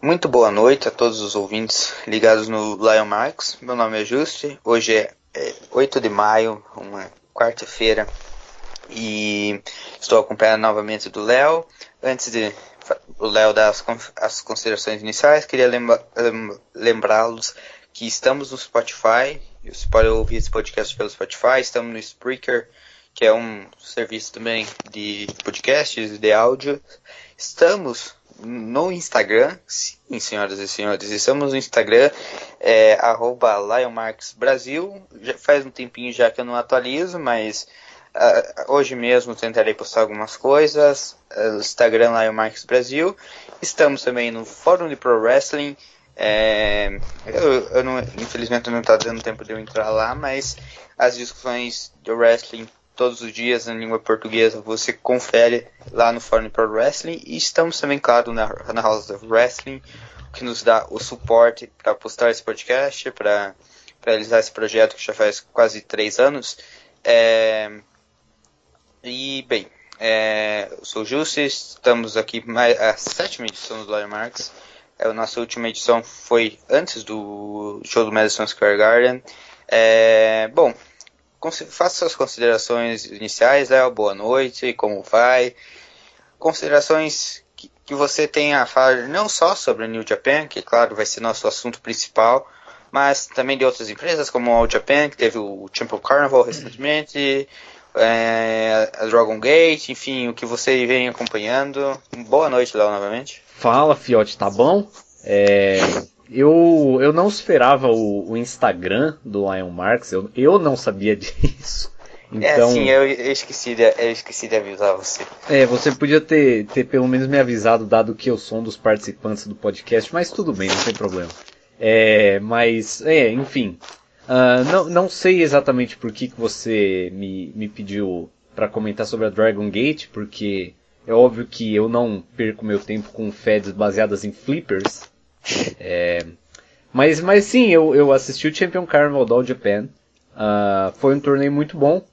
Muito boa noite a todos os ouvintes ligados no Lion Marks. Meu nome é Juste. Hoje é, é 8 de maio, uma quarta-feira, e estou acompanhado novamente do Léo. Antes de o Léo dar as, as, considerações iniciais, queria lembra, lembrá-los que estamos no Spotify. Você pode ouvir esse podcast pelo Spotify. Estamos no Spreaker, que é um serviço também de podcasts, de áudio. Estamos no Instagram, sim, senhoras e senhores, estamos no Instagram, é, arroba. Já faz um tempinho já que eu não atualizo, mas uh, hoje mesmo tentarei postar algumas coisas. Uh, Instagram Lion Brasil. Estamos também no Fórum de Pro Wrestling. É, eu, eu não, infelizmente não está dando tempo de eu entrar lá, mas as discussões do wrestling todos os dias em língua portuguesa você confere lá no Fórum Pro Wrestling e estamos também, claro, na, na House of Wrestling, que nos dá o suporte para postar esse podcast, para realizar esse projeto que já faz quase três anos. É, e, bem, é, eu sou o Jussi, estamos aqui mais a sétima edição do Lawyer Marks. É, a nossa última edição foi antes do show do Madison Square Garden. É, bom, faça suas considerações iniciais, Léo. Boa noite, como vai? Considerações que, que você tenha a falar não só sobre a New Japan, que claro vai ser nosso assunto principal, mas também de outras empresas como a All Japan, que teve o Champion Carnival recentemente, é, a Dragon Gate, enfim, o que você vem acompanhando. Boa noite, Léo, novamente. Fala, Fiote, tá bom? É, eu, eu não esperava o, o Instagram do Lion Marks, eu, eu não sabia disso. É, então, é, sim, eu, eu, esqueci de, eu esqueci de avisar você. É, você podia ter, ter pelo menos me avisado, dado que eu sou um dos participantes do podcast, mas tudo bem, não tem problema. É, mas, é, enfim. Uh, não, não sei exatamente por que, que você me, me pediu para comentar sobre a Dragon Gate, porque é óbvio que eu não perco meu tempo com feds baseadas em flippers. É, mas, mas sim, eu, eu assisti o Champion Carnival do Japan. Uh, foi um torneio muito bom.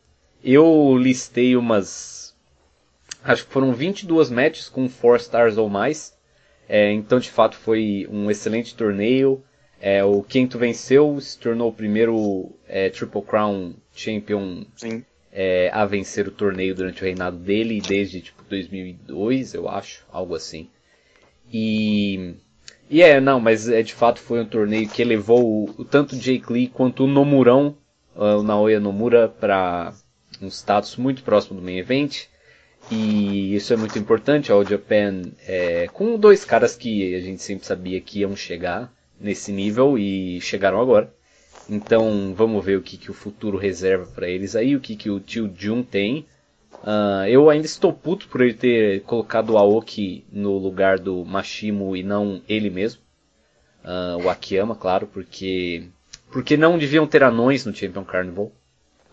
Eu listei umas. Acho que foram 22 matches com 4 stars ou mais. É, então, de fato, foi um excelente torneio. É, o Kento venceu, se tornou o primeiro é, Triple Crown Champion é, a vencer o torneio durante o reinado dele, desde tipo 2002, eu acho, algo assim. E e é, não, mas é de fato foi um torneio que elevou o, o tanto Jake Lee quanto o Nomurão, uh, o Naoya Nomura, para um status muito próximo do main event. E isso é muito importante, All Japan, é, com dois caras que a gente sempre sabia que iam chegar nesse nível e chegaram agora. Então vamos ver o que, que o futuro reserva para eles aí, o que, que o Tio Jun tem. Uh, eu ainda estou puto por ele ter colocado o Aoki no lugar do Mashimo e não ele mesmo. Uh, o Akiyama, claro, porque porque não deviam ter anões no Champion Carnival.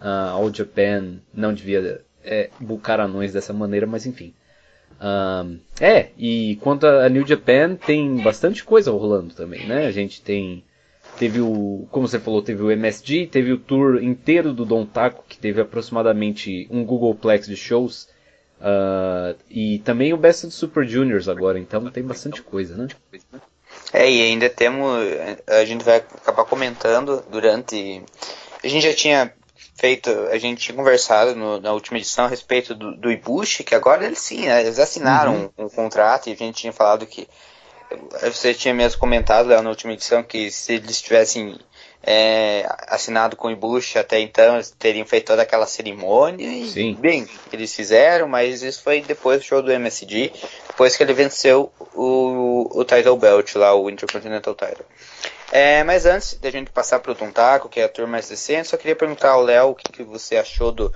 Uh, All Japan não devia é, bucar anões dessa maneira, mas enfim. Uh, é, e quanto a New Japan, tem bastante coisa rolando também, né? A gente tem Teve o, como você falou, teve o MSG, teve o tour inteiro do Don Taco, que teve aproximadamente um Googleplex de shows. Uh, e também o Best of Super Juniors agora, então tem bastante coisa, né? É, e ainda temos, a gente vai acabar comentando durante, a gente já tinha feito, a gente tinha conversado no, na última edição a respeito do, do Ibushi, que agora eles sim, né, eles assinaram uhum. um, um, contrato e a gente tinha falado que você tinha mesmo comentado Léo, na última edição que se eles tivessem é, assinado com o Bush até então, eles teriam feito toda aquela cerimônia e Sim. bem, eles fizeram, mas isso foi depois do show do MSG, depois que ele venceu o, o title belt lá, o Intercontinental Title. É, mas antes da gente passar para o Tontaco, que é a turma mais recente, só queria perguntar ao Léo o que, que você achou do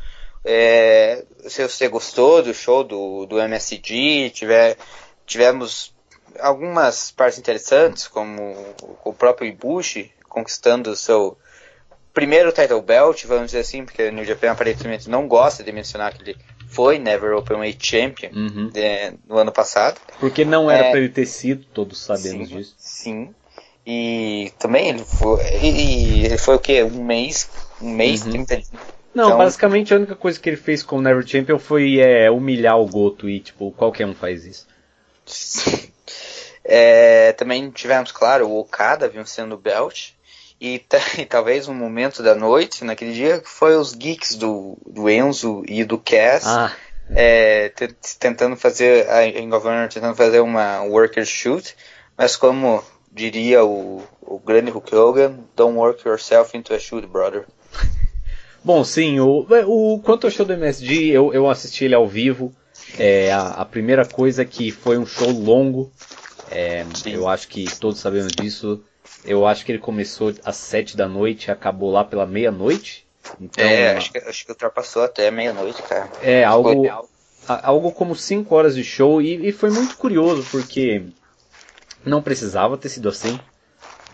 é, se você gostou do show do, do MSG, tiver, tivemos algumas partes interessantes, como o próprio Ibushi conquistando o seu primeiro title belt, vamos dizer assim, porque o New Japan aparentemente não gosta de mencionar que ele foi Never Openweight Champion uhum. de, no ano passado. Porque não era é, para ele ter sido, todos sabemos sim, disso. Sim. E também ele foi, ele foi o que? Um mês? Um mês, uhum. 30 dias. Não, então, basicamente a única coisa que ele fez com o Never Champion foi é, humilhar o Goto e tipo, qualquer um faz isso. É, também tivemos, claro, o Okada vencendo o Belt. E, e, talvez um momento da noite, naquele dia, foi os geeks do, do Enzo e do Cass. Ah. É, tentando fazer, a Honor tentando fazer uma worker shoot, mas como diria o, o grande Hulk Hogan, don't work yourself into a shoot, brother. Bom, sim, o, o quanto ao show do MSG, eu, eu assisti ele ao vivo. É, a, a primeira coisa é que foi um show longo. É, eu acho que todos sabemos disso. Eu acho que ele começou às sete da noite e acabou lá pela meia-noite. Então, é, acho que, acho que ultrapassou até meia-noite, cara. É, algo, algo como cinco horas de show e, e, foi muito curioso porque não precisava ter sido assim.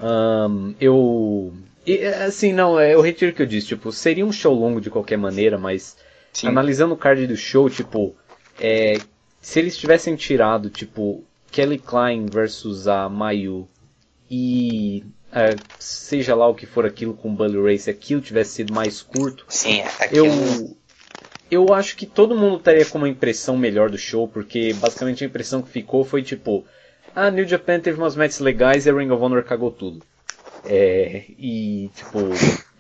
Um, eu e, assim, não, é, eu retiro o que eu disse, tipo, seria um show longo de qualquer maneira, mas Sim. analisando o card do show, tipo, é, se eles tivessem tirado, tipo, Kelly Klein versus a Mayu e é, seja lá o que for aquilo com o Bully Ray, se aquilo tivesse sido mais curto, Sim, aquilo... eu eu acho que todo mundo estaria com uma impressão melhor do show, porque basicamente a impressão que ficou foi tipo, ah, New Japan teve umas matches legais e a Ring of Honor cagou tudo. É, e, tipo,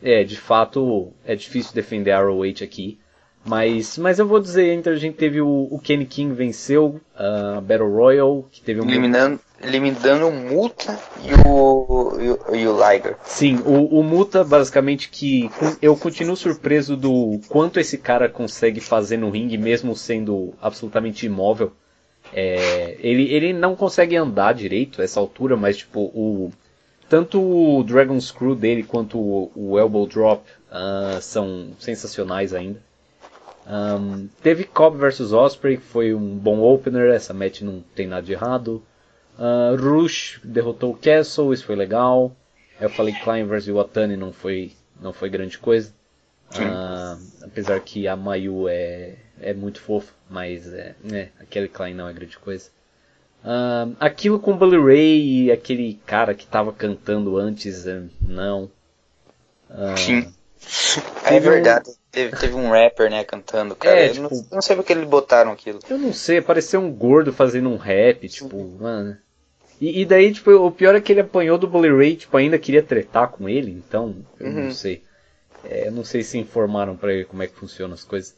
é, de fato, é difícil defender a ROH aqui. Mas, mas eu vou dizer, então a gente teve o, o Kenny King venceu a uh, Battle Royal, que teve um... Eliminando, eliminando o Muta e o, e e o Liger. Sim, o, o Muta, basicamente, que eu continuo surpreso do quanto esse cara consegue fazer no ringue, mesmo sendo absolutamente imóvel. É, ele, ele não consegue andar direito a essa altura, mas tipo, o, tanto o Dragon Screw dele quanto o, o Elbow Drop uh, são sensacionais ainda. Um, teve Cobb vs Osprey, que foi um bom opener, essa match não tem nada de errado. Uh, Rush derrotou o Castle, isso foi legal. Eu falei Klein vs Watani não foi, não foi grande coisa. Uh, apesar que a Mayu é, é muito fofa, mas é, né, aquele Klein não é grande coisa. Uh, aquilo com Bully Ray e aquele cara que tava cantando antes, eh, não. Uh, Sim. É verdade. Um... Teve, teve, um rapper, né, cantando, cara. É, tipo, eu não, não sei porque eles botaram aquilo. Eu não sei, pareceu um gordo fazendo um rap, tipo, Sim. mano. E, e, daí, tipo, o pior é que ele apanhou do Bully Ray, tipo, ainda queria tretar com ele, então, eu uhum. não sei. É, eu não sei se informaram para ele como é que funcionam as coisas.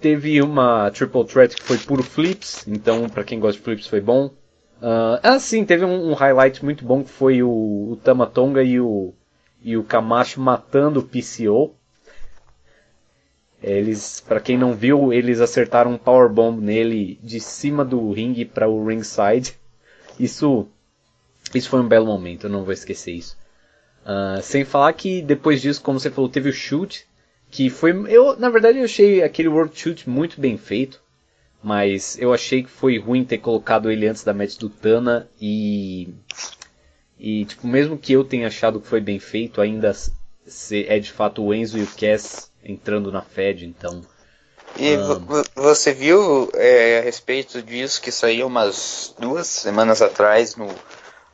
Teve uma Triple Threat que foi puro flips, então para quem gosta de flips foi bom. Uh, ah, sim, teve um, um, highlight muito bom que foi o, o Tamatonga e o, e o Camacho matando o PCO. Eles, para quem não viu, eles acertaram um powerbomb nele de cima do ringue para o ringside. Isso, isso foi um belo momento, eu não vou esquecer isso. Uh, sem falar que depois disso, como você falou, teve o shoot que foi eu na verdade eu achei aquele World Shoot muito bem feito mas eu achei que foi ruim ter colocado ele antes da match do Tana e e tipo mesmo que eu tenha achado que foi bem feito ainda é de fato o Enzo e o Cass entrando na Fed então e um... você viu é, a respeito disso que saiu umas duas semanas atrás no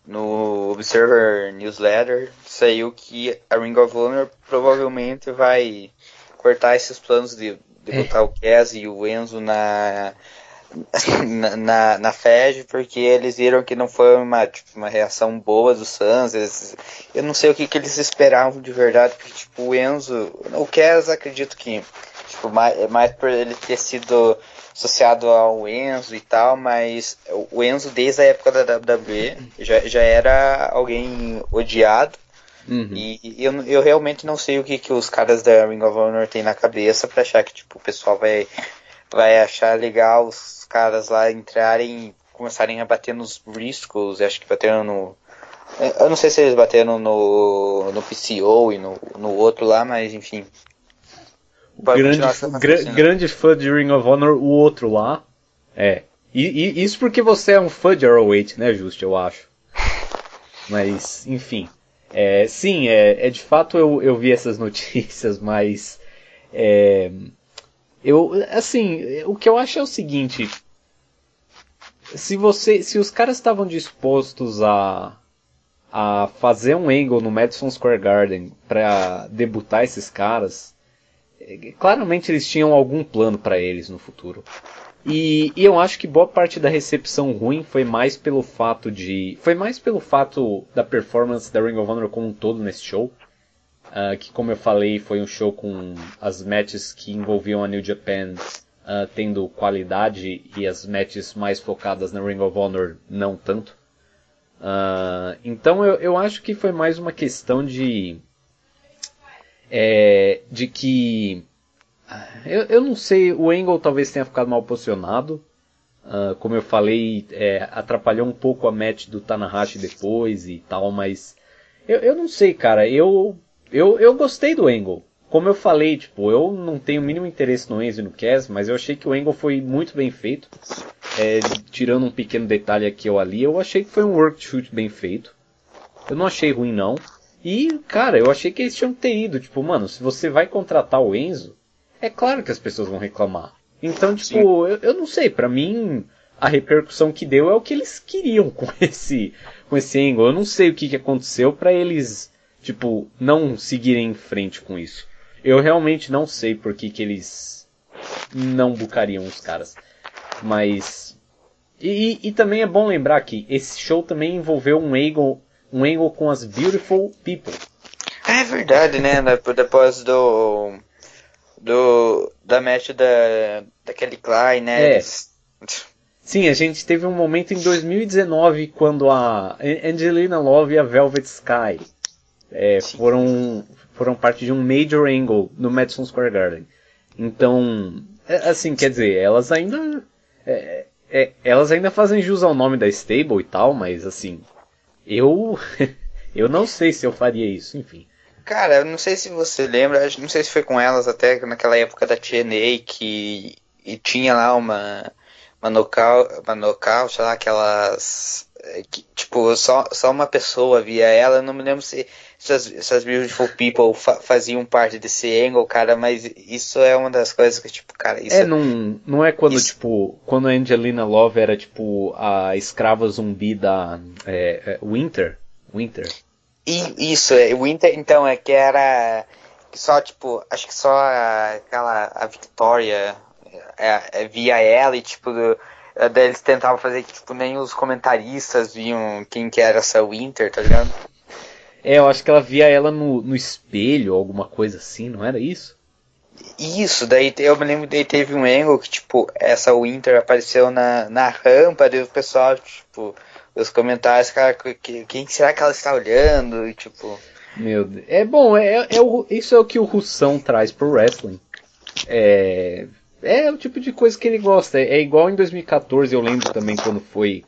no Observer Newsletter saiu que a Ring of Honor provavelmente vai cortar esses planos de, de é. botar o Kes e o Enzo na, na, na, FED, porque eles viram que não foi uma, tipo, uma reação boa do Suns. Eles, eu não sei o que, que eles esperavam de verdade, porque tipo, o Enzo. O Kes acredito que tipo, mais, mais por ele ter sido associado ao Enzo e tal, mas o Enzo desde a época da WWE já, já era alguém odiado. Uhum. E, eu, eu realmente não sei o que, que os caras da Ring of Honor têm na cabeça para achar que tipo, o pessoal vai, vai achar legal os caras lá entrarem e começarem a bater nos Briscoes, acho que bateram no. Eu não sei se eles bateram no, no PCO e no, no outro lá, mas enfim. Grande, gra grande fã de Ring of Honor, o outro lá. É. E, e, isso porque você é um fã de ROH, né, Justo, eu acho. Mas, enfim. É, sim, é, é, de fato eu, eu vi essas notícias, mas é, eu assim o que eu acho é o seguinte: se você, se os caras estavam dispostos a a fazer um angle no Madison Square Garden para debutar esses caras, é, claramente eles tinham algum plano para eles no futuro. E, e, eu acho que boa parte da recepção ruim foi mais pelo fato de. Foi mais pelo fato da performance da Ring of Honor como um todo nesse show. Uh, que como eu falei, foi um show com as matches que envolviam a New Japan uh, tendo qualidade e as matches mais focadas na Ring of Honor não tanto. Uh, então eu, eu acho que foi mais uma questão de. É, de que eu, eu não sei, o Angle talvez tenha ficado mal posicionado. Uh, como eu falei, é, atrapalhou um pouco a match do Tanahashi depois e tal, mas eu, eu não sei, cara. Eu, eu, eu gostei do Angle. Como eu falei, tipo, eu não tenho o mínimo interesse no Enzo e no Cass, mas eu achei que o Angle foi muito bem feito. É, tirando um pequeno detalhe aqui ou ali, eu achei que foi um work shoot bem feito. Eu não achei ruim não. E, cara, eu achei que eles tinham que ter ido. Tipo, mano, se você vai contratar o Enzo, é claro que as pessoas vão reclamar. Então, tipo, eu, eu, não sei, para mim a repercussão que deu é o que eles queriam com esse com esse angle. Eu não sei o que, que aconteceu para eles, tipo, não seguirem em frente com isso. Eu realmente não sei por que, que eles não bucariam os caras. Mas e, e, também é bom lembrar que esse show também envolveu um angle, um angle com as Beautiful People. É verdade, né? Depois do do da match da daquele Klein, né? É. Sim, a gente teve um momento em 2019 quando a Angelina Love e a Velvet Sky é, foram foram parte de um major angle no Madison Square Garden. Então, é, assim, quer dizer, elas ainda é, é, elas ainda fazem jus ao nome da stable e tal, mas assim, eu eu não sei se eu faria isso, enfim. Cara, eu não sei se você lembra, não sei se foi com elas até naquela época da TNA que e tinha lá uma uma knockout, uma knockout lá, aquelas é, que, tipo, só, só uma pessoa via ela, eu não me lembro se essas, essas Beautiful People fa faziam parte desse angle, cara, mas isso é uma das coisas que, tipo, cara, isso... É, não, não é quando, isso... tipo, quando a Angelina Love era, tipo, a escrava zumbi da é, é, Winter, Winter, e, isso, é, o Inter, então, é que era só, tipo, acho que só aquela, a Victoria é, é, via ela e, tipo, do, daí eles tentavam fazer que, tipo, nem os comentaristas viam quem que era essa Winter, tá ligado? É, eu acho que ela via ela no, no espelho, alguma coisa assim, não era isso? Isso, daí eu me lembro que teve um angle que, tipo, essa Winter apareceu na, na rampa, daí o pessoal, tipo, os comentários, cara, que, quem será que ela está olhando? E tipo. Meu Deus. É bom, é, é o, isso é o que o Russão traz pro wrestling. É, é o tipo de coisa que ele gosta. É, é igual em 2014, eu lembro também quando foi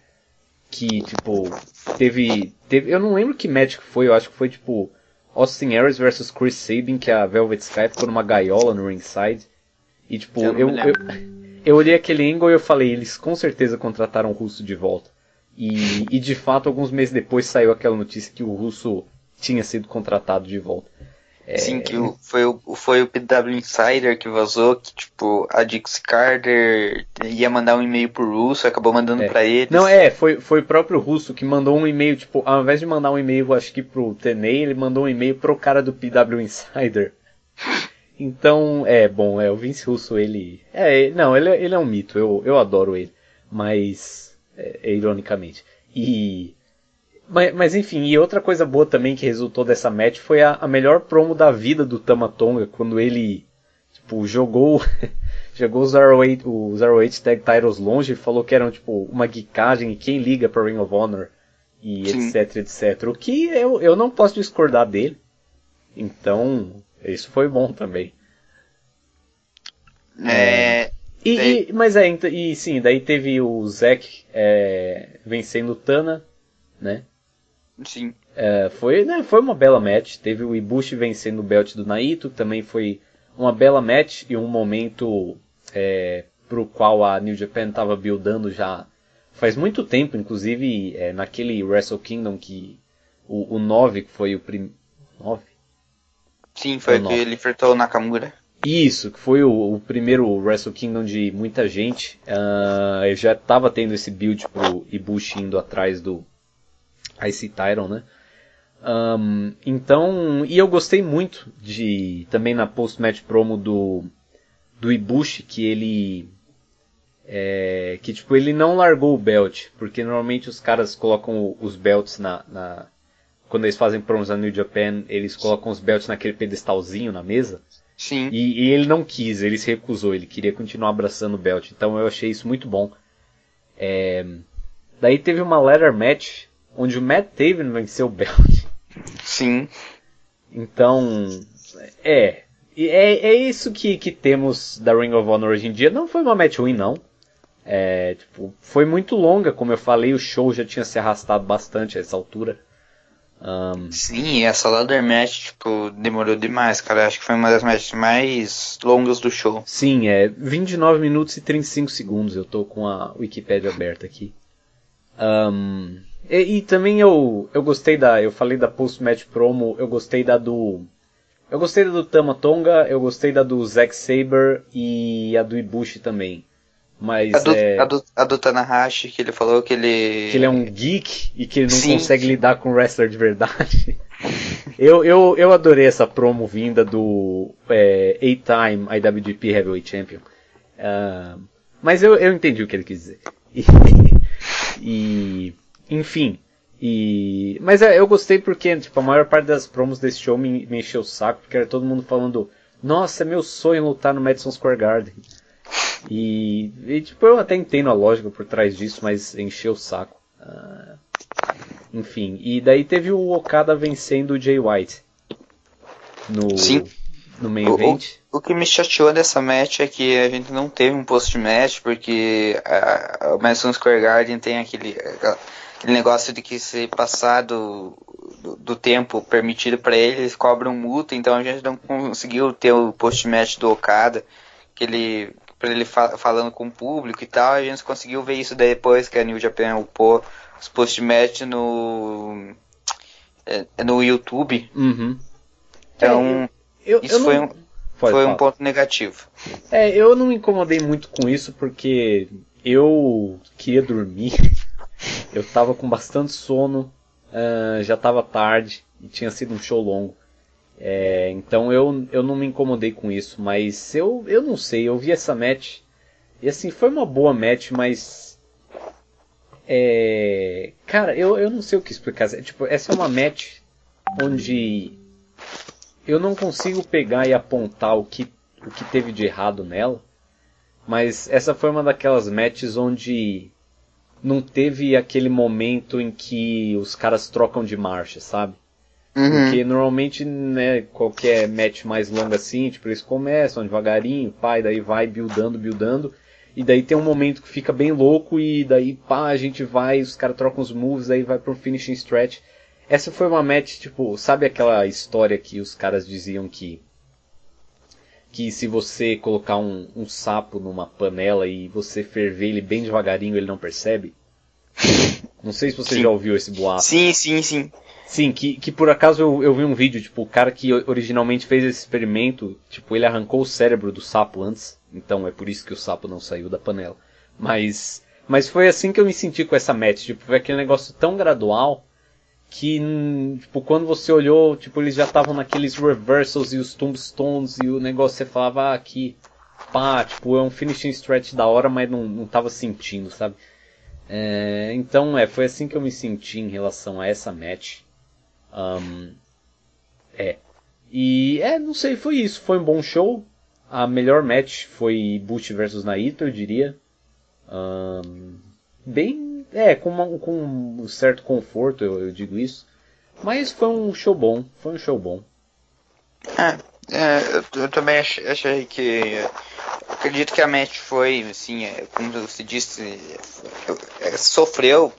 que, tipo, teve, teve. Eu não lembro que match que foi, eu acho que foi tipo Austin Aries versus Chris Sabin, que a Velvet Sky ficou numa gaiola no ringside. E tipo, eu, eu, eu, eu olhei aquele angle e eu falei, eles com certeza contrataram o Russo de volta. E, e de fato, alguns meses depois saiu aquela notícia que o russo tinha sido contratado de volta. É... Sim, que foi, o, foi o PW Insider que vazou que, tipo, a Dix Carter ia mandar um e-mail pro Russo, acabou mandando é. para ele. Não, é, foi, foi o próprio Russo que mandou um e-mail, tipo, ao invés de mandar um e-mail, acho que pro Tenei, ele mandou um e-mail pro cara do PW Insider. Então, é, bom, é, o Vince Russo, ele... É, não, ele, ele é um mito, eu, eu adoro ele. Mas é, ironicamente. E mas, mas, enfim, e outra coisa boa também que resultou dessa match foi a, a melhor promo da vida do Tamatonga quando ele tipo jogou jogou os ROH, os ROH Tag Titles longe e falou que eram tipo uma geekagem e quem liga para Ring of Honor e Sim. etc, etc. O que eu, eu não posso discordar dele. Então, isso foi bom também. É, e, e, mas é, e sim, daí teve o Zack é, vencendo o Tana, né? Sim. É, foi, né, foi uma bela match. Teve o Ibushi vencendo o belt do Naito, também foi uma bela match e um momento é, pro qual a New Japan estava buildando já faz muito tempo, inclusive é, naquele Wrestle Kingdom que o, o 9, que foi o primeiro. 9? Sim, foi o que ele enfrentou o Nakamura. Isso, que foi o, o, primeiro Wrestle Kingdom de muita gente. Uh, eu já estava tendo esse build pro Ibushi indo atrás do Ice Tyron, né? Um, então, e eu gostei muito de também na post-match promo do do Ibushi que ele É, que tipo, ele não largou o belt, porque normalmente os caras colocam os belts na, na quando eles fazem promos na New Japan, eles colocam os belts naquele pedestalzinho na mesa. Sim. E, e, ele não quis, ele se recusou, ele queria continuar abraçando o belt. Então eu achei isso muito bom. É... Daí teve uma ladder match onde o Matt Taven venceu o belt. Sim. Então, é. É, é isso que, que temos da Ring of Honor hoje em dia. Não foi uma match ruim, não. É, tipo, foi muito longa, como eu falei, o show já tinha se arrastado bastante a essa altura. Um... Sim, essa ladder match, tipo, demorou demais, cara. Acho que foi uma das matches mais longas do show. Sim, é 29 minutos e 35 segundos. Eu tô com a Wikipedia aberta aqui. Um, e, e, também eu, eu gostei da. Eu falei da post-match promo, eu gostei da do. Eu gostei da do Tama Tonga, eu gostei da do Zack Saber e a do Ibushi também. Mas a do, é... a, do, a do Tanahashi, que ele falou que ele. Que ele é um geek e que ele não Sim. consegue lidar com wrestler de verdade. eu, eu, eu adorei essa promo vinda do é, time IWGP Heavyweight Champion. Uh, mas eu, eu entendi o que ele quis dizer. E, e enfim. E, mas é, eu gostei porque tipo, a maior parte das promos desse show me, me encheu o saco, porque era todo mundo falando: Nossa, é meu sonho lutar no Madison Square Garden. E, e, tipo, eu até entendo a lógica por trás disso, mas encheu o saco. Uh, enfim, e daí teve o Okada vencendo o Jay White no, Sim. no main event. O, o, que me chateou dessa match é que a gente não teve um post-match, porque o Madison Square Garden tem aquele, aquele negócio de que se passar do, do, do tempo permitido para ele, eles cobram multa, então a gente não conseguiu ter o post-match do Okada, que ele para ele fa falando com o público e tal. A gente conseguiu ver isso depois que a New Japan upou os post-match no, é, no YouTube. Uhum. Então, eu, isso eu foi, não... um, foi um ponto negativo. É, eu não me incomodei muito com isso porque eu queria dormir. Eu tava com bastante sono, uh, já tava tarde e tinha sido um show longo. É, então eu, eu não me incomodei com isso, mas eu, eu não sei, eu vi essa match e assim, foi uma boa match, mas. É, cara, eu, eu não sei o que explicar. Tipo, essa é uma match onde eu não consigo pegar e apontar o que, o que teve de errado nela, mas essa foi uma daquelas matches onde não teve aquele momento em que os caras trocam de marcha, sabe? Uhum. Porque normalmente, né, qualquer match mais longo assim, tipo, eles começam devagarinho, pai, daí vai buildando, buildando, e daí tem um momento que fica bem louco, e daí, pá, a gente vai, os caras trocam os moves, aí vai pro finishing stretch. Essa foi uma match, tipo, sabe aquela história que os caras diziam que que se você colocar um, um sapo numa panela e você ferver ele bem devagarinho, ele não percebe? Não sei se você sim. já ouviu esse boato. Sim, sim, sim. Sim, que, que por acaso eu, eu vi um vídeo, tipo, o cara que originalmente fez esse experimento, tipo, ele arrancou o cérebro do sapo antes, então é por isso que o sapo não saiu da panela. Mas, mas foi assim que eu me senti com essa match, tipo, foi aquele negócio tão gradual que, tipo, quando você olhou, tipo, eles já estavam naqueles reversals e os tombstones e o negócio você falava, ah, aqui, pá, tipo, é um finishing stretch da hora, mas não, não tava sentindo, sabe? É, então, é, foi assim que eu me senti em relação a essa match. Um, é. E é, não sei, foi isso. Foi um bom show. A melhor match foi Bush versus Naito, eu diria. Um, bem. É, com, uma, com um certo conforto, eu, eu, digo isso. Mas foi um show bom. Foi um show bom. É, é eu, eu, também achei, achei que. Acredito que a match foi, assim, é, como você disse, é, sofreu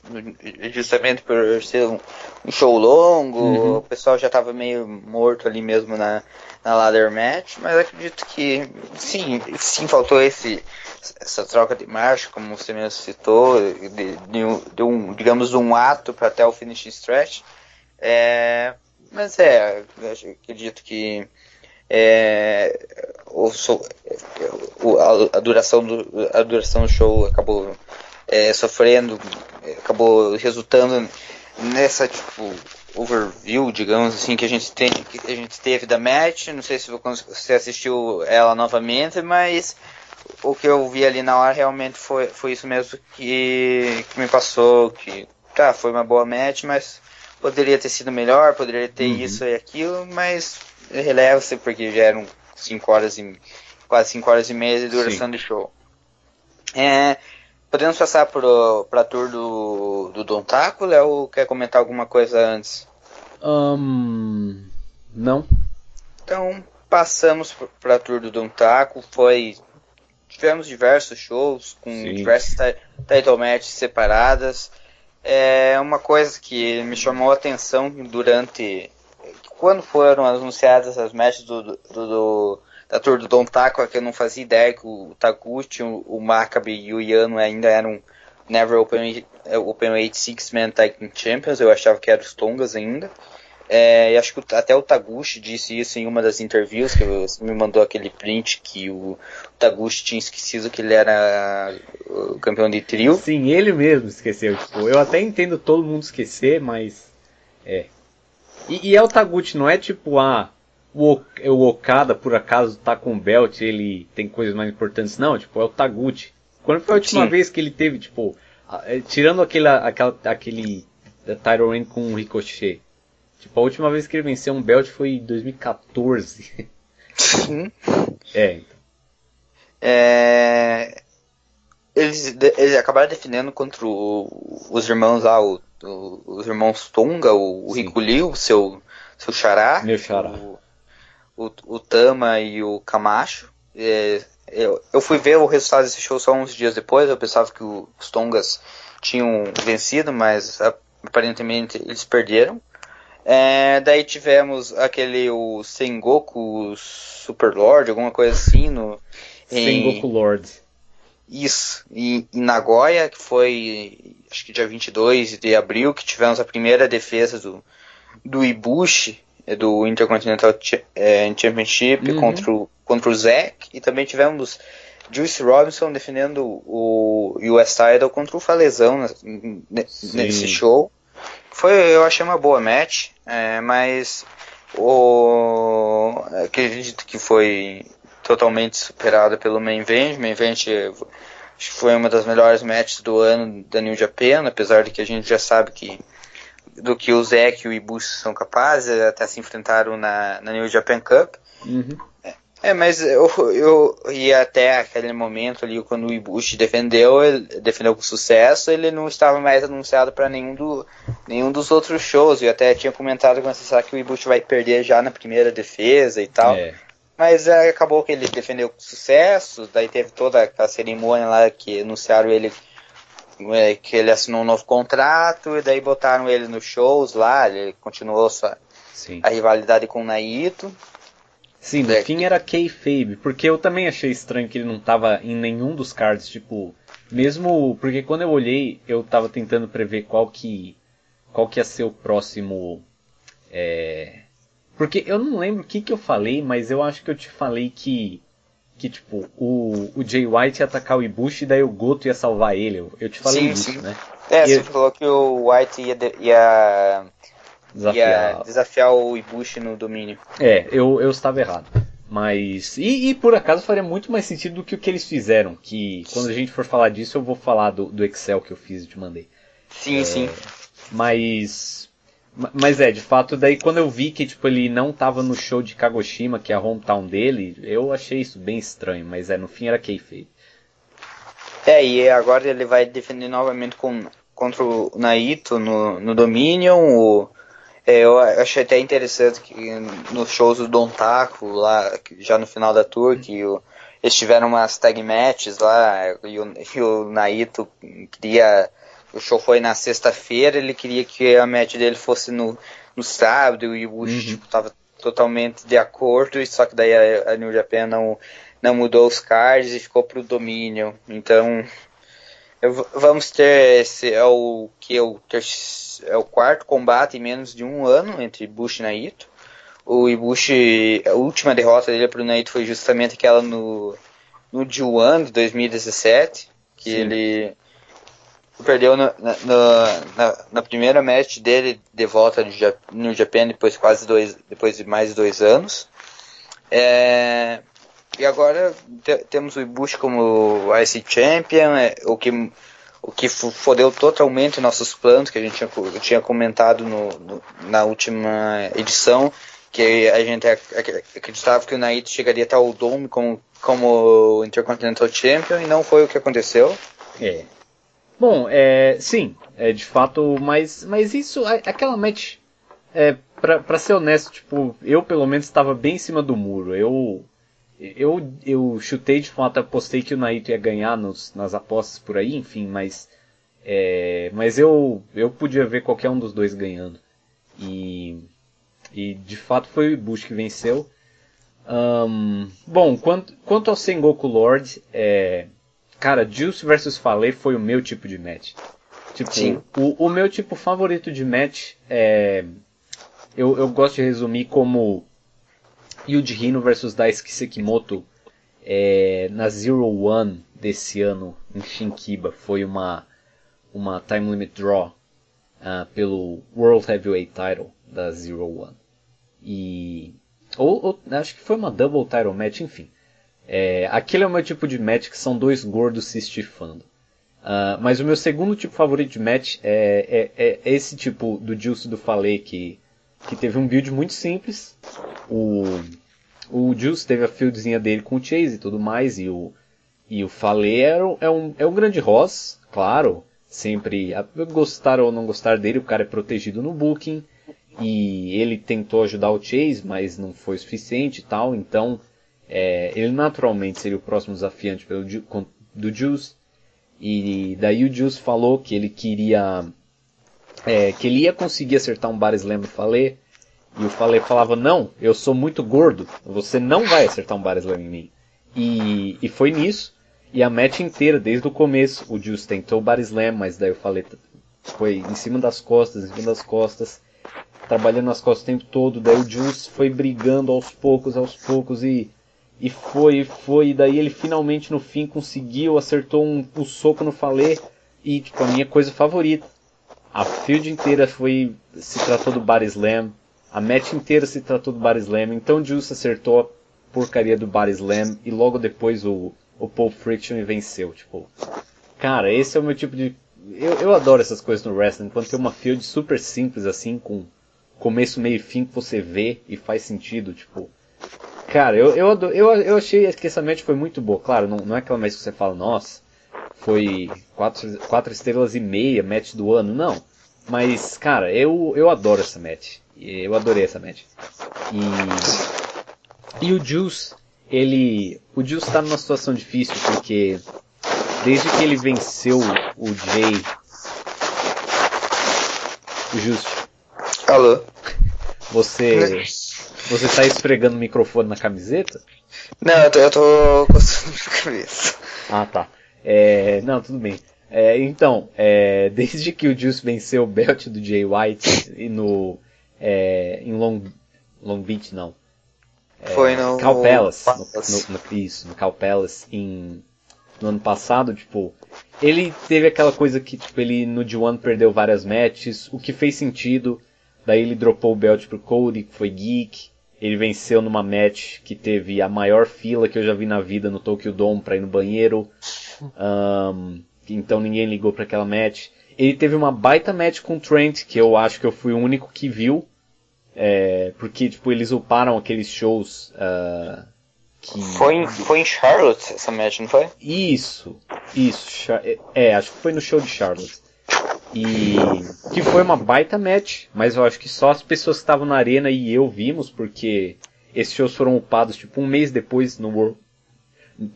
justamente por ser um, um show longo, uhum. o pessoal já estava meio morto ali mesmo na, na ladder match, mas acredito que sim, sim faltou esse essa troca de marcha, como você mesmo citou, de, de, de um, digamos, um ato para até o finish stretch. É, mas é, acredito que é, o, o, a, a, duração do, a duração do show acabou é, sofrendo, acabou resultando nessa tipo overview, digamos assim, que a gente tem, que a gente teve da match. Não sei se você assistiu ela novamente, mas o que eu vi ali na hora realmente foi, foi isso mesmo que, que me passou, que tá, foi uma boa match, mas poderia ter sido melhor, poderia ter uhum. isso e aquilo, mas releva-se porque já eram 5 horas e quase 5 horas e meia de duração Sim. de show. É, podemos passar para a tour do, do Don Taco, Léo? Quer comentar alguma coisa antes? Um, não. Então, passamos para a tour do Don Taco. Foi, tivemos diversos shows com Sim. diversas title matches separadas. É uma coisa que me chamou a atenção durante quando foram anunciadas as matches do, do, do da tour do Don Taco, é que eu não fazia ideia que o Taguchi, o, o Maccabi e o Yano ainda eram Never Open, Open Weight Six Man Tag Champions, eu achava que eram os Tongas ainda. É, e acho que até o Taguchi disse isso em uma das interviews, que me mandou aquele print que o, o Taguchi tinha esquecido que ele era o campeão de trio. Sim, ele mesmo esqueceu. Tipo, eu até entendo todo mundo esquecer, mas. É. E, e é o Taguchi, não é tipo, ah, o, o Okada por acaso tá com o belt ele tem coisas mais importantes. Não, tipo, é o Taguchi. Quando foi a última Sim. vez que ele teve, tipo, é, tirando aquela, aquela, aquele title reign com o Ricochet? Tipo, a última vez que ele venceu um belt foi em 2014. Sim. é, então. É... Eles, eles acabaram defendendo contra o, os irmãos lá, o, o, os irmãos Tonga, o, o Rico Lee, o seu, seu xará. Meu xará. O, o, o Tama e o Camacho. É, eu, eu fui ver o resultado desse show só uns dias depois, eu pensava que os Tongas tinham vencido, mas aparentemente eles perderam. É, daí tivemos aquele o Sengoku Super Lord, alguma coisa assim no Sengoku em, Lord. Isso, em, em, Nagoya, que foi acho que dia 22 de abril, que tivemos a primeira defesa do, do Ibushi, do Intercontinental é, Championship uhum. contra, o, contra o Zack, e também tivemos Juice Robinson defendendo o US Title contra o Falezão nesse show. Foi, eu achei uma boa match, é, mas o, acredito que foi totalmente superada pelo Main Event. Main Event foi uma das melhores matches do ano da New Japan, apesar de que a gente já sabe que do que o Zack e o Ibushi são capazes, até se enfrentaram na, na New Japan Cup. Uhum. É, mas eu, eu ia até aquele momento ali, quando o Ibushi defendeu, ele defendeu com sucesso, ele não estava mais anunciado para nenhum, do, nenhum dos outros shows. Eu até tinha comentado com você que o Ibushi vai perder já na primeira defesa e tal. É. Mas é, acabou que ele defendeu com sucesso, daí teve toda aquela cerimônia lá que anunciaram ele é, que ele assinou um novo contrato, e daí botaram ele nos shows lá, ele continuou sua, Sim. a rivalidade com o Naito. Sim, no é. fim era kayfabe, porque eu também achei estranho que ele não tava em nenhum dos cards, tipo, mesmo porque quando eu olhei, eu tava tentando prever qual que qual que ia ser o próximo é... porque eu não lembro o que que eu falei, mas eu acho que eu te falei que que tipo, o, o Jay White ia atacar o Ibushi e daí o Goto ia salvar ele. Eu, eu te falei sim, isso, sim. né? É, e você eu... falou que o White ia, ia desafiar. desafiar o Ibushi no domínio. É, eu, eu estava errado. Mas. E, e, por acaso faria muito mais sentido do que o que eles fizeram. Que quando a gente for falar disso, eu vou falar do, do Excel que eu fiz e te mandei. Sim, é, sim. Mas. Mas é, de fato, daí quando eu vi que tipo, ele não tava no show de Kagoshima, que é a hometown dele, eu achei isso bem estranho, mas é, no fim era kayfabe. É, e agora ele vai defender novamente com, contra o Naito no, no Dominion, o, é, eu achei até interessante que nos shows do Don Taco, lá, já no final da tour, que o, eles tiveram umas tag matches lá, e o, e o Naito queria. O show foi na sexta-feira, ele queria que a match dele fosse no, no sábado, e o Bush uhum. tipo, tava totalmente de acordo, só que daí a, a New Japan não, não mudou os cards e ficou pro Dominion. Então, eu, vamos ter esse, é o que é o terceiro é o quarto combate em menos de um ano entre Bush e Naito. O Ibushi, a última derrota dele para o Naito foi justamente aquela no, no G1 de 2017, que Sim. ele perdeu na, na, na, primeira match dele de volta no Japan depois quase dois, depois de mais dois anos. É, e agora te, temos o Ibushi como IC Champion, é, o que o que fodeu totalmente nossos planos, que a gente tinha, tinha comentado no, no, na última edição, que a gente acreditava que o Naito chegaria até o Dome como, como Intercontinental Champion, e não foi o que aconteceu. É. Bom, é, sim, é de fato, mas, mas isso, aquela match, é, pra, pra ser honesto, tipo, eu pelo menos estava bem em cima do muro. Eu eu, eu chutei de fato, apostei que o Naito ia ganhar nos, nas apostas por aí, enfim, mas. É, mas eu, eu podia ver qualquer um dos dois ganhando. E, e de fato foi o Ibushi que venceu. Um, bom, quanto, quanto ao Sengoku Lord, é, cara, Juice vs Fale foi o meu tipo de match. Tipo, Sim. O, o meu tipo favorito de match é. Eu, eu gosto de resumir como Yuji Hino versus Daisuke Sekimoto é, na Zero One desse ano em Shinkiba foi uma uma time limit draw uh, pelo World Heavyweight Title da Zero One e ou, ou, acho que foi uma double title match enfim é, aquele é o meu tipo de match que são dois gordos se estifando uh, mas o meu segundo tipo favorito de match é, é, é esse tipo do Juice do Falei que que teve um build muito simples. O, o Juice teve a fieldzinha dele com o Chase e tudo mais, e o, e o Fale é, é, um, é um grande Ross, claro, sempre, gostar ou não gostar dele, o cara é protegido no booking, e ele tentou ajudar o Chase, mas não foi suficiente e tal, então é, ele naturalmente seria o próximo desafiante pelo, do Juice, e daí o Juice falou que ele queria é, que ele ia conseguir acertar um bar slam no Fale. E o Fale falava, não, eu sou muito gordo, você não vai acertar um bar slam em mim. E, e foi nisso. E a match inteira, desde o começo, o Juice tentou o bar slam, mas daí o Fale foi em cima das costas, em cima das costas, trabalhando nas costas o tempo todo. Daí o Juice foi brigando aos poucos, aos poucos e e foi, foi, e daí ele finalmente no fim conseguiu, acertou um, um soco no Fale e tipo a minha coisa favorita a field inteira foi se tratou do Bar Slam. A match inteira se tratou do Bar Slam. Então Juice acertou a porcaria do Bar Slam e logo depois o, o Paul Friction venceu. Tipo, cara, esse é o meu tipo de. Eu, eu adoro essas coisas no wrestling. Quando tem uma field super simples assim, com começo, meio e fim que você vê e faz sentido. Tipo, cara, eu, eu, adoro, eu, eu achei que essa match foi muito boa. Claro, não, não é aquela match que você fala, nossa foi quatro, quatro estrelas e meia match do ano, não. Mas, cara, eu, eu adoro essa match. Eu adorei essa match. E, e o Juice, ele. O Juice tá numa situação difícil porque desde que ele venceu o Jay. O Just. Alô? Você. Você tá esfregando o microfone na camiseta? Não, eu tô, eu tô coçando a cabeça. Ah, tá. É, não, tudo bem. É, então, é, desde que o Juice venceu o belt do Jay White e no, é, em Long, Long Beach, não. É, Foi no Cal Palace, no, no, no, isso, no Cal Palace em, no ano passado, tipo, ele teve aquela coisa que, tipo, ele no D1 perdeu várias matches, o que fez sentido, daí ele dropou o belt pro Cody, que foi geek, ele venceu numa match que teve a maior fila que eu já vi na vida no Tokyo Dome pra ir no banheiro. Um, então ninguém ligou para aquela match. Ele teve uma baita match com o Trent, que eu acho que eu fui o único que viu. É, porque, tipo, eles uparam aqueles shows. Uh, que... Foi, em, foi em Charlotte essa match, não foi? Isso, isso. É, acho que foi no show de Charlotte. E que foi uma baita match, mas eu acho que só as pessoas que estavam na arena e eu vimos, porque esses shows foram upados tipo um mês depois no World,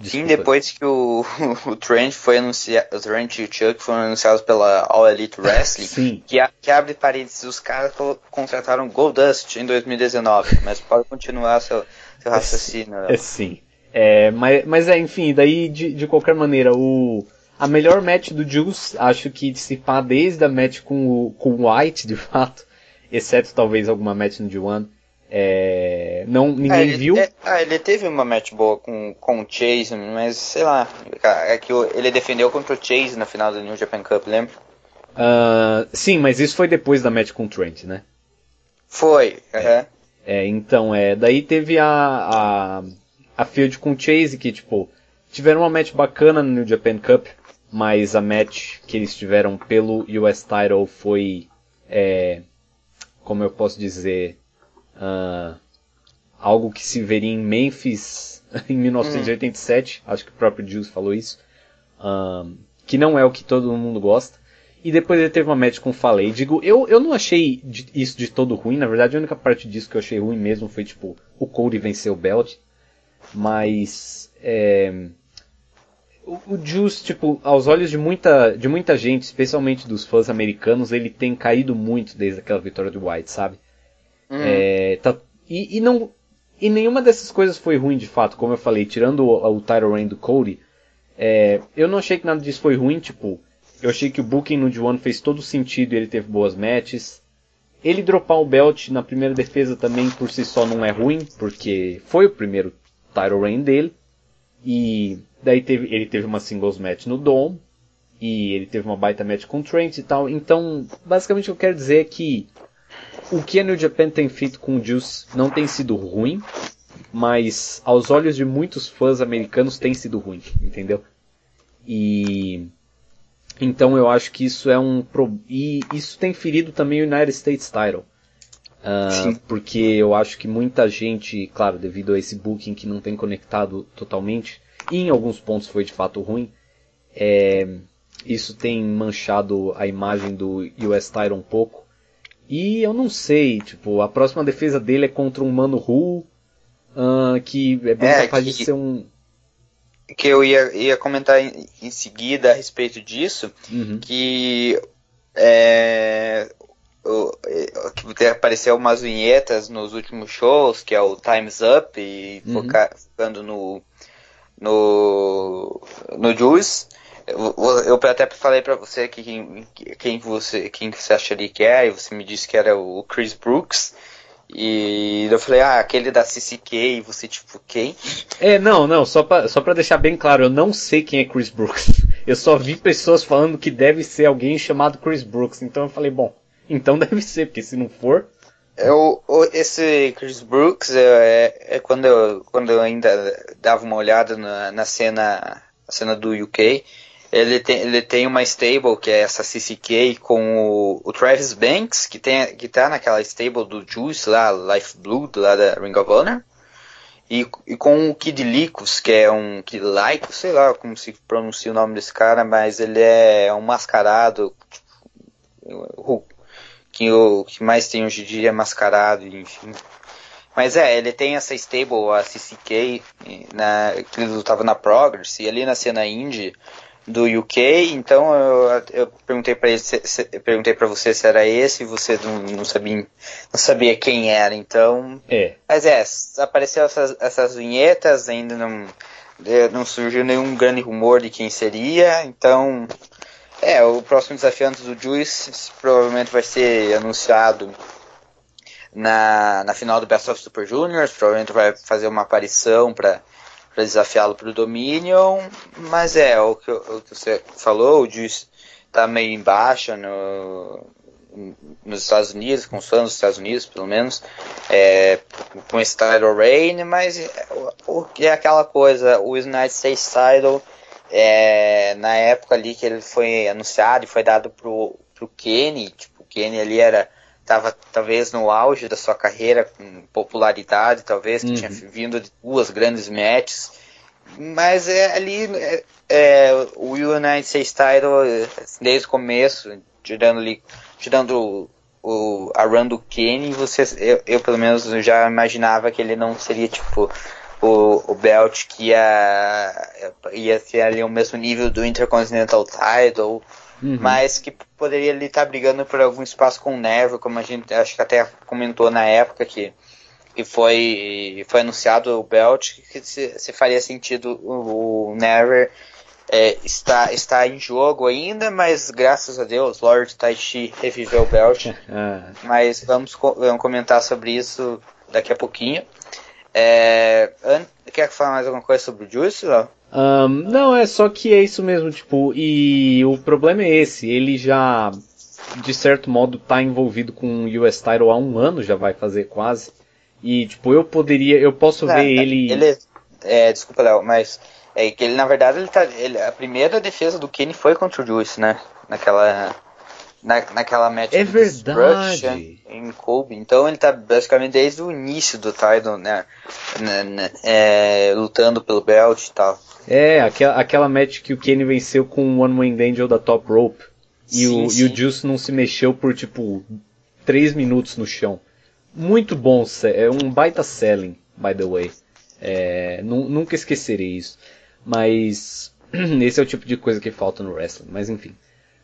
Sim, depois que o, o Trent foi anunciado, o Trent e o Chuck foram anunciados pela All Elite Wrestling, Sim. Que, a, que abre parênteses, os caras contrataram Goldust em 2019, mas pode continuar seu, seu raciocínio. É, sim. É, mas, mas é, enfim, daí de, de qualquer maneira, o, a melhor match do Juice, acho que dissipar desde a match com o, com o White, de fato, exceto talvez alguma match no D1, é, não, ninguém ah, ele, viu. É, ah, ele teve uma match boa com, com o Chase, mas sei lá. É que ele defendeu contra o Chase na final do New Japan Cup, lembra? Uh, sim, mas isso foi depois da match com o Trent, né? Foi, é. é então, é, daí teve a, a, a field com o Chase, que tipo, tiveram uma match bacana no New Japan Cup, mas a match que eles tiveram pelo US Title foi, é, como eu posso dizer, uh, algo que se veria em Memphis em 1987, hum. acho que o próprio Juice falou isso, uh, que não é o que todo mundo gosta. E depois ele teve uma match com o Falei. Digo, eu, eu não achei isso de todo ruim. Na verdade, a única parte disso que eu achei ruim mesmo foi, tipo, o Cody vencer o Belt. Mas, é, o, o Juice, tipo, aos olhos de muita, de muita gente, especialmente dos fãs americanos, ele tem caído muito desde aquela vitória do White, sabe? Uhum. É, tá, e, e, não, e nenhuma dessas coisas foi ruim de fato, como eu falei, tirando o, o title reign do Cody, é, eu não achei que nada disso foi ruim, tipo, eu achei que o booking no D1 fez todo sentido e ele teve boas matches. Ele dropar o belt na primeira defesa também por si só não é ruim, porque foi o primeiro title reign dele. E daí teve, ele teve uma singles match no Dome. E ele teve uma baita match com o Trent e tal. Então, basicamente o que eu quero dizer é que o que a New Japan tem feito com o Juice não tem sido ruim, mas aos olhos de muitos fãs americanos tem sido ruim, entendeu? E então eu acho que isso é um pro... e isso tem ferido também o United States Title. Uh, porque eu acho que muita gente, claro, devido a esse booking que não tem conectado totalmente, e em alguns pontos foi de fato ruim, é, isso tem manchado a imagem do US Title um pouco. E eu não sei, tipo, a próxima defesa dele é contra um Mano Ru, uh, que é bem é, capaz que, de ser um. Que eu ia, ia comentar em, em seguida a respeito disso, uhum. que é, que apareceu umas vinhetas nos últimos shows, que é o Time's Up, e uhum. focando no, no, no Juice. Eu, eu até falei para você que quem, quem, você quem você acharia que era, e você me disse que era o Chris Brooks. E eu falei, ah, aquele da CCK, e você tipo, quem? É, não, não, só pra, só pra deixar bem claro, eu não sei quem é Chris Brooks. Eu só vi pessoas falando que deve ser alguém chamado Chris Brooks, então eu falei, bom, então deve ser, porque se não for. É esse Chris Brooks é, é, é, quando, eu, quando eu ainda dava uma olhada na, na cena, na cena do UK. Ele tem, ele tem uma stable que é essa CCK com o, o Travis Banks, que, tem, que tá naquela stable do Juice lá, Life Blood, lá da Ring of Honor. E, e com o Kid Lycos, que é um Kid Lycos, sei lá como se pronuncia o nome desse cara, mas ele é um mascarado, tipo, que o que mais tem hoje em dia é mascarado, enfim. Mas é, ele tem essa stable, a CCK, na, que ele lutava na Progress, e ali na cena indie do UK, então eu, eu perguntei para ele, se, se, perguntei para você se era esse, e você não, não, sabia, não sabia quem era, então. É. Mas é, apareceu essas, essas vinhetas, ainda não, não surgiu nenhum grande rumor de quem seria, então é, o próximo desafiante do Juice provavelmente vai ser anunciado na, na final do Best of Super Juniors, provavelmente vai fazer uma aparição para desafiá-lo para o Dominion, mas é, o que, o que você falou, o Juice está meio embaixo no, nos Estados Unidos, com os fãs dos Estados Unidos, pelo menos, é, com esse title reign, mas é, é aquela coisa, o United States title é, na época ali que ele foi anunciado e foi dado pro, pro Kenny, tipo, o Kenny ali era estava talvez no auge da sua carreira com popularidade, talvez que uhum. tinha vindo de duas grandes matches, mas é ali é, é, o United States Title desde o começo, tirando ali, tirando o, o a run do Kenny, você, eu, eu pelo menos já imaginava que ele não seria tipo o, o belt que ia, ia ser ali o mesmo nível do Intercontinental Title, uhum. mas que poderia ali estar tá brigando por algum espaço com o Never, como a gente acho que até comentou na época que, que foi, foi anunciado o belt, que se, se faria sentido o, o Never é, está, está em jogo ainda, mas graças a Deus Lord Taichi reviveu o belt. Ah. Mas vamos, vamos comentar sobre isso daqui a pouquinho. É, quer falar mais alguma coisa sobre o Juice, Um, não, é só que é isso mesmo, tipo, e o problema é esse, ele já, de certo modo, tá envolvido com o US Title há um ano, já vai fazer quase. E, tipo, eu poderia, eu posso é, ver ele... Ele, É, desculpa, Léo, mas é que ele, na verdade, ele tá. Ele, a primeira defesa do Kenny foi contra o Juice, né? Naquela. Na, naquela match é verdade. em Kobe. Então ele tá basicamente desde o início do title, né? né, né é, lutando pelo belt e tal. É, aquela, aquela match que o Kenny venceu com o One Wing Angel da Top Rope. E, sim, o, sim. e o Juice não se mexeu por tipo 3 minutos no chão. Muito bom, é um baita selling, by the way. É, nunca esquecerei isso. Mas esse é o tipo de coisa que falta no wrestling. Mas enfim.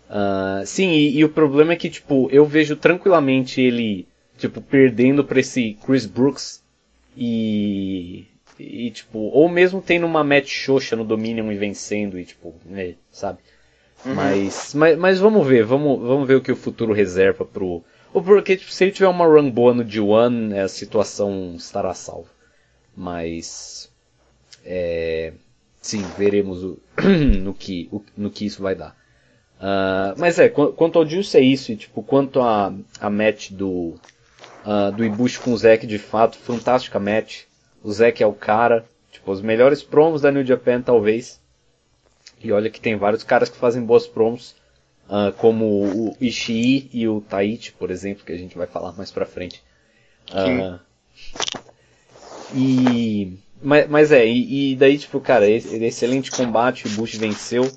Uh, sim, e, e, o problema é que, tipo, eu vejo tranquilamente ele, tipo, perdendo pra esse Chris Brooks e. E, tipo, ou mesmo tendo uma match xoxa no Dominion e vencendo, e, tipo, né, sabe? Uhum. Mas, mas, mas vamos ver, vamos, vamos ver o que o futuro reserva pro. Ou porque, tipo, se ele tiver uma run boa no D1, a situação estará salva. Mas. É, sim, veremos o, no, que, o, no que isso vai dar. Uh, mas é, quanto ao Juice é isso, e tipo, quanto a, a match do, uh, do Ibushi com o Zack, de fato, fantástica match. O Zack é o cara, tipo, os melhores promos da New Japan, talvez. E olha que tem vários caras que fazem boas promos, uh, como o Ishii e o Taichi, por exemplo, que a gente vai falar mais pra frente. e, mas, mas é, e, e, daí, tipo, cara, esse, excelente combate, o Bush venceu.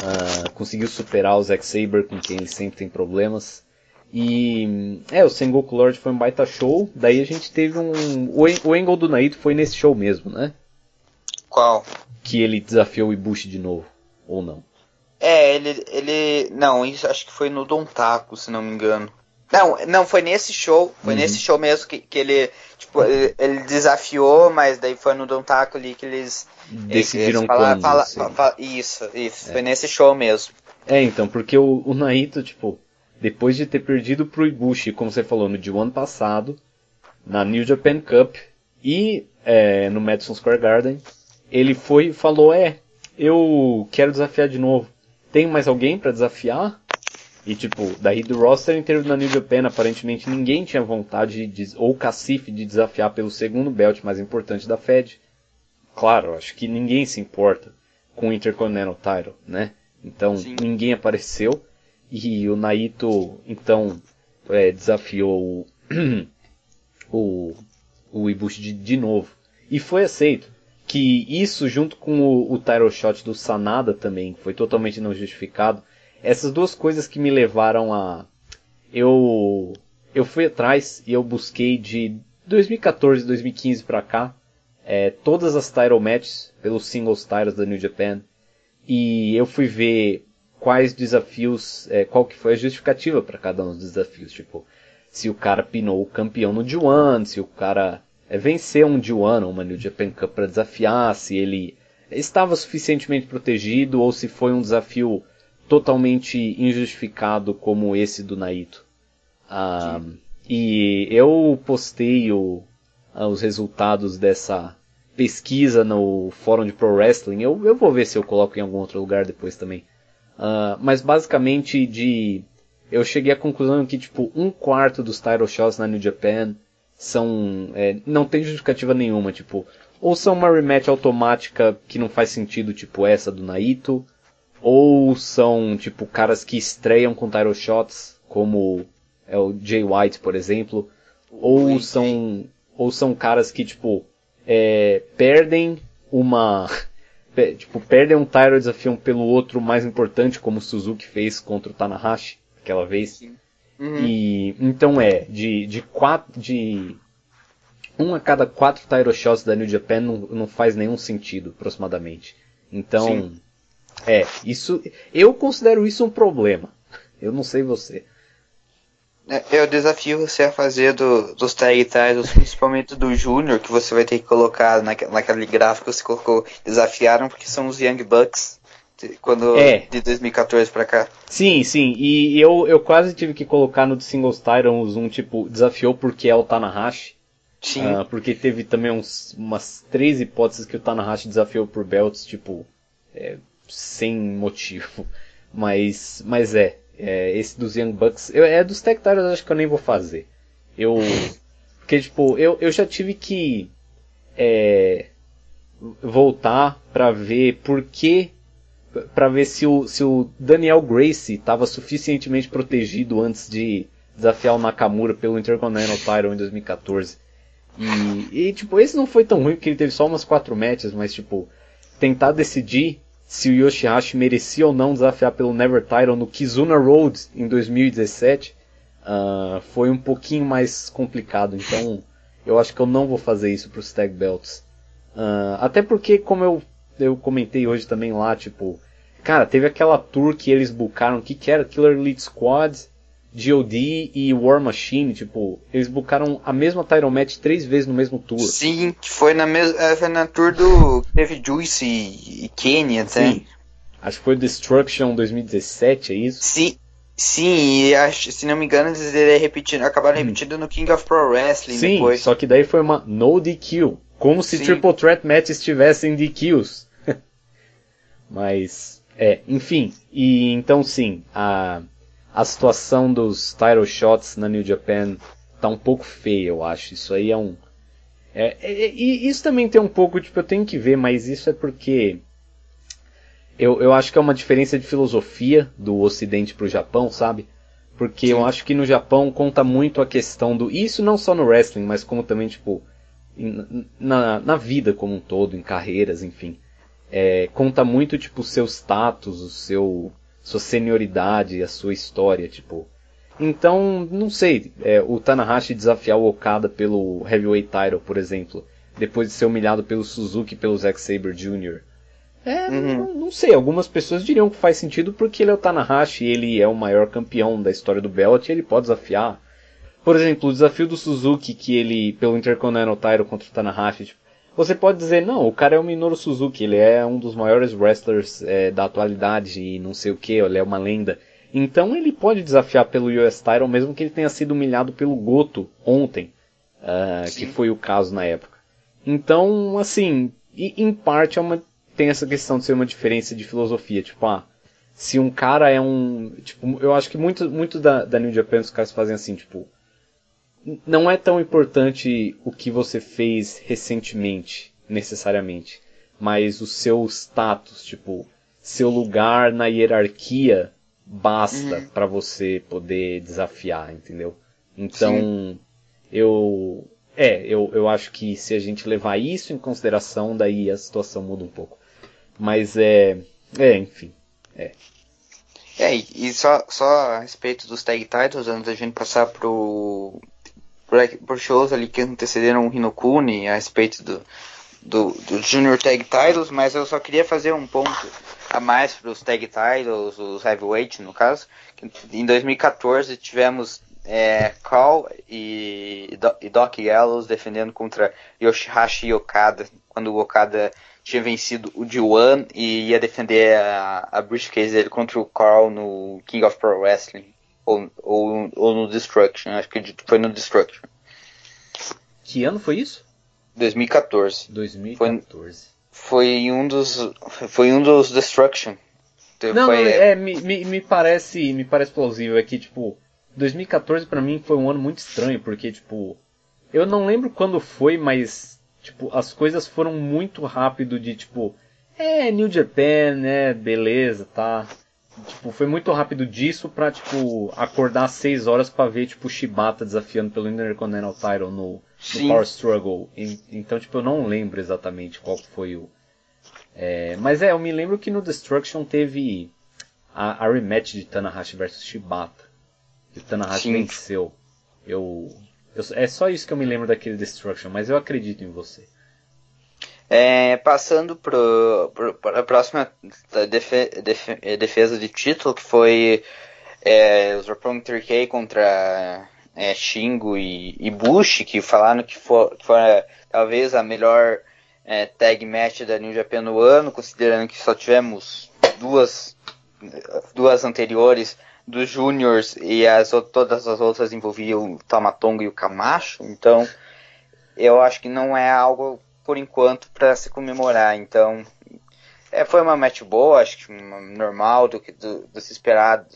Uh, conseguiu superar o Zack Saber, com quem ele sempre tem problemas. E é, o Sengoku Lord foi um baita show. Daí a gente teve um. O, Angle do Naito foi nesse show mesmo, né? Qual? Que ele desafiou o Ibushi de novo, ou não? É, ele. ele não, isso acho que foi no Dontaku, se não me engano. Não, não, foi nesse show. Foi uhum. nesse show mesmo que, que ele. Tipo, ele, ele, desafiou, mas daí foi no Dontaku ali que eles decidiram fala, fala, fala, isso, isso, é. foi nesse show mesmo. É, então, porque o, o Naito, tipo, depois de ter perdido pro Ibushi, como você falou, no D1 passado, na New Japan Cup e é, no Madison Square Garden, ele foi e falou, é, eu quero desafiar de novo. Tem mais alguém para desafiar? E tipo, daí do roster inteiro da New Japan, aparentemente ninguém tinha vontade de, ou cacife de desafiar pelo segundo belt mais importante da Fed claro, acho que ninguém se importa com o Intercontinental Title, né? Então Sim. ninguém apareceu e o Naito então é, desafiou o, o, o Ibushi de, de, novo e foi aceito. Que isso junto com o, o title shot do Sanada também foi totalmente não justificado. Essas duas coisas que me levaram a eu eu fui atrás e eu busquei de 2014, 2015 para cá é, todas as title matches pelos singles titles da New Japan. E eu fui ver quais desafios, é, qual que foi a justificativa para cada um dos desafios, tipo se o cara pinou o campeão no D1, se o cara é, venceu um D1 ou uma New Japan Cup para desafiar, se ele estava suficientemente protegido ou se foi um desafio totalmente injustificado como esse do Naito. Ah, e eu postei o, os resultados dessa pesquisa no fórum de Pro Wrestling. Eu, eu vou ver se eu coloco em algum outro lugar depois também. Uh, mas basicamente de. Eu cheguei à conclusão que tipo um quarto dos title shots na New Japan são. É, não tem justificativa nenhuma, tipo. Ou são uma rematch automática que não faz sentido, tipo essa do Naito. Ou são, tipo, caras que estreiam com title shots, como é o Jay White, por exemplo. Ou são, ou são caras que, tipo, é, perdem uma. tipo, perdem um title desafiam pelo outro mais importante, como o Suzuki fez contra o Tanahashi aquela vez. Uhum. E então é, de, de quatro. De um a cada quatro title shots da New Japan não, não faz nenhum sentido, aproximadamente. Então, Sim. É, isso. Eu considero isso um problema. Eu não sei você. É, eu desafio você a fazer do, dos tag titles, principalmente do Júnior, que você vai ter que colocar naquele, naquele gráfico que você colocou, desafiaram, porque são os Young Bucks quando é. de 2014 para cá. Sim, sim. E eu, eu quase tive que colocar no Singles Titans um tipo desafiou porque é o Tanahashi. Sim. Uh, porque teve também uns, umas três hipóteses que o Tanahashi desafiou por belts, tipo, é, sem motivo. Mas, mas é. É, esse dos Young Bucks. Eu, é dos Tech Titans acho que eu nem vou fazer. Eu. Porque, tipo, eu, eu já tive que. É, voltar para ver por que para ver se o, se o Daniel Gracie estava suficientemente protegido antes de desafiar o Nakamura pelo Intercontinental Title em 2014. E, e, tipo, esse não foi tão ruim porque ele teve só umas quatro matches, mas tipo, tentar decidir se o Yoshihashi merecia ou não desafiar pelo Never Title no Kizuna Road em 2017 uh, ah, foi um pouquinho mais complicado. Então, eu acho que eu não vou fazer isso para os Tag Belts. Uh, até porque, como eu, eu comentei hoje também lá, tipo, cara, teve aquela tour que eles bucaram, que, que era Killer Elite Squad, GOD e War Machine, tipo, eles bucaram a mesma title match três vezes no mesmo tour. Sim, foi na mesma, é, foi na tour do teve Juice e, e Kenny até. Sim. Acho que foi Destruction 2017, é isso? Sim, sim, e acho, se não me engano eles repetindo, acabaram hum. repetindo no King of Pro Wrestling sim, depois. só que daí foi uma no DQ, como se Sim. Triple Threat matches tivessem DQs. Mas, é, enfim, e então sim, a a situação dos title shots na New Japan tá um pouco feia, eu acho. Isso aí é um. É, é, é, e isso também tem um pouco, tipo, eu tenho que ver, mas isso é porque. Eu, eu acho que é uma diferença de filosofia do Ocidente pro Japão, sabe? Porque Sim. eu acho que no Japão conta muito a questão do. Isso não só no wrestling, mas como também, tipo. Na, na vida como um todo, em carreiras, enfim. É, conta muito, tipo, o seu status, o seu sua senioridade, a sua história, tipo. Então, não sei, é, o Tanahashi desafiar o Okada pelo Heavyweight Title, por exemplo, depois de ser humilhado pelo Suzuki e pelo Zack Sabre Jr. É, uhum. não, não, sei, algumas pessoas diriam que faz sentido porque ele é o Tanahashi, ele é o maior campeão da história do Belt e ele pode desafiar. Por exemplo, o desafio do Suzuki que ele pelo Intercontinental Title contra o Tanahashi, tipo, você pode dizer, não, o cara é o Minoru Suzuki, ele é um dos maiores wrestlers é, da atualidade e não sei o que, ele é uma lenda. Então ele pode desafiar pelo US Title, mesmo que ele tenha sido humilhado pelo Goto ontem, uh, que foi o caso na época. Então, assim, em parte é uma, tem essa questão de ser uma diferença de filosofia, tipo, ah, se um cara é um, tipo, eu acho que muito, muito da, da New Japan os caras fazem assim, tipo, não é tão importante o que você fez recentemente, necessariamente, mas o seu status, tipo, seu lugar na hierarquia basta uhum. para você poder desafiar, entendeu? Então, Sim. eu é, eu, eu acho que se a gente levar isso em consideração, daí a situação muda um pouco. Mas é, é, enfim, é. É, e só, só a respeito dos tag titles, antes da gente passar pro, por shows ali que antecederam o Hinokuni a respeito do, do, do Junior Tag Titles, mas eu só queria fazer um ponto a mais para os Tag Titles, os Heavyweight no caso. Em 2014 tivemos é, e, e Doc Gallows defendendo contra Yoshihashi e Okada, quando o Okada tinha vencido o D1 e ia defender a, a briefcase dele contra o Carl no King of Pro Wrestling. Ou, ou, ou no Destruction, acho que foi no Destruction. Que ano foi isso? 2014. 2014. Foi, foi um dos. Foi um dos Destruction. Não, não é, me, me, me, parece. Me parece plausível. É que, tipo, 2014 para mim foi um ano muito estranho, porque, tipo. Eu não lembro quando foi, mas. Tipo, as coisas foram muito rápido de tipo. É, New Japan, né? Beleza, tá. Tipo, foi muito rápido disso pra, tipo, acordar às 6 horas pra ver, tipo, o Shibata desafiando pelo Intercontinental Title no, no Power Struggle. E, então, tipo, eu não lembro exatamente qual foi o... É, mas é, eu me lembro que no Destruction teve a, a rematch de Tanahashi versus Shibata. E Tanahashi Sim. venceu. Eu, eu, é só isso que eu me lembro daquele Destruction, mas eu acredito em você. É, passando para a próxima defe, defe, defesa de título, que foi é, o Roppongi 3K contra é, Shingo e, e, Bush, que falaram que foi, que foi talvez a melhor é, tag match da New Japan no ano, considerando que só tivemos duas, duas anteriores dos Júniors e as, todas as outras envolviam o Tamatonga e o Camacho, então eu acho que não é algo por enquanto para se comemorar. Então, é, foi uma match boa, acho que normal do que do, do se esperar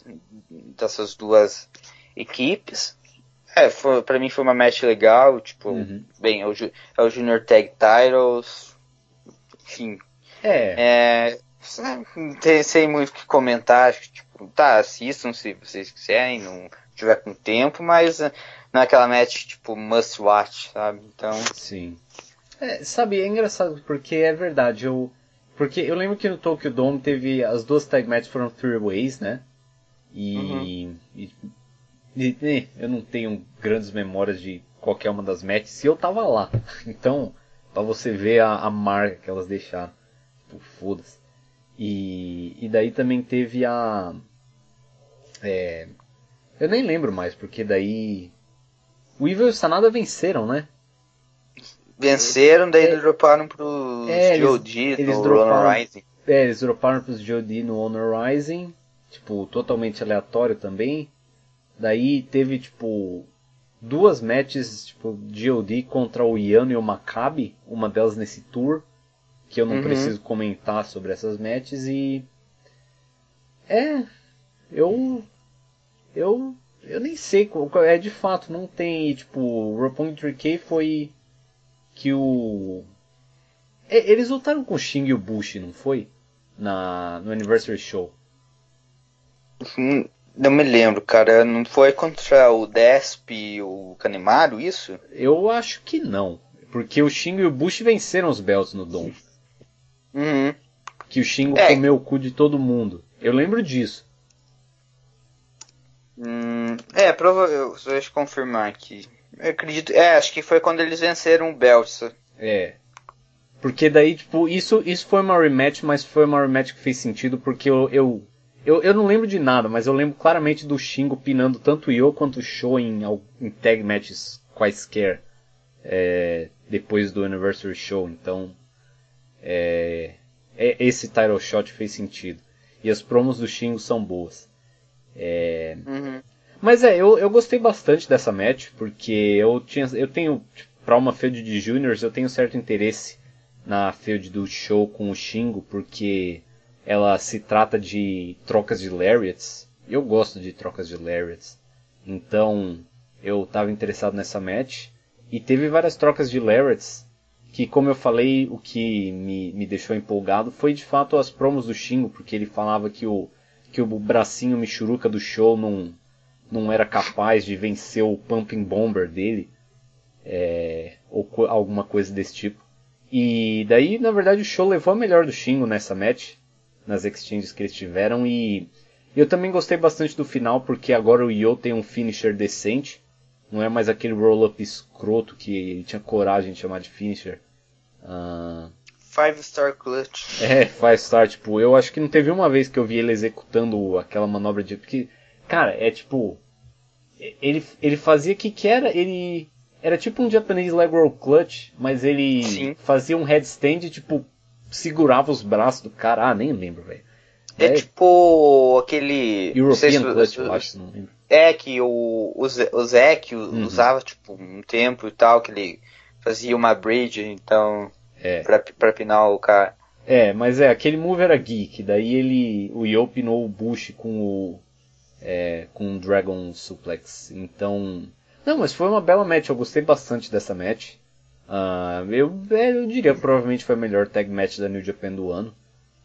dessas duas equipes. É, foi, pra mim foi uma match legal, tipo, uhum. bem, é o, é o Junior Tag Titles, enfim. É. é não sei muito o que comentar. Tipo, tá, assistam se vocês quiserem, não tiver com tempo, mas não é aquela match tipo must watch, sabe? Então. Sim. É, sabe, é engraçado porque é verdade, eu. Porque eu lembro que no Tokyo Dome teve. As duas tag matches foram three ways, né? E, uhum. e, e, e, eu não tenho grandes memórias de qualquer uma das matches e eu tava lá. Então, pra você ver a, a marca que elas deixaram. Tipo, foda-se. E, e daí também teve a. É, eu nem lembro mais, porque daí. O Evil e o Sanada venceram, né? Venceram, daí é, eles droparam pros é, GOD eles, no droparam, Honor Rising. É, eles droparam pros GOD no Honor Rising. Tipo, totalmente aleatório também. Daí teve, tipo, duas matches, tipo, GOD contra o Yano e o Maccabi. Uma delas nesse tour. Que eu não uhum. preciso comentar sobre essas matches e. É. Eu eu eu nem sei é de fato não tem tipo o Roppongi 3K foi que o eles lutaram com o Sting e o Bush não foi na no Anniversary Show não me lembro cara não foi contra o Desp e o Kanemaru isso eu acho que não porque o Sting e o Bush venceram os belts no Dom uhum. que o Shingo é. comeu o cu de todo mundo eu lembro disso Hum, é, provavelmente. Deixa eu confirmar aqui. Eu acredito. É, acho que foi quando eles venceram o Belsa. É. Porque daí, tipo, isso, isso foi uma rematch, mas foi uma rematch que fez sentido porque eu, eu, eu, eu não lembro de nada, mas eu lembro claramente do Shingo pinando tanto o Yo quanto o Show em, em tag matches quaisquer é, depois do Anniversary Show. Então, é, é, esse title shot fez sentido. E as promos do Shingo são boas. É... Uhum. Mas é, eu, eu gostei bastante dessa match, porque eu, tinha, eu tenho, tipo, pra uma field de juniors, eu tenho certo interesse na field do show com o Shingo, porque ela se trata de trocas de lariats. Eu gosto de trocas de lariats. Então, eu estava interessado nessa match. E teve várias trocas de lariats, que como eu falei, o que me, me deixou empolgado foi de fato as promos do Shingo, porque ele falava que o que o bracinho Michuruca do show não, não era capaz de vencer o Pumping Bomber dele, é, ou alguma coisa desse tipo. E daí, na verdade, o show levou a melhor do Shingo nessa match, nas exchanges que eles tiveram, e eu também gostei bastante do final, porque agora o Yo tem um finisher decente, não é mais aquele roll-up escroto que ele tinha coragem de chamar de finisher. Uh, Five Star Clutch. É, Five Star, tipo, eu acho que não teve uma vez que eu vi ele executando aquela manobra de. Porque, cara, é tipo. Ele, ele fazia que que era? Ele. Era tipo um japonês leg roll clutch, mas ele Sim. fazia um headstand e, tipo, segurava os braços do cara. Ah, nem lembro, velho. É, é, tipo aquele. European se, clutch, eu acho, não lembro. É, que o, o, o Zek uhum. usava, tipo, um tempo e tal, que ele fazia uma bridge, então. É. Pra, pra pinar o cara. É, mas é, aquele move era geek, daí ele. O Yo pinou o Bush com o. É, com o Dragon Suplex. Então. Não, mas foi uma bela match, eu gostei bastante dessa match. Uh, eu, é, eu diria provavelmente foi a melhor tag match da New Japan do ano.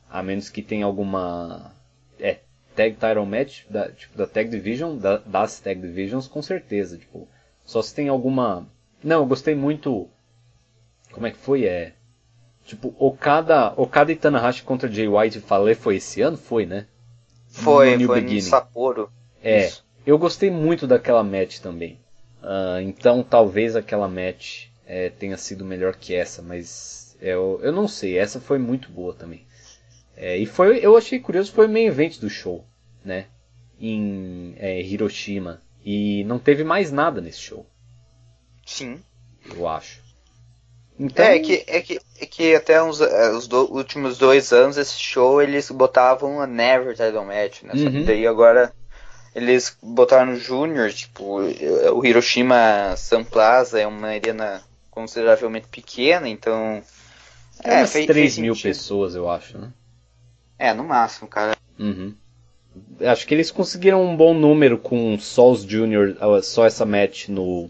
A menos que tenha alguma. É, tag title match, da, tipo, da tag division, da, das tag divisions, com certeza. Tipo, só se tem alguma. Não, eu gostei muito. Como é que foi? É. Tipo, Okada, Okada e Tanahashi contra Jay White e Fale foi esse ano? Foi, né? Foi, no foi no Sapporo. É, Isso. eu gostei muito daquela match também. Uh, então talvez aquela match é, tenha sido melhor que essa, mas eu, eu não sei, essa foi muito boa também. É, e foi, eu achei curioso, foi o main event do show, né? Em é, Hiroshima. E não teve mais nada nesse show. Sim. Eu acho. Então... É, que, é, que, é que até uns, é, os do, últimos dois anos esse show eles botavam a Never Title Match, né? Uhum. daí agora eles botaram no Junior, tipo, o Hiroshima Sun Plaza é uma arena consideravelmente pequena, então. É, é umas fez, 3 fez mil sentido. pessoas, eu acho, né? É, no máximo, cara. Uhum. Acho que eles conseguiram um bom número com só os Junior, só essa match no.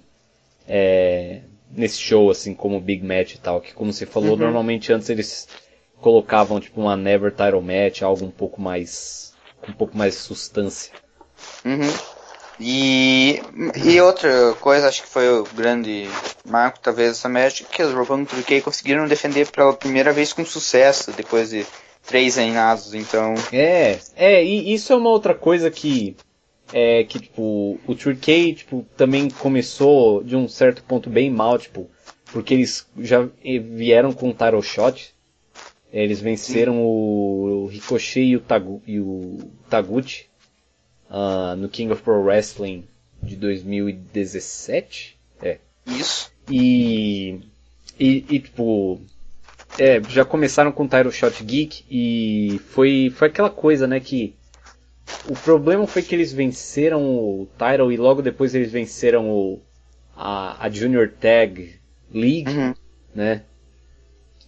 É, nesse show, assim, como Big Match e tal, que como você falou, uhum. normalmente antes eles, colocavam tipo uma Never Title Match, algo um pouco mais com um pouco mais de substância. Uhum. E, e outra coisa, acho que foi o grande marco, talvez, essa match, que os Roban Turkey conseguiram defender pela primeira vez com sucesso, depois de três reinados, então... É, é, e isso é uma outra coisa que, é, que tipo, o Turkey, tipo, também começou de um certo ponto bem mal, tipo, porque eles já vieram com o title shot, eles venceram o Ricochet e o, Tagu, e o Taguchi uh, no King of Pro Wrestling de 2017. É. Isso. E, e, e tipo, é, já começaram com o Title Shot Geek e foi, foi aquela coisa, né, que o problema foi que eles venceram o Title e logo depois eles venceram o, a, a Junior Tag League, uhum. né?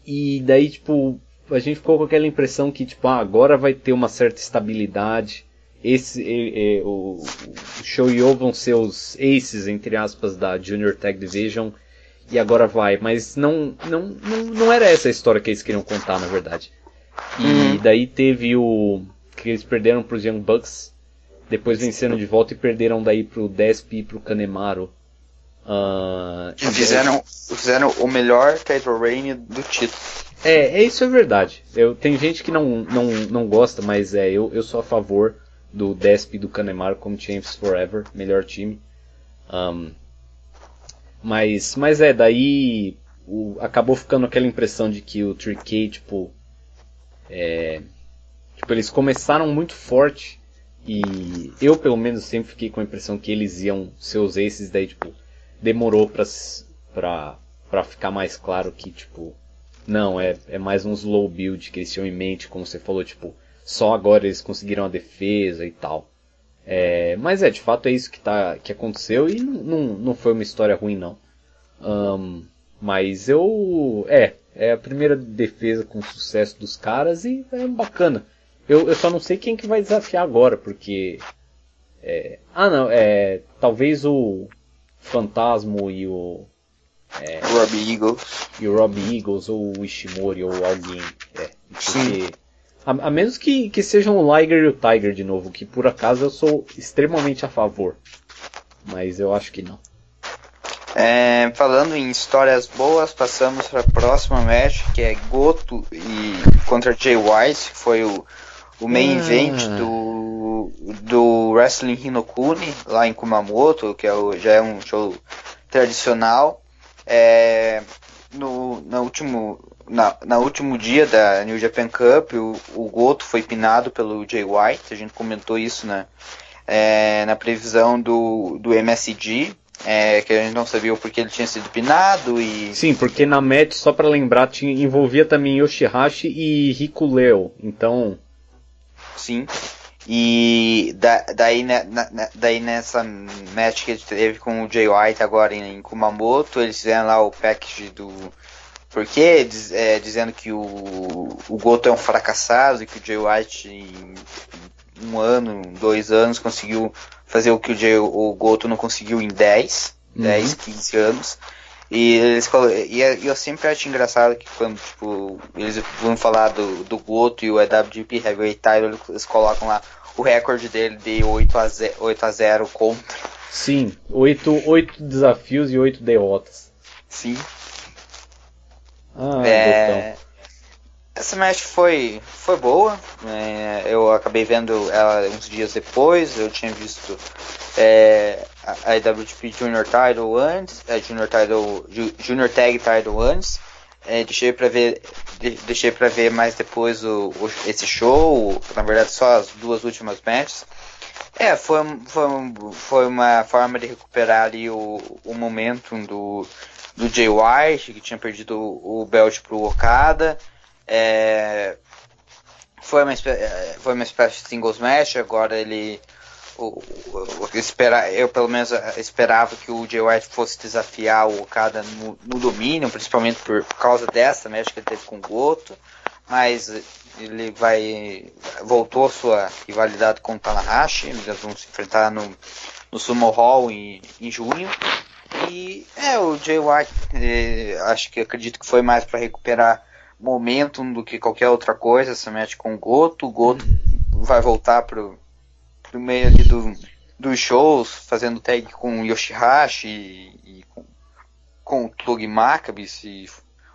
E daí, tipo, a gente ficou com aquela impressão que, tipo, ah, agora vai ter uma certa estabilidade. Esse, e, e, o, o Shoyo vão ser os aces, entre aspas, da Junior Tag Division. E agora vai. Mas não, não, não, não era essa a história que eles queriam contar, na verdade. E uhum. daí teve o. que eles perderam para os Young Bucks. Depois venceram de volta e perderam daí pro Desp e pro Canemaro. Uh, fizeram, fizeram o melhor title reign do título. É, é isso é verdade. Eu, tem gente que não, não, não gosta, mas é, eu, eu sou a favor do Desp e do Canemaro como Champions Forever, melhor time. Um, mas, mas é, daí o, acabou ficando aquela impressão de que o 3K, tipo, é, tipo, eles começaram muito forte e eu pelo menos sempre fiquei com a impressão que eles iam ser os aces, daí tipo, demorou pra, pra, pra ficar mais claro que, tipo, não, é, é mais um slow build que eles tinham em mente, como você falou, tipo, só agora eles conseguiram a defesa e tal. É, mas é, de fato é isso que, tá, que aconteceu e não, não, foi uma história ruim não. Um, mas eu. É, é a primeira defesa com sucesso dos caras e é bacana. Eu, eu só não sei quem que vai desafiar agora, porque. É, ah não, é. Talvez o, Fantasma e o. É, Robbie Eagles. E o Robbie Eagles ou o Ishimori ou alguém. É, porque, a, a, menos que, que sejam o Liger e o Tiger de novo, que por acaso eu sou extremamente a favor. Mas eu acho que não. É, falando em histórias boas, passamos para a próxima match, que é Goto e contra Jay White, que foi o, o main ah. event do, do Wrestling Hinokuni, lá em Kumamoto, que é o, já é um show tradicional. É, no, no último, na, na último dia da New Japan Cup, o, o Goto foi pinado pelo Jay White, a gente comentou isso na, é, na previsão do, do MSG, é, que a gente não sabia porque ele tinha sido pinado e... Sim, porque na match, só para lembrar, tinha, envolvia também Yoshihashi e Rikuleo, então sim. E da, daí, né, na, daí nessa match que ele teve com o Jay White agora em, em Kumamoto, eles fizeram lá o package do. Porque diz, é, dizendo que o, o Goto é um fracassado e que o Jay White em um ano, dois anos conseguiu fazer o que o, Jay, o Goto não conseguiu em 10, uhum. 10, 15 anos. E, eles, e, eu sempre acho engraçado que quando tipo, eles vão falar do, do Goto e o EWGP Heavyweight Title, eles colocam lá o recorde dele de 8 a 0, 8 a 0 contra. Sim, 8, 8 desafios e 8 derrotas. Sim. Ah, é... Essa match foi, foi boa. É, eu acabei vendo ela uns dias depois. Eu tinha visto é, a IWGP Junior Title antes, a Junior Title, Junior Tag Title antes. É, deixei para ver, deixei para ver mais depois o, o, esse show, na verdade só as duas últimas matches. É, foi, foi, foi uma forma de recuperar ali o, o momentum do, do Jay White, que tinha perdido o, o belt pro Okada. É, foi, uma, é, foi uma espécie de singles match, agora ele o, o, espera, eu pelo menos eh, esperava que o Jay White fosse desafiar o Okada no, no domínio, principalmente por, por, causa dessa match que ele teve com o Goto, mas ele vai voltou sua rivalidade com o Tanahashi, eles vão se enfrentar no, no Sumo Hall em, em junho. E é, o Jay White, eh, acho que acredito que foi mais para recuperar momentum do que qualquer outra coisa, essa match com o Goto. O Goto vai voltar pro, pro meio ali do, dos shows, fazendo tag com o Yoshihashi e, e com, com o Tug Maccabis e,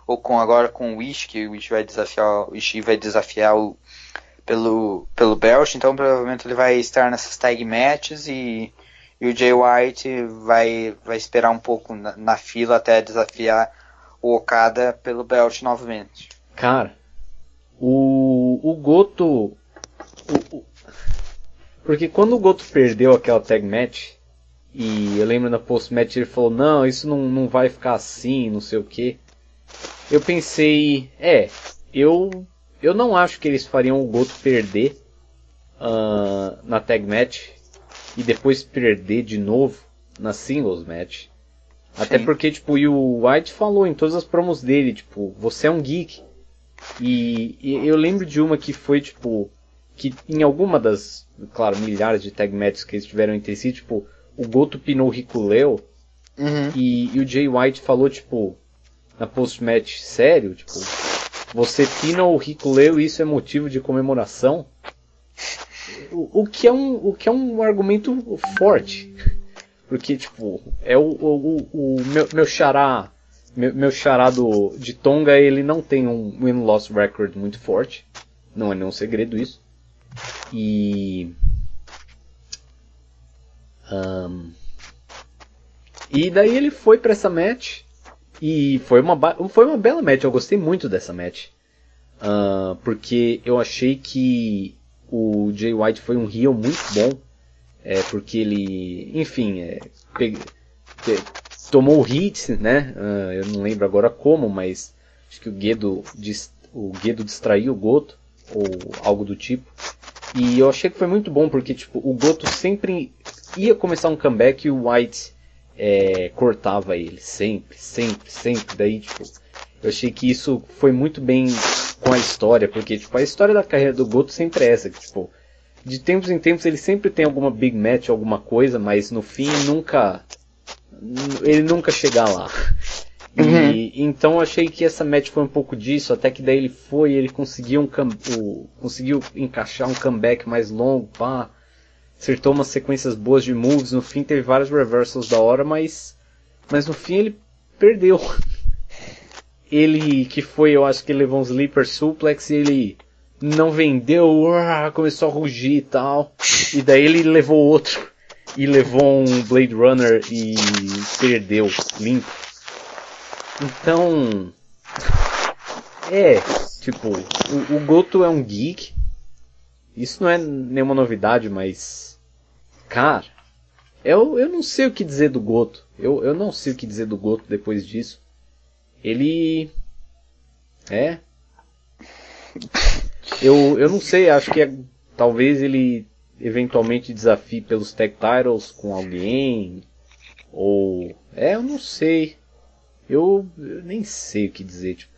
ou com agora com o Wish, que o Wish vai desafiar, o Ishii vai desafiar o, pelo, pelo belt, então provavelmente ele vai estar nessas tag matches e, e o Jay White vai, vai esperar um pouco na, na fila até desafiar o Okada pelo belt novamente. Cara, o, o Goto. O, o, porque quando o Goto perdeu aquela tag match, e eu lembro na post-match ele falou: Não, isso não, não vai ficar assim, não sei o que. Eu pensei: É, eu, eu não acho que eles fariam o Goto perder uh, na tag match e depois perder de novo na singles match. Até porque, tipo, o White falou em todas as promos dele, tipo, você é um geek. E, e, eu lembro de uma que foi, tipo, que em alguma das, claro, milhares de tag matches que eles tiveram entre si, tipo, o Goto pinou o Riculeo uhum. e, e, o Jay White falou, tipo, na post-match, sério, tipo, você pina o Riculeo e isso é motivo de comemoração? O, o, que é um, o que é um argumento forte. Porque, tipo, é o, o, o, meu, meu xará. Meu, meu xará do, de Tonga, ele não tem um win-loss record muito forte. Não é nenhum segredo isso. E. Um, e daí ele foi para essa match. E foi uma, foi uma bela match. Eu gostei muito dessa match. Uh, porque eu achei que o Jay White foi um heel muito bom é, porque ele, enfim, é, tomou o hit, né? Uh, eu não lembro agora como, mas acho que o Guedo, o Guedo distraiu o Goto, ou algo do tipo. E eu achei que foi muito bom, porque tipo, o Goto sempre ia começar um comeback e o White é, cortava ele, sempre, sempre, sempre. Daí, tipo, eu achei que isso foi muito bem com a história, porque tipo, a história da carreira do Goto sempre é essa, que, tipo, de tempos em tempos ele sempre tem alguma big match, alguma coisa, mas no fim nunca ele nunca chega lá. Uhum. E, então achei que essa match foi um pouco disso, até que daí ele foi, ele conseguiu um o, conseguiu encaixar um comeback mais longo, pá, acertou umas sequências boas de moves, no fim teve vários reversals da hora, mas mas no fim ele perdeu. Ele que foi, eu acho que ele levou um sleeper suplex e ele não vendeu, começou a rugir e tal. E daí ele levou outro. E levou um Blade Runner e perdeu, limpo. Então. É, tipo, o, o Goto é um geek. Isso não é nenhuma novidade, mas. Cara, eu, eu não sei o que dizer do Goto. Eu, eu não sei o que dizer do Goto depois disso. Ele. É. Eu, eu não sei, acho que é, talvez ele eventualmente desafie pelos tag titles com alguém. Ou. É, eu não sei. Eu, eu nem sei o que dizer, tipo.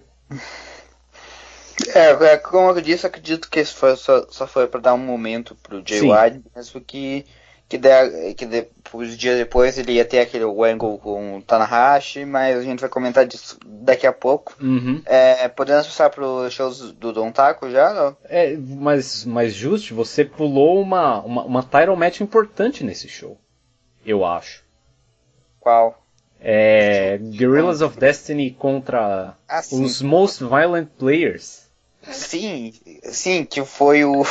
É, é como eu disse, acredito que isso foi, só, só foi para dar um momento pro Jay White, mesmo que que, de, que de, os dias depois ele ia ter aquele angle com o Tanahashi, mas a gente vai comentar disso daqui a pouco. Uhum. É, podemos passar para os shows do Don Taco já? Não? É, mas, mas Just, você pulou uma, uma, uma title match importante nesse show, eu acho. Qual? É, Guerrillas of Destiny contra ah, os Most Violent Players. Sim, sim, que foi o,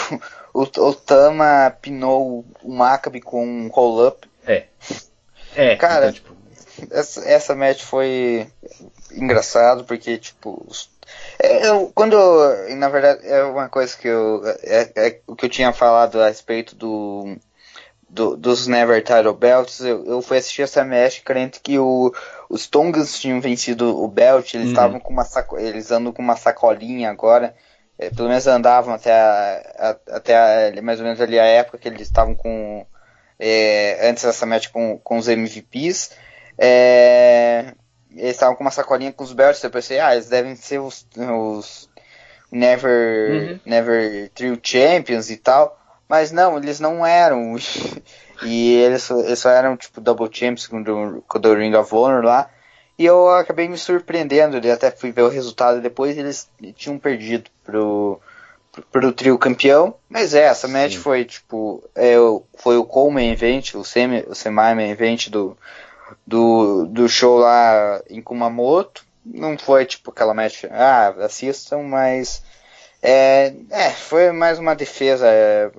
o, o Tama pinou o Maccabi com um roll-up. É. É, cara, então, tipo... essa, essa match foi engraçado porque, tipo, é, eu, quando, na verdade, é uma coisa que eu, é, é o que eu tinha falado a respeito do, do dos Never Title Belts, eu, eu fui assistir essa match crente que o, os Tongans tinham vencido o belt, eles uhum. estavam uhum. com uma saco, eles andam com uma sacolinha agora, é, pelo menos andavam até, a, a, até a, mais ou menos ali a época que eles estavam com é, antes dessa match com, com os MVPs é, eles estavam com uma sacolinha com os belts eu pensei, ah, eles devem ser os, os Never uhum. Never Trio Champions e tal. Mas não, eles não eram. E eles, eles só eram tipo Double Champions com o, com o Ring of Honor lá E eu acabei me surpreendendo, ele até fui ver o resultado depois, eles tinham perdido pro, pro, pro trio campeão. Mas é, essa match Sim. foi tipo. É, foi o Coleman Event, o semi, o semi event do, do, do show lá em Kumamoto. Não foi tipo aquela match, ah, assistam, mas. É, é foi mais uma defesa é,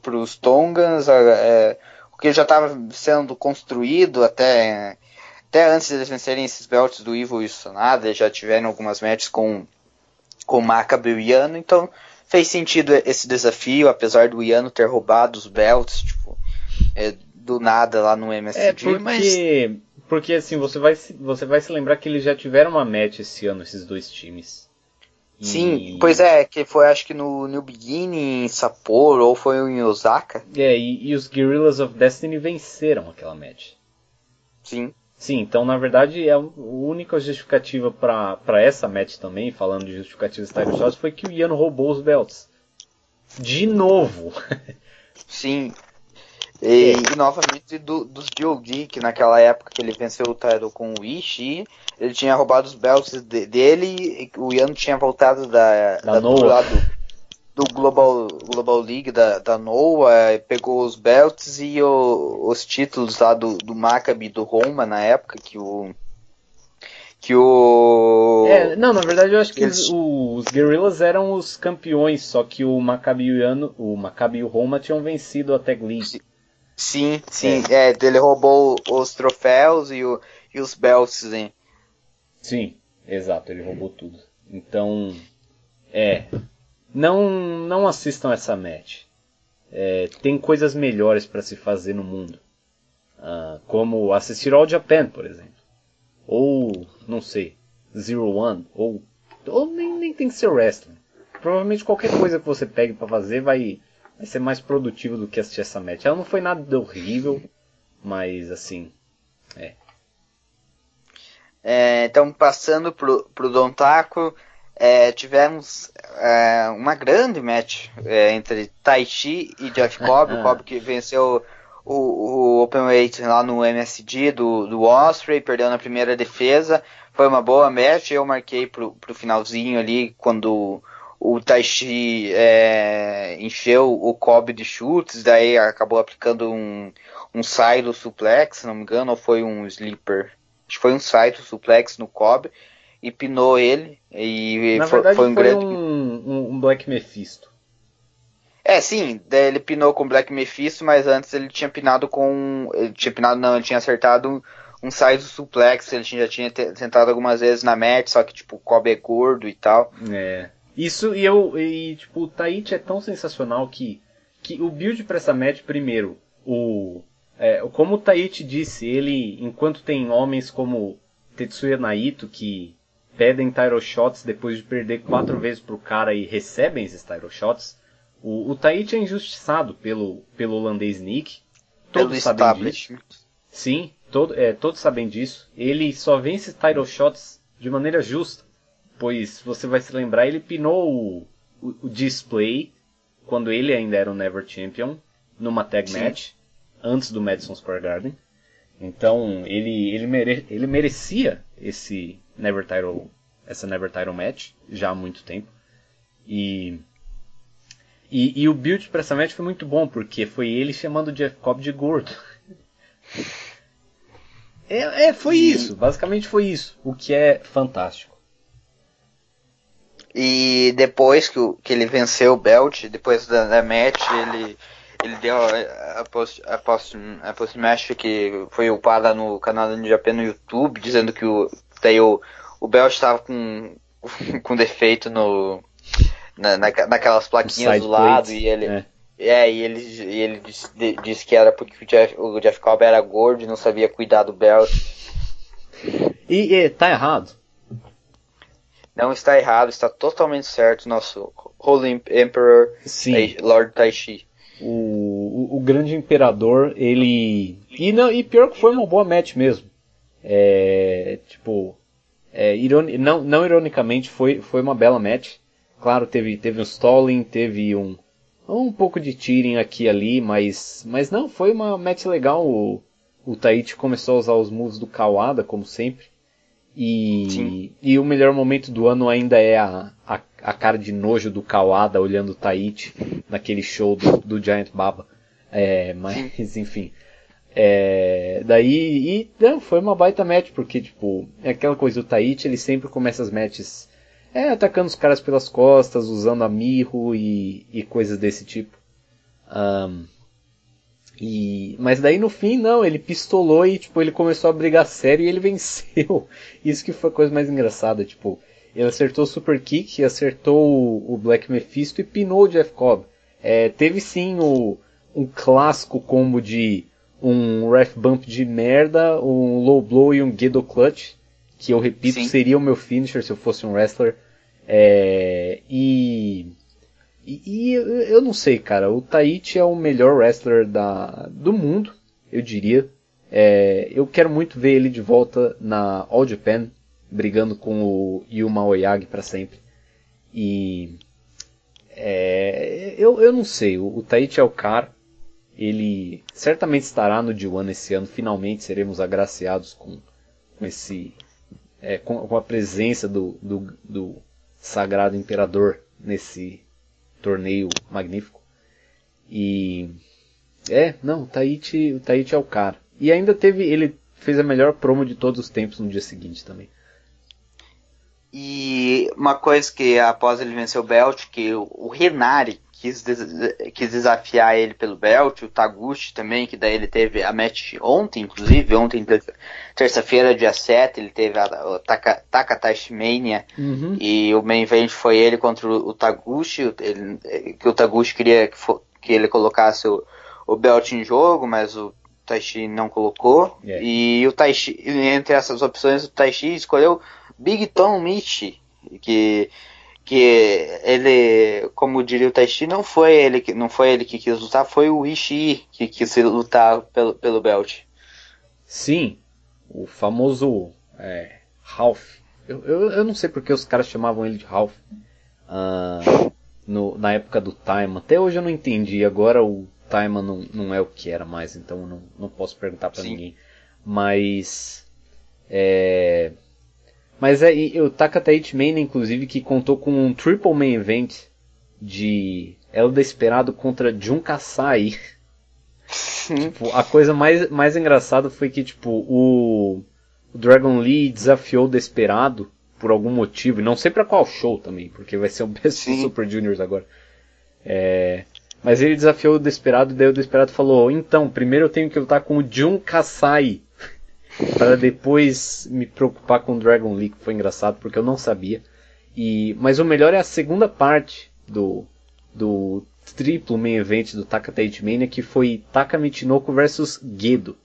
para os Tongans, é, o que já estava sendo construído até até antes de eles vencerem esses belts do Evil e o Sonada, já tiveram algumas matches com, com o Macabre e o Iano, então fez sentido esse desafio, apesar do Iano ter roubado os belts, tipo, é, do nada lá no MSG, é porque, mas... Porque assim, você vai, você vai se lembrar que eles já tiveram uma match esse ano, esses dois times. E... Sim, pois é, que foi acho que no New Beginning, em Sapporo, ou foi em Osaka. É, e, e os Guerrillas of Destiny venceram aquela match. Sim. Sim, então na verdade é a única justificativa para essa match também, falando de justificativas title shots, foi que o Ian roubou os belts. De novo. Sim. E, é. e novamente do, dos DOD, que naquela época que ele venceu o title com o Ishii, ele tinha roubado os belts de, dele, o Ian tinha voltado da, da, da do lado do Global, Global League da, da NOAA, pegou os belts e o, os títulos lá do, do Maccabi do Roma na época, que o. Que o. É, não, na verdade eu acho que Eles... os, os Guerrillas eram os campeões, só que o Maccabi e o Maccabi e o Roma tinham vencido a Tag League. Sim, sim, é. é ele roubou os troféus e, o, e os belts, hein? Sim, exato, ele roubou tudo. Então, é, não, não assistam essa match. É, tem coisas melhores para se fazer no mundo. Uh, como assistir All Japan, por exemplo. Ou, não sei, Zero One. Ou, ou nem, nem tem que ser wrestling. Provavelmente qualquer coisa que você pegue para fazer vai, vai ser mais produtivo do que assistir essa match. Ela não foi nada horrível, mas assim, é. é então, passando pro, pro Don Taco, é, tivemos é, uma grande match é, entre Taichi e Jeff Cobb, o Cobb que venceu o, o Open Weight lá no MSD do, do Osprey, perdeu na primeira defesa, foi uma boa match, eu marquei pro, pro finalzinho ali, quando o Taichi é, encheu o Cobb de chutes, daí acabou aplicando um, um silo suplex, se não me engano, ou foi um sleeper, acho que foi um silo suplex no Cobb, e pinou ele. E Na foi, verdade, foi um foi grande. Um, um Black Mephisto. É, sim, ele pinou com o Black Mephisto, mas antes ele tinha pinado com. Ele tinha pinado, não, ele tinha acertado um size suplex, ele já tinha tentado algumas vezes na match, só que tipo, o Kobe é gordo e tal. É. Isso e eu. E tipo, o Taichi é tão sensacional que. Que o build para essa match, primeiro, o. É, como o Taichi disse, ele, enquanto tem homens como Tetsuya Naito, que pedem title shots depois de perder quatro vezes pro cara e recebem esses title shots. O, o Taichi é injustiçado pelo, pelo holandês Nick. Todos sabem disso. Sim, todo, é, todos sabem disso. Ele só vence title shots de maneira justa. Pois você vai se lembrar, ele pinou o, o, o display quando ele ainda era o Never Champion numa tag Sim. match antes do Madison Square Garden. Então ele, ele, mere, ele merecia esse, Never Title, essa Never Title Match já há muito tempo. E, e, e o build para essa match foi muito bom, porque foi ele chamando o Jeff Cobb de gordo. É, é, foi isso, basicamente foi isso, o que é fantástico. E depois que, o, que ele venceu o belt, depois da, da match, ele, ele deu a, a post, a post, a post match que foi upada no canal do Japan no YouTube, dizendo que o, Daí o, o Bell estava com, com defeito no, na, na, naquelas plaquinhas do lado plate, e ele. É. é. e ele, e ele disse, disse, que era porque o Jeff, o Jeff Cobb era gordo e não sabia cuidar do belt. E, e tá errado? Não está errado, está totalmente certo. Nosso Holy Emperor Sim. Lord Taishi. O, o, o, grande imperador, ele. E, não, e pior que foi uma boa match mesmo. É, tipo, é, ironi não, não ironicamente, foi, foi uma bela match. Claro, teve, teve um stalling, teve um, um pouco de tearing aqui e ali, mas, mas não, foi uma match legal. O, o Taichi começou a usar os moves do Kawada, como sempre. E, e o melhor momento do ano ainda é a, a, a cara de nojo do Kawada olhando o Taichi naquele show do, do Giant Baba. É, mas enfim. É, daí, e não, foi uma baita match, porque tipo, é aquela coisa, o Taichi ele sempre começa as matches é, atacando os caras pelas costas, usando a mirro e, e coisas desse tipo. Um, e, mas daí no fim, não, ele pistolou e tipo, ele começou a brigar sério e ele venceu. Isso que foi a coisa mais engraçada, tipo, ele acertou o Super Kick, acertou o, o Black Mephisto e pinou o Jeff Cobb. É, teve sim o, um clássico combo de um ref bump de merda, um low blow e um Gedo clutch, que eu repito sim. seria o meu finisher se eu fosse um wrestler. É, e e, e, eu não sei, cara. O Taichi é o melhor wrestler da, do mundo, eu diria. É, eu quero muito ver ele de volta na All Japan, brigando com o Yuma Oyagi para sempre. E é, eu, eu não sei. O, o Taichi é o cara. Ele certamente estará no D1 esse ano. Finalmente seremos agraciados com, com esse é, com, com, a presença do, do, do sagrado imperador nesse torneio magnífico. E é, não, o Tahiti, o Tahiti é o cara. E ainda teve, ele fez a melhor promo de todos os tempos no dia seguinte também. E uma coisa que após ele vencer o Belt, que o Renari quis, des quis desafiar ele pelo Belt, o Taguchi também, que daí ele teve a match ontem, inclusive, ontem, terça-feira, dia 7, ele teve a, a Taka, Takatashi Mania, uhum. e o main event foi ele contra o, o Taguchi, ele, que o Taguchi queria que, for, que ele colocasse o, o Belt em jogo, mas o Taishi não colocou, yeah. e o Taishi, entre essas opções, o Taishi escolheu Big Tom Michi, que que ele, como diria o Taishi, não foi ele que não foi ele que quis lutar, foi o Ishii que quis lutar pelo, pelo belt. Sim, o famoso é, Ralph. Eu, eu, eu, não sei porque os caras chamavam ele de Ralph uh, no, na época do Time. Até hoje eu não entendi. Agora o Time não, não é o que era mais, então eu não, não posso perguntar para ninguém. Mas é, mas é, o Takataichi Mania, inclusive, que contou com um triple main event de El Desperado contra Jun Kasai. tipo, a coisa mais, mais engraçada foi que, tipo, o, o Dragon Lee desafiou o Desperado por algum motivo, e não sei para qual show também, porque vai ser o Best Sim. Super Juniors agora. É, mas ele desafiou o Desperado, e daí o Desperado falou: Então, primeiro eu tenho que lutar com o Jun Kasai para depois me preocupar com Dragon League, foi engraçado porque eu não sabia. E mas o melhor é a segunda parte do do triplo main event do Takataichi Mania que foi Taka Michinoku versus Gedo.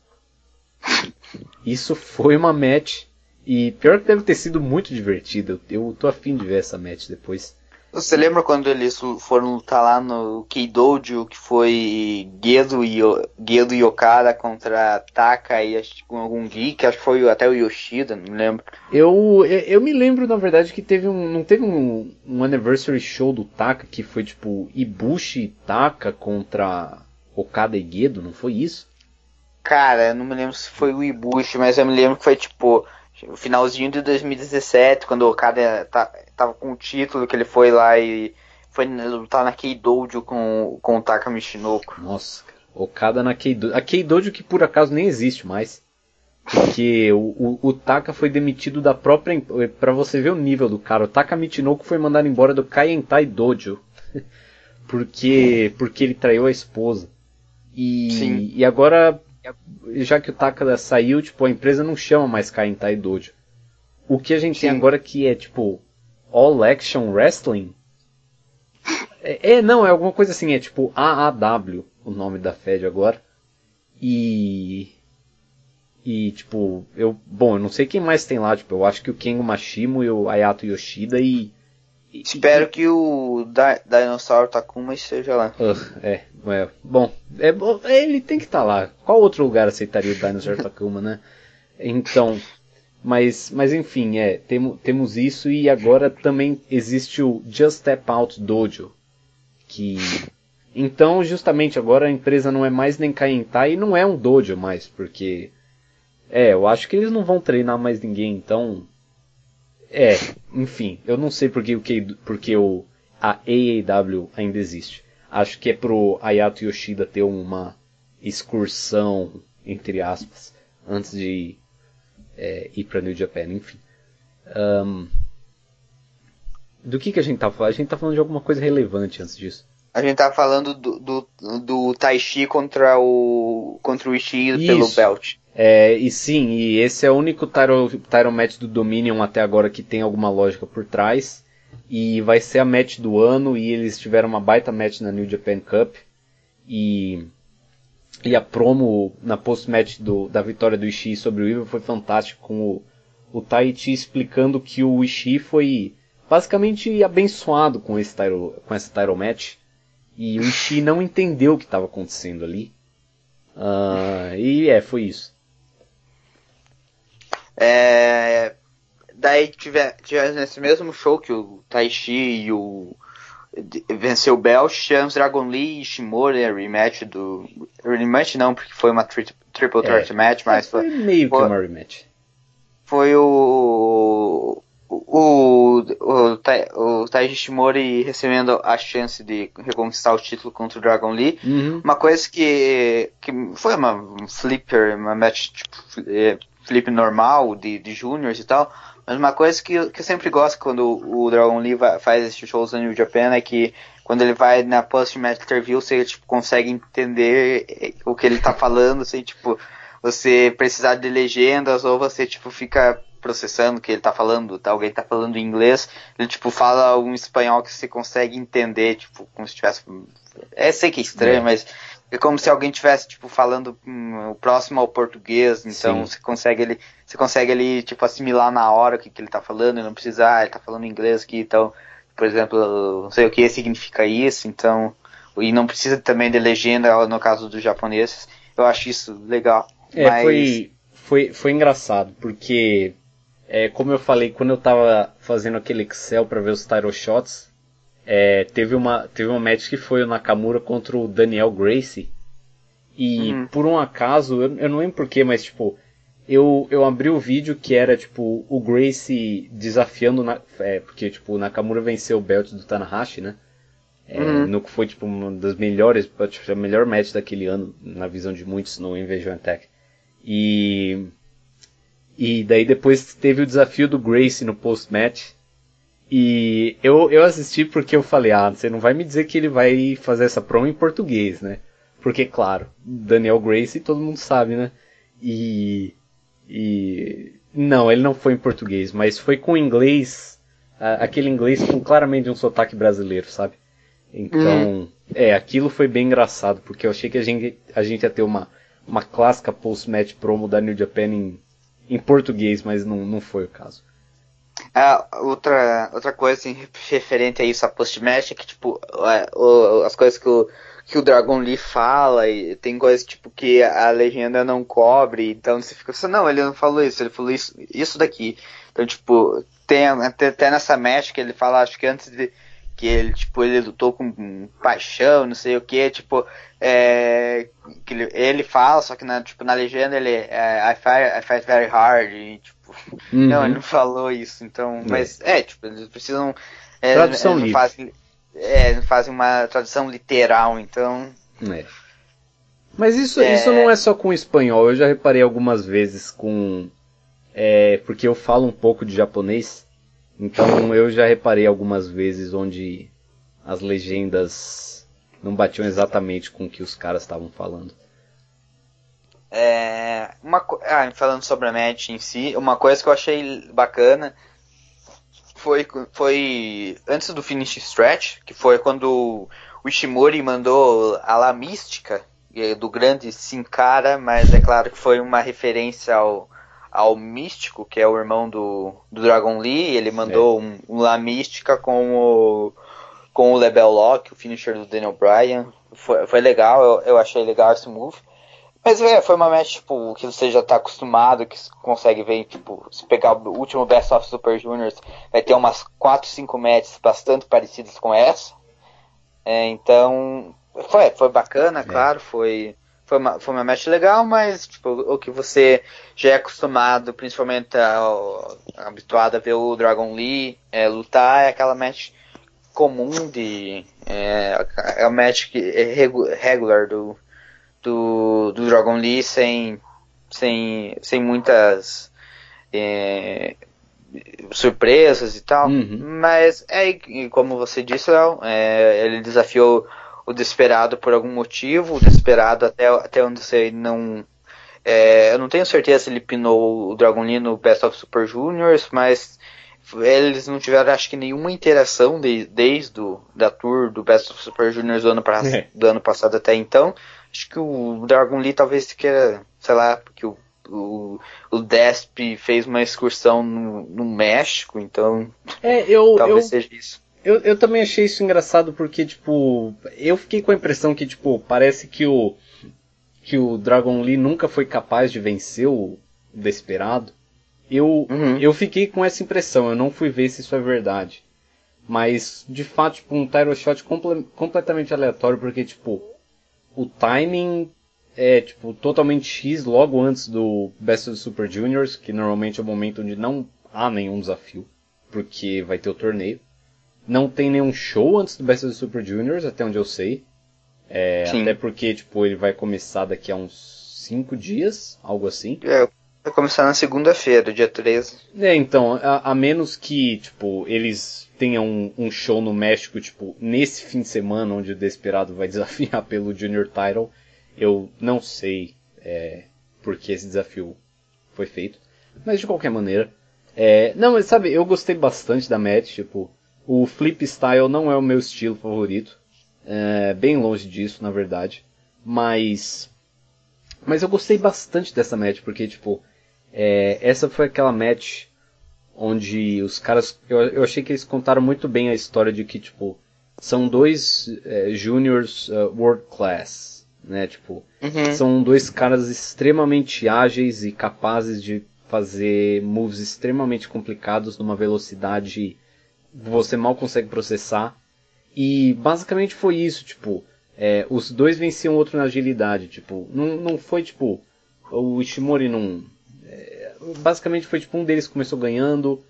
Isso foi uma match e pior que deve ter sido muito divertida. Eu tô afim de ver essa match depois. Você lembra quando eles foram lutar lá no Keidojo, que foi Gedo e, Gedo e Okada contra Taka e com algum geek, acho que foi até o Yoshida, não me lembro. Eu, eu me lembro, na verdade, que teve um. Não teve um, um anniversary show do Taka que foi tipo Ibushi e Taka contra Okada e Gedo, não foi isso? Cara, eu não me lembro se foi o Ibushi, mas eu me lembro que foi tipo o finalzinho de 2017, quando o Okada tá, tava com o título, que ele foi lá e foi lutar na Keidojo com, com o Taka Michinoku. Nossa, Okada na Keidojo. A Keidojo que por acaso nem existe mais. Porque o, o, o Taka foi demitido da própria. para você ver o nível do cara, o Taka Michinoku foi mandado embora do Kaientai Dojo. porque, porque ele traiu a esposa. E, Sim. e agora, já que o Taka saiu, tipo, a empresa não chama mais Kaientai Dojo. O que a gente Sim. tem agora que é, tipo, All Action Wrestling? É, é, não, é alguma coisa assim, é tipo AAW, o nome da Fed agora. E. E, tipo, eu. Bom, eu não sei quem mais tem lá, tipo, eu acho que o Kengo Mashimo e o Ayato Yoshida e. Espero e, que o da Dinosaur Takuma esteja lá. Uh, é, é, bom, é, ele tem que estar tá lá. Qual outro lugar aceitaria o Dinosaur Takuma, né? Então, mas, mas enfim, é, temo, temos isso e agora também existe o Just Step Out Dojo. Que. Então, justamente agora a empresa não é mais nem Kaintai e não é um dojo mais, porque. É, eu acho que eles não vão treinar mais ninguém, então. É, enfim, eu não sei porque, porque, porque o, a AAW ainda existe. Acho que é pro Ayato Yoshida ter uma excursão, entre aspas, antes de é, ir pra New Japan, enfim. Um, do que, que a gente tá falando? A gente tá falando de alguma coisa relevante antes disso. A gente tá falando do, do, do Taishi contra o contra o Ishii pelo belt. É, e sim, e esse é o único title, title match do Dominion até agora que tem alguma lógica por trás. E vai ser a match do ano e eles tiveram uma baita match na New Japan Cup. E, e a promo na post-match da vitória do Ishii sobre o Evil foi fantástico com o, o Taichi explicando que o Ishii foi basicamente abençoado com esse title, com essa title match. E o Ishii não entendeu o que estava acontecendo ali. Uh, e é, foi isso. É, daí tiver, tiver nesse mesmo show que o Taishi e o venceu o Bell, tivemos Dragon Lee e Ishimori, a rematch do. Rematch não, porque foi uma tri, triple threat é, match, mas foi. Foi meio foi, que uma rematch. Foi o. O, o, o Taiji Ishimori recebendo a chance de reconquistar o título contra o Dragon Lee. Uhum. Uma coisa que, que foi uma flipper, uma match tipo, é, flip normal de, de juniors e tal. Mas uma coisa que, que eu sempre gosto quando o Dragon Lee vai, faz esses shows no New Japan é que quando ele vai na post-match interview, você tipo, consegue entender o que ele tá falando, sem tipo, você precisar de legendas ou você tipo fica processando o que ele tá falando, tá? alguém tá falando em inglês, ele tipo fala um espanhol que você consegue entender, tipo, como se tivesse. É sei que é estranho, é. mas é como se alguém tivesse tipo falando hum, o próximo ao português, então Sim. você consegue ele, você consegue ele tipo assimilar na hora o que, que ele tá falando, e não precisa, ah, ele tá falando inglês aqui, então, por exemplo, não sei o que significa isso, então, e não precisa também de legenda no caso dos japoneses. Eu acho isso legal. É, mas... foi, foi, foi engraçado, porque é, como eu falei, quando eu tava fazendo aquele Excel para ver os title shots, é, teve, uma, teve uma match que foi o Nakamura contra o Daniel Gracie. E uhum. por um acaso, eu, eu não lembro porquê, mas tipo, eu, eu abri o vídeo que era tipo o Gracie desafiando. Na, é, porque tipo, o Nakamura venceu o belt do Tanahashi, né? É, uhum. No que foi tipo uma das melhores, tipo, a melhor match daquele ano, na visão de muitos no Invasion Attack. E. E daí depois teve o desafio do Gracie no post-match. E eu, eu assisti porque eu falei, ah, você não vai me dizer que ele vai fazer essa promo em português, né? Porque, claro, Daniel Grace todo mundo sabe, né? E. E. Não, ele não foi em português, mas foi com inglês, aquele inglês com claramente um sotaque brasileiro, sabe? Então, uhum. é, aquilo foi bem engraçado, porque eu achei que a gente, a gente ia ter uma, uma clássica post-match promo da New Japan em, em português, mas não, não foi o caso. Ah, outra, outra coisa assim, referente a isso, a post-match, é que, tipo, as coisas que o, que o Dragon Lee fala, e tem coisas, tipo, que a legenda não cobre, então você fica assim, não, ele não falou isso, ele falou isso, isso daqui. Então, tipo, tem até, até nessa match que ele fala, acho que antes de que ele, tipo, ele lutou com paixão, não sei o que, tipo, é, que ele, ele, fala, só que na, tipo, na legenda ele é, I, fight, I fight very hard, e, tipo, Uhum. Não, ele não falou isso, então. É. Mas é, tipo, eles precisam. É, tradução livre. Fazem, é, fazem uma tradução literal, então. É. Mas isso, é... isso não é só com espanhol, eu já reparei algumas vezes com. É, porque eu falo um pouco de japonês, então eu já reparei algumas vezes onde as legendas não batiam exatamente com o que os caras estavam falando. É, uma, ah, falando sobre a match em si, uma coisa que eu achei bacana foi, foi antes do finish stretch, que foi quando o Ishimori mandou a La Mística, do grande Sin Cara, mas é claro que foi uma referência ao, ao Místico, que é o irmão do, do Dragon Lee, ele mandou um, um La Mística com o, com o Lebel Lock, o finisher do Daniel Bryan. Foi, foi legal, eu, eu achei legal esse move. Mas é, foi uma match, tipo, que você já tá acostumado, que consegue ver, tipo, se pegar o último Best of Super Juniors, vai ter umas 4, 5 matches bastante parecidas com essa. É, então, foi, foi bacana, é. claro, foi, foi uma, foi uma match legal, mas tipo, o que você já é acostumado, principalmente ao, habituado a ver o Dragon Lee é, lutar, é aquela match comum de. É, é match que é regular do, do, do Dragon Lee sem, sem, sem muitas é, surpresas e tal. Uhum. Mas é como você disse, Léo, é, ele desafiou o Desperado por algum motivo, o Desperado até, até onde você não. É, eu não tenho certeza se ele pinou o Dragon Lee no Best of Super Juniors, mas eles não tiveram acho que nenhuma interação de, desde o, da tour do Best of Super Juniors do ano, pra, é. do ano passado até então. Acho que o Dragon Lee talvez queira, sei lá, porque o, o, o Desp fez uma excursão no, no México, então é, eu, talvez eu, seja isso. Eu, eu também achei isso engraçado porque, tipo, eu fiquei com a impressão que, tipo, parece que o que o Dragon Lee nunca foi capaz de vencer o Desperado. Eu, uhum. eu fiquei com essa impressão, eu não fui ver se isso é verdade. Mas, de fato, tipo, um Tyro Shot comple completamente aleatório, porque, tipo, o timing é tipo totalmente X logo antes do Best of Super Juniors, que normalmente é o momento onde não há nenhum desafio, porque vai ter o torneio. Não tem nenhum show antes do Best of Super Juniors, até onde eu sei. É, até porque tipo ele vai começar daqui a uns 5 dias, algo assim. É, vai começar na segunda-feira, dia 13. É, então, a, a, menos que tipo eles tenham um, um show no México, tipo, nesse fim de semana onde o Desperado vai desafiar pelo Junior Title eu não sei é, por que esse desafio foi feito. Mas de qualquer maneira. É, não, mas sabe, eu gostei bastante da match. Tipo, o flip style não é o meu estilo favorito. É, bem longe disso, na verdade. Mas. Mas eu gostei bastante dessa match, porque, tipo, é, essa foi aquela match onde os caras. Eu, eu achei que eles contaram muito bem a história de que, tipo, são dois é, juniors uh, world class né? Tipo, uhum. são dois caras extremamente ágeis e capazes de fazer moves extremamente complicados numa velocidade você mal consegue processar. E basicamente foi isso, tipo, é, os dois venciam o outro na agilidade, tipo, não, não foi tipo, o Ishimori não. É, basicamente foi tipo, um deles começou ganhando,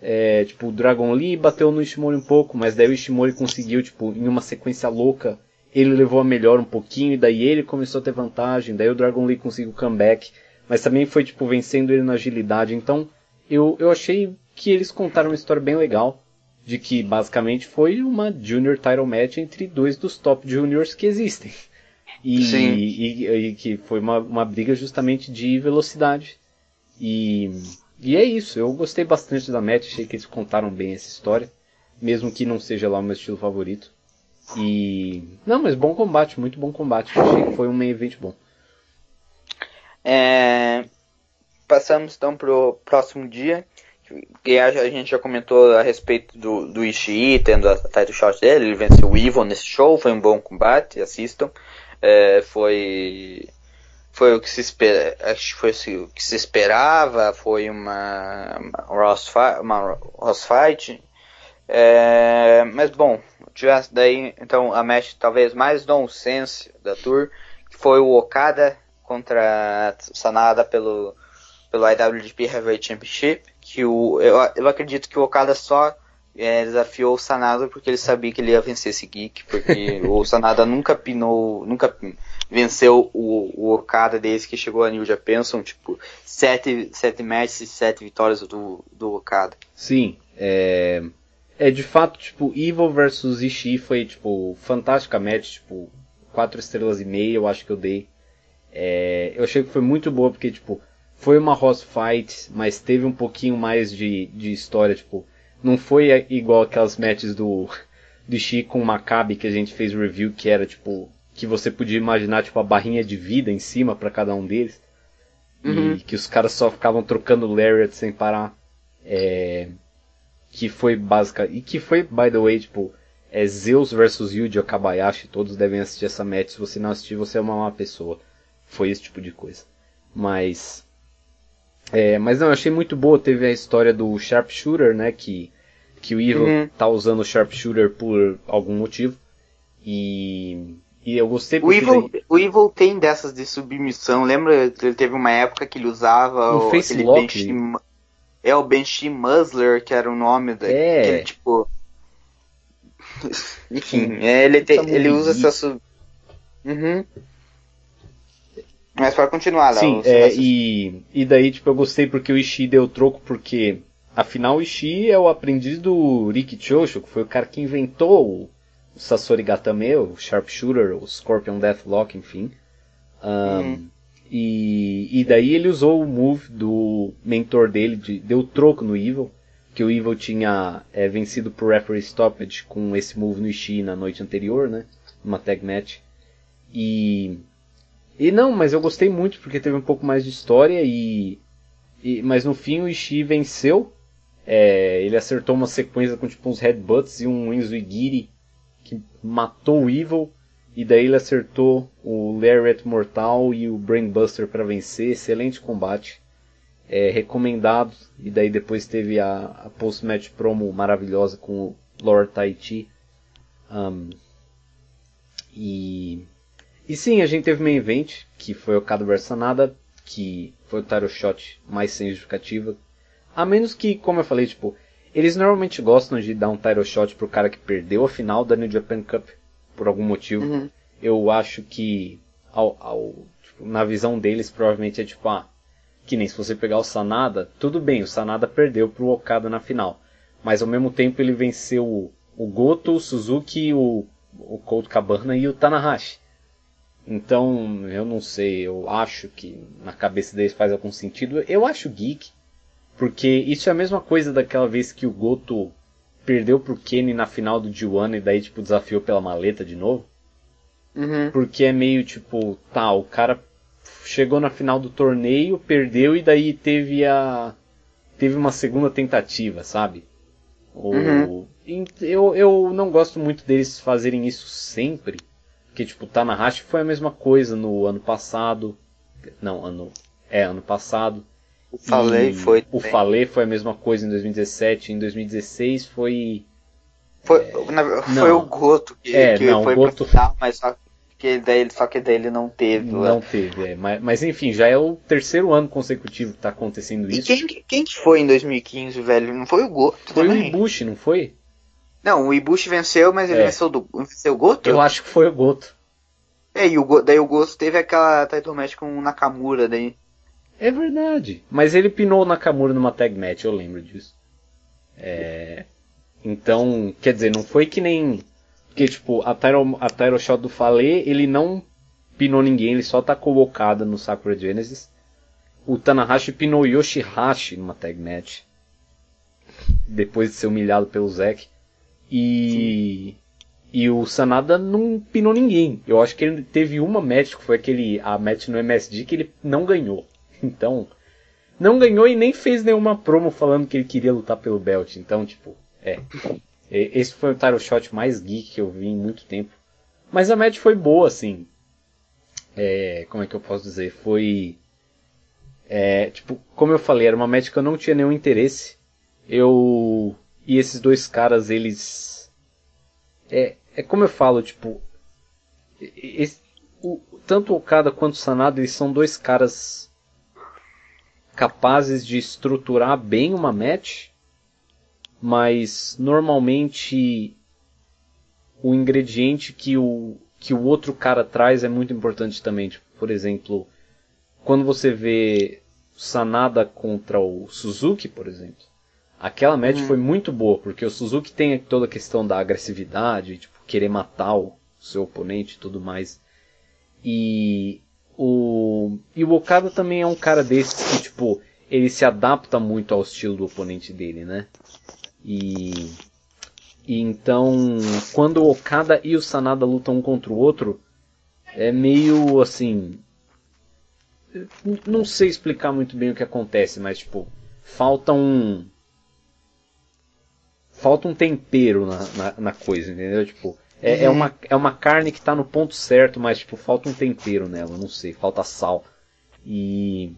é, tipo, o Dragon Lee bateu no Ishimori um pouco, mas daí o Ishimori conseguiu, tipo, em uma sequência louca, ele levou a melhor um pouquinho, e daí ele começou a ter vantagem, daí o Dragon Lee conseguiu o comeback, mas também foi tipo vencendo ele na agilidade. Então eu, eu achei que eles contaram uma história bem legal, de que basicamente foi uma Junior Title Match entre dois dos top juniors que existem. E, e, e, que foi uma, uma briga justamente de velocidade. E, e é isso, eu gostei bastante da match, achei que eles contaram bem essa história, mesmo que não seja lá o meu estilo favorito. E. Não, mas bom combate, muito bom combate. Achei que foi um meio evento bom. É... Passamos então pro próximo dia. Que a gente já comentou a respeito do, do Ishii tendo a title shot dele. Ele venceu o Evil nesse show. Foi um bom combate, assistam. É, foi foi o que se espera, foi o que se esperava, foi uma, uma Ross fight. É, mas bom, tivesse daí então a match talvez mais nonsense da tour, que foi o Okada contra Sanada pelo pelo IWGP Heavyweight Championship, que o eu, eu acredito que o Okada só é, desafiou o Sanada porque ele sabia que ele ia vencer esse geek, porque o Sanada nunca pinou, nunca venceu o, o Okada desde que chegou a New Japan, são tipo sete, sete matches e sete vitórias do, do Okada. Sim, é, é de fato, tipo, Evil versus Ishii foi, tipo, fantástica match, tipo, quatro estrelas e meia, eu acho que eu dei. É, eu achei que foi muito boa porque, tipo, foi uma Ross Fight, mas teve um pouquinho mais de, de história, tipo, não foi igual aquelas matches do, do Ishii com o Maccabi que a gente fez review, que era, tipo, que você podia imaginar, tipo, a barrinha de vida em cima para cada um deles. Uhum. E que os caras só ficavam trocando Lariat sem parar. É, que foi básica e que foi by the way tipo é Zeus versus Yuji Okabayashi todos devem assistir essa match se você não assistir você é uma má pessoa foi esse tipo de coisa mas é, mas não eu achei muito boa teve a história do sharpshooter né que que o Evil uhum. tá usando o sharpshooter por algum motivo e E eu gostei. O Evil, daí... o Evil tem dessas de submissão. Lembra? Ele teve uma época que ele usava o, o face lock. É o Banshee Muzzler, que era o nome dele. É. tipo. Enfim, é, ele, te, ele usa essa sub. Uhum. Mas para continuar, Sim, é, e, e daí, tipo, eu gostei porque o Ishii deu troco, porque afinal o Ishii é o aprendiz do Riki Chosho, que foi o cara que inventou o, Sasori Gatame, o Sharpshooter, o Scorpion Deathlock, enfim. Um, uhum. e, e daí ele usou o move do mentor dele, de, deu troco no Evil, que o Evil tinha é, vencido por referee stoppage com esse move no Ishii na noite anterior, né? Numa tag match. E e não, mas eu gostei muito porque teve um pouco mais de história e, e mas no fim o Ishii venceu. É, ele acertou uma sequência com tipo uns headbutts e um Inzuigiri que matou o Evil. E daí ele acertou o Lariat Mortal e o Brainbuster para vencer. Excelente combate. É, recomendado. E daí depois teve a, a post-match promo maravilhosa com o Lord Tai Chi. Um, e e sim, a gente teve main event, que foi o Kado vs Sanada, que foi o title shot mais sem justificativa. A menos que, como eu falei, tipo, eles normalmente gostam de dar um title shot pro cara que perdeu a final da New Japan Cup, por algum motivo. Uhum. Eu acho que, ao, ao tipo, na visão deles, provavelmente é tipo, ah, que nem se você pegar o Sanada, tudo bem, o Sanada perdeu pro Okada na final. Mas ao mesmo tempo ele venceu o, o Goto, o Suzuki, o, o Colt Cabana e o Tanahashi. Então, eu não sei, eu acho que na cabeça deles faz algum sentido. Eu acho geek, porque isso é a mesma coisa daquela vez que o Goto perdeu pro Kenny na final do G1 e daí, tipo, desafiou pela maleta de novo. Uhum. Porque é meio tipo, tá, o cara chegou na final do torneio, perdeu e daí teve a. teve uma segunda tentativa, sabe? Uhum. Eu, eu não gosto muito deles fazerem isso sempre. Que tipo, Tanahashi foi a mesma coisa no ano passado. Não, ano. É, ano passado. O Falei foi. O Falei foi a mesma coisa em 2017. Em 2016 foi. Foi, é, na, foi o Goto que, é, que não, foi Goto... final, mas só que daí, só que daí ele não teve. Não né? teve, é. Mas, mas, enfim, já é o terceiro ano consecutivo que tá acontecendo e isso. Quem, quem que foi em 2015, velho? Não foi o Goto? Foi também? o Ibushi, não foi? Não, o Ibushi venceu, mas ele é. venceu, do, venceu o Goto? Eu acho que foi o Goto. É, e o, daí o Goto teve aquela title match com o Nakamura daí. É verdade. Mas ele pinou o Nakamura numa tag match, eu lembro disso. É... Então, quer dizer, não foi que nem... Porque, tipo, a title, a title shot do Fale, ele não pinou ninguém, ele só tá colocada no Sakura Genesis. O Tanahashi pinou Yoshihashi numa tag match. Depois de ser humilhado pelo Zack. E. E o Sanada não pinou ninguém. Eu acho que ele teve uma match, que foi aquele, a match no MSD, que ele não ganhou. Então, não ganhou e nem fez nenhuma promo falando que ele queria lutar pelo belt. Então, tipo, é. Esse foi o title shot mais geek que eu vi em muito tempo. Mas a match foi boa, assim. É, como é que eu posso dizer? Foi. É, tipo, como eu falei, era uma match que eu não tinha nenhum interesse. Eu. E esses dois caras, eles. É, é como eu falo, tipo. Esse, o, tanto o Okada quanto o Sanada, eles são dois caras capazes de estruturar bem uma match, mas normalmente o ingrediente que o, que o outro cara traz é muito importante também. Tipo, por exemplo, quando você vê Sanada contra o Suzuki, por exemplo, aquela match hum. foi muito boa, porque o Suzuki tem toda a questão da agressividade, tipo, querer matar o seu oponente e tudo mais. E o, e o Okada também é um cara desses que, tipo, ele se adapta muito ao estilo do oponente dele, né? E, e então, quando o Okada e o Sanada lutam um contra o outro, é meio assim. Não sei explicar muito bem o que acontece, mas tipo, falta um. Falta um tempero na, na, na coisa, entendeu? Tipo, é, é, uhum. uma, é uma carne que está no ponto certo, mas tipo, falta um tempero nela, não sei, falta sal. E.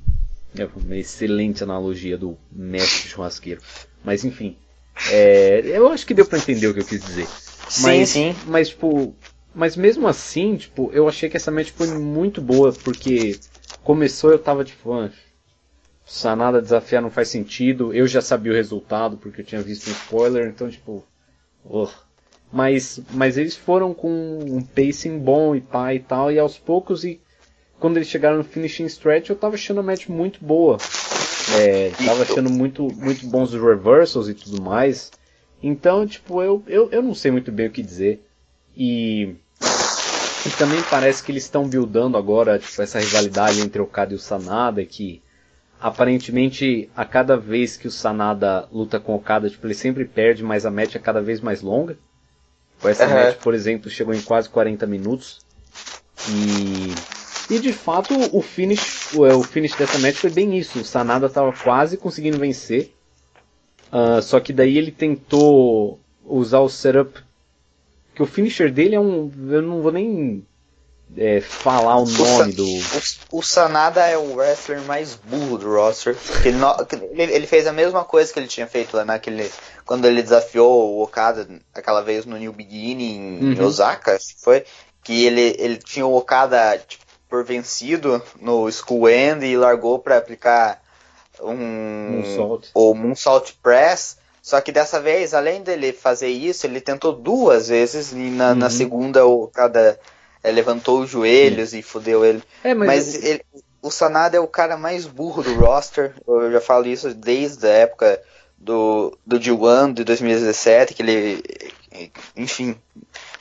É uma excelente analogia do mestre churrasqueiro. Mas enfim. É, eu acho que deu para entender o que eu quis dizer. Mas, sim, sim. Mas, tipo, mas mesmo assim, tipo, eu achei que essa match foi muito boa, porque começou eu tava tipo, ah, Sanada desafiar não faz sentido, eu já sabia o resultado, porque eu tinha visto um spoiler, então tipo, oh. mas, mas eles foram com um pacing bom e pá e tal, e aos poucos, e quando eles chegaram no finishing stretch, eu tava achando a match muito boa. É, tava achando muito, muito bons os reversals e tudo mais. Então, tipo, eu, eu, eu não sei muito bem o que dizer. E, e também parece que eles estão buildando agora, tipo, essa rivalidade entre o Okada e o Sanada, que aparentemente a cada vez que o Sanada luta com o Okada, tipo, ele sempre perde, mas a match é cada vez mais longa. Essa uhum. match, por exemplo, chegou em quase 40 minutos. E, e de fato o finish, o, o finish dessa match foi bem isso. O Sanada estava quase conseguindo vencer. Uh, só que daí ele tentou usar o setup que o finisher dele é um. Eu não vou nem é, falar o nome o, do. O, o, Sanada é o wrestler mais burro do roster. Ele, não, ele, fez a mesma coisa que ele tinha feito lá naquele. Quando ele desafiou o Okada aquela vez no New Beginning em uhum. Osaka, foi. Que ele, ele tinha o Okada tipo, por vencido no School End e largou para aplicar um. Moonsault. O Moonsault Press. Só que dessa vez, além dele fazer isso, ele tentou duas vezes e na, uhum. na segunda o cada é, levantou os joelhos Sim. e fudeu ele. É, mas, mas ele, o Sanada é o cara mais burro do roster. Eu já falo isso desde a época do, do G1 de 2017, que ele. Enfim.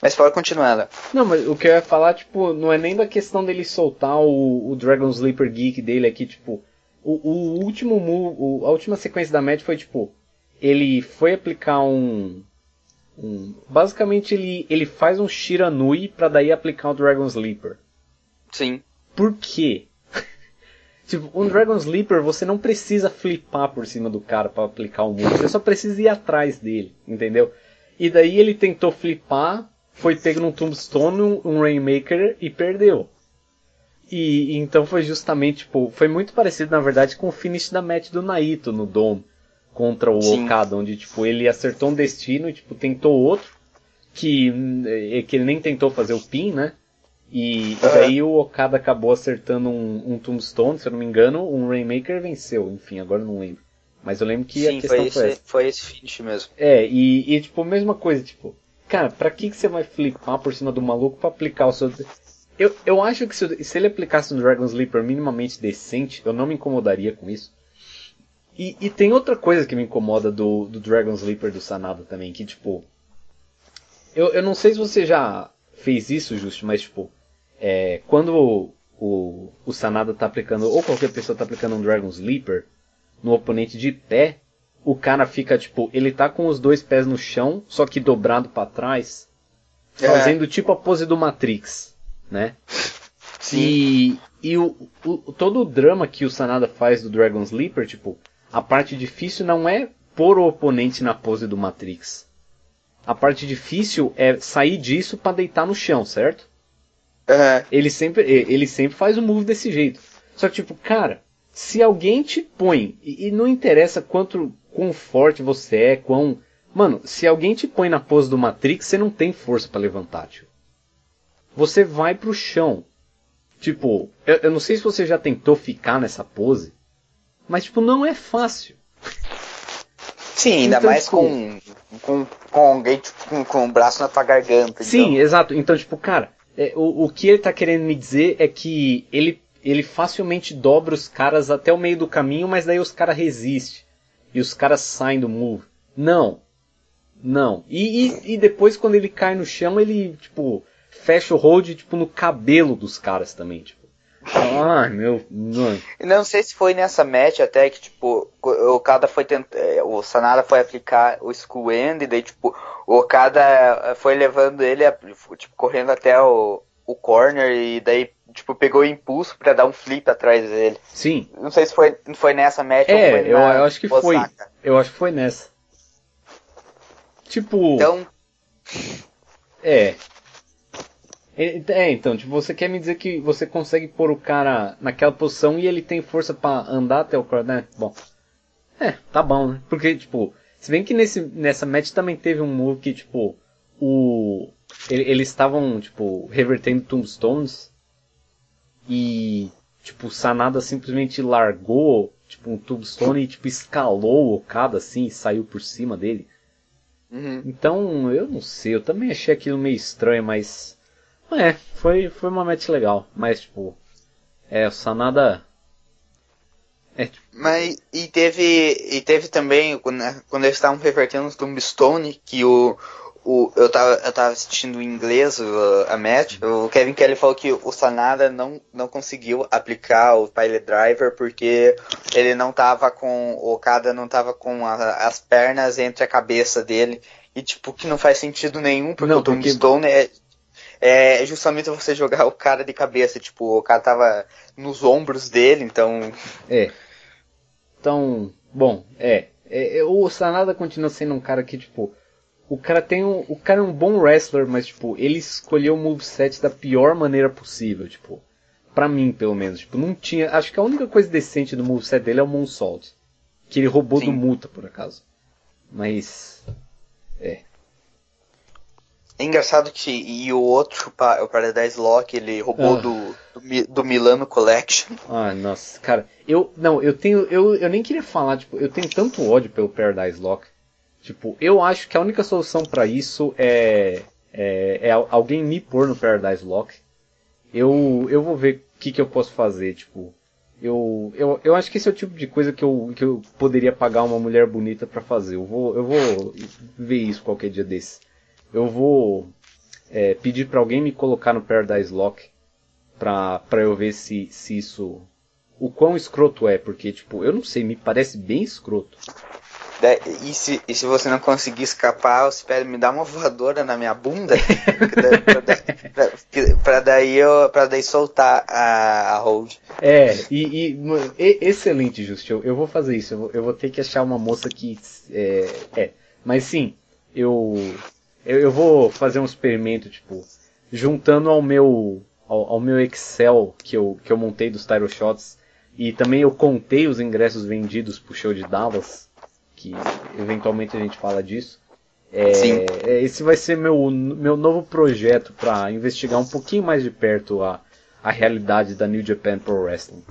Mas pode continuar, né? Não, mas o que eu ia falar, tipo, não é nem da questão dele soltar o, o Dragon Sleeper Geek dele aqui, tipo. O, o último move, a última sequência da match foi tipo ele foi aplicar um, um basicamente ele, ele faz um Shiranui para daí aplicar o Dragon Sleeper. Sim. Por quê? tipo, um Dragon Sleeper você não precisa flipar por cima do cara para aplicar o um move, você só precisa ir atrás dele, entendeu? E daí ele tentou flipar, foi pego num Tombstone, um Rainmaker e perdeu. E, e então foi justamente, tipo, foi muito parecido na verdade com o finish da match do Naito no Dome contra o Sim. Okada, onde tipo ele acertou um destino e tipo tentou outro que eh, que ele nem tentou fazer o pin, né? E, é. daí o Okada acabou acertando um, um Tombstone, se eu não me engano, um Rainmaker venceu, enfim, agora não lembro. Mas eu lembro que Sim, a questão foi, foi esse, foi esse finish mesmo. É, e, e tipo, mesma coisa, tipo, cara, pra que, que você vai flipar por cima do maluco pra aplicar o seu. Eu, eu acho que se, se ele aplicasse um Dragon Sleeper minimamente decente, eu não me incomodaria com isso. E, e, tem outra coisa que me incomoda do, do Dragon Sleeper do Sanada também, que tipo. Eu, eu não sei se você já fez isso, Justo, mas tipo. É, quando o, o, o Sanada tá aplicando, ou qualquer pessoa tá aplicando um Dragon Sleeper no oponente de pé, o cara fica tipo. Ele tá com os dois pés no chão, só que dobrado para trás, é. fazendo tipo a pose do Matrix, né? Sim. E, e o, o, todo o drama que o Sanada faz do Dragon Sleeper, tipo a parte difícil não é pôr o oponente na pose do Matrix. A parte difícil é sair disso para deitar no chão, certo? Uhum. Ele sempre, ele sempre faz o um move desse jeito. Só que tipo, cara, se alguém te põe e, e não interessa quanto quão forte você é, quão Mano, se alguém te põe na pose do Matrix, você não tem força para levantar, tio. Você vai pro chão. Tipo, eu, eu, não sei se você já tentou ficar nessa pose. Mas, tipo, não é fácil. Sim, ainda então, mais tipo, com, com, com alguém tipo, com, com o braço na tua garganta. Sim, então. exato. Então, tipo, cara, é, o, o que ele tá querendo me dizer é que ele, ele facilmente dobra os caras até o meio do caminho, mas daí os caras resistem. E os caras saem do move. Não. Não. E, e, e, depois, quando ele cai no chão, ele, tipo, fecha o hold, tipo, no cabelo dos caras também, tipo. Ai, meu. Mano. Não sei se foi nessa match até que, tipo, o Okada foi tentar. É, o Sanada foi aplicar o School End, e daí, tipo, o Okada foi levando ele, tipo, correndo até o, o corner, e daí, tipo, pegou o impulso para dar um flip atrás dele. Sim. Não sei se foi, foi nessa match é, ou foi eu, eu acho que Osaka. foi. Eu acho que foi nessa. Tipo. Então. É, é, então, tipo, você quer me dizer que você consegue pôr o cara naquela posição e ele tem força para andar até o corner? Né? Bom. É, tá bom, né? Porque, tipo, se bem que nesse, nessa match também teve um move que, tipo, o. eles estavam, tipo, revertendo tombstones e, tipo, Sanada simplesmente largou, tipo, um tombstone e, tipo, escalou o Okada, assim, e saiu por cima dele. Uhum. Então, eu não sei, eu também achei aquilo meio estranho, mas... É, foi, foi uma match legal, mas, tipo... É, o Sanada... É, tipo... Mas, e teve, e teve também, quando, quando eles estavam revertendo o Tombstone, que o, o, eu, tava, eu tava assistindo em inglês a match, o Kevin Kelly falou que o Sanada não, não conseguiu aplicar o Pilot Driver porque ele não tava com, o Okada não tava com a, as pernas entre a cabeça dele, e tipo, que não faz sentido nenhum, porque não, o Tombstone porque... é, é justamente você jogar o cara de cabeça, tipo, o cara tava nos ombros dele, então... É. Então, bom, é, é, é o Sanada continua sendo um cara que, tipo o cara tem um, o cara é um bom wrestler, mas tipo, ele escolheu o moveset da pior maneira possível, tipo, para mim pelo menos, tipo, não tinha, acho que a única coisa decente do moveset dele é o moonsault, que ele roubou Sim. do Muta por acaso. Mas é. É engraçado que e o outro, o Paradise Lock, ele roubou ah. do, do, do, Milano Collection. Ah, nossa, cara, eu não, eu tenho, eu, eu nem queria falar, tipo, eu tenho tanto ódio pelo Paradise Lock. Tipo, eu acho que a única solução para isso é, é, é, alguém me pôr no Paradise Lock. Eu, eu vou ver o que, que eu posso fazer, tipo. Eu, eu, eu acho que esse é o tipo de coisa que eu, que eu poderia pagar uma mulher bonita para fazer. Eu vou, eu vou ver isso qualquer dia desse. Eu vou é, pedir para alguém me colocar no Paradise Lock pra, pra eu ver se, se isso. O quão escroto é, porque, tipo, eu não sei, me parece bem escroto. E se, e se você não conseguir escapar, você pede me dar uma voadora na minha bunda para daí eu daí soltar a, a hold. É, e, e excelente, Justo. Eu, eu, vou fazer isso. Eu vou, eu vou, ter que achar uma moça que é, é. mas sim, eu, eu, eu vou fazer um experimento tipo juntando ao meu ao, ao meu Excel que eu que eu montei dos Tyro Shots e também eu contei os ingressos vendidos pro show de Dallas que eventualmente a gente fala disso. É, Sim. É, esse vai ser meu, meu novo projeto para investigar um pouquinho mais de perto a, a realidade da New Japan Pro Wrestling.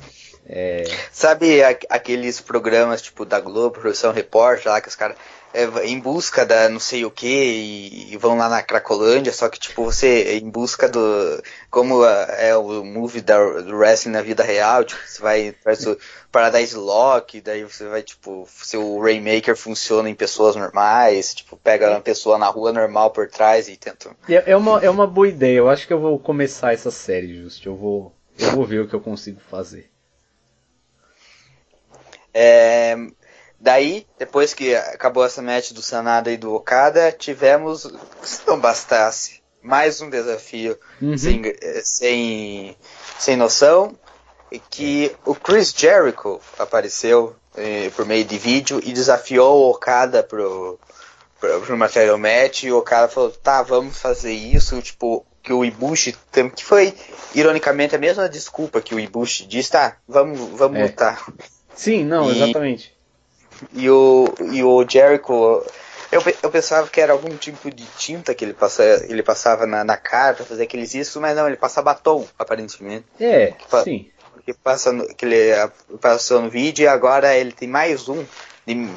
É... Sabe aqueles programas tipo da Globo, Produção Repórter, lá que os caras é, em busca da não sei o que e, e, vão lá na Cracolândia, só que tipo você em busca do como é o movie da, do wrestling na vida real, tipo, você vai o Paradise Lock, daí você vai tipo, se o Rainmaker funciona em pessoas normais, tipo, pega uma pessoa na rua normal por trás e tenta. É, é uma, é uma boa ideia, eu acho que eu vou começar essa série, Just. Eu vou, eu vou ver o que eu consigo fazer. É, Daí, depois que acabou essa match do Sanada e do Okada, tivemos, se não bastasse, mais um desafio uhum. sem, sem, sem noção, que o Chris Jericho apareceu eh, por meio de vídeo e desafiou o Okada pro, pro, pro Material Match, e o Okada falou, tá, vamos fazer isso, tipo, que o Ibushi, que foi, ironicamente, a mesma desculpa que o Ibushi disse, tá, vamos, vamos é. lutar. Sim, não, e, exatamente. E o, e o Jericho, eu, eu pensava que era algum tipo de tinta que ele, passa, ele passava na, na cara pra fazer aqueles isso, mas não, ele passa batom, aparentemente. É, que, sim. Que, passa no, que ele passou no vídeo e agora ele tem mais um de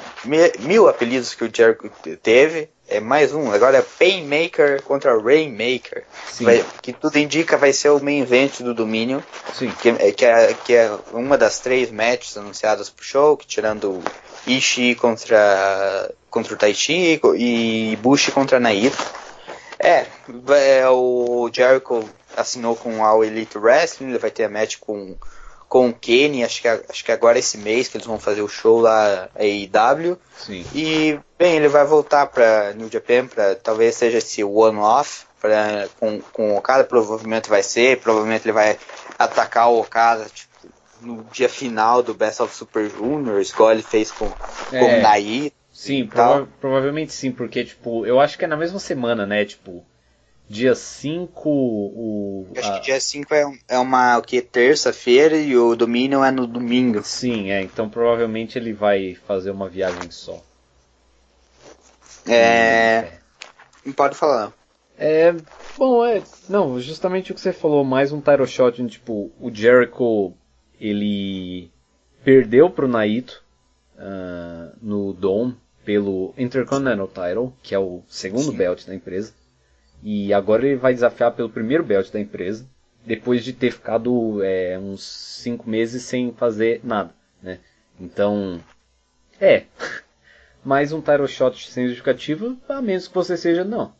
mil apelidos que o Jericho teve. É mais um, agora é Painmaker contra Rainmaker. Vai, que tudo indica vai ser o main event do domínio. Sim. Que, é, que, é, que é uma das três matches anunciadas pro show, que tirando Ishii contra, contra o Taichi e Bushi contra Naito. É, é, o Jericho assinou com a All Elite Wrestling, ele vai ter a match com, com o Kenny, acho que, acho que agora esse mês que eles vão fazer o show lá a AEW. Sim. E, bem, ele vai voltar para New Japan, pra, talvez seja esse one-off com, com o Okada, provavelmente vai ser, provavelmente ele vai atacar o Okada, tipo, no dia final do Best of Super Juniors, igual ele fez com, é, com o Naí. Sim, prova provavelmente sim, porque, tipo, eu acho que é na mesma semana, né? Tipo, dia 5, o. Eu acho a... que dia 5 é, é uma, o que? Terça-feira e o domínio é no domingo. Sim, é, então provavelmente ele vai fazer uma viagem só. É. é. Pode falar. É, Bom, é. Não, justamente o que você falou, mais um title shot, tipo, o Jericho, ele perdeu pro Naito uh, no Dome pelo Intercontinental Title, que é o segundo Sim. belt da empresa. E agora ele vai desafiar pelo primeiro belt da empresa, depois de ter ficado é, uns 5 meses sem fazer nada, né? Então, é. Mais um title shot sem justificativa, a menos que você seja, não.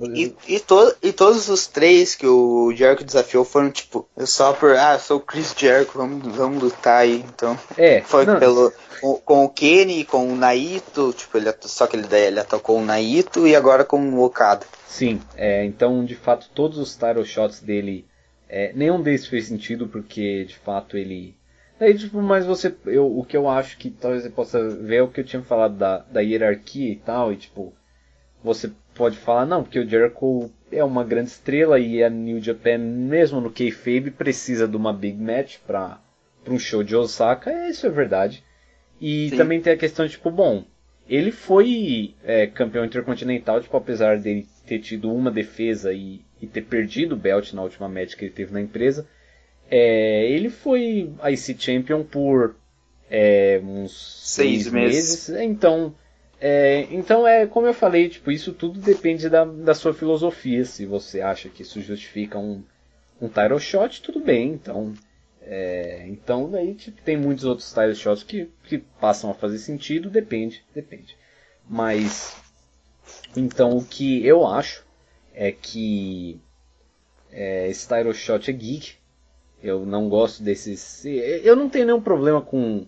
E, e, to, e todos os três que o Jericho desafiou foram tipo, só por, ah, sou o Chris Jericho, vamos, vamos lutar aí. Então, é, foi não. pelo, com, com, o Kenny, com o Naito, tipo, ele, só que ele, ele atacou o Naito e agora com o Okada. Sim, é, então de fato todos os title shots dele, é, nenhum deles fez sentido porque de fato ele. Daí, tipo, mas você. Eu, o que eu acho que talvez você possa ver é o que eu tinha falado da, da hierarquia e tal, e tipo, você pode falar, não, porque o Jericho é uma grande estrela e a New Japan, mesmo no kayfabe, precisa de uma big match para um show de Osaka, é, isso é verdade. E Sim. também tem a questão de, tipo, bom, ele foi é, campeão intercontinental, tipo, apesar dele ter tido uma defesa e, e, ter perdido o belt na última match que ele teve na empresa, é, ele foi IC Champion por é, uns seis, seis meses. meses. Então, é, então é como eu falei, tipo, isso tudo depende da, da sua filosofia. Se você acha que isso justifica um, um title shot, tudo bem. Então, é, então daí tipo, tem muitos outros title shots que, que passam a fazer sentido, depende, depende. Mas então o que eu acho é que é, esse title shot é geek. Eu não gosto desses. Eu não tenho nenhum problema com.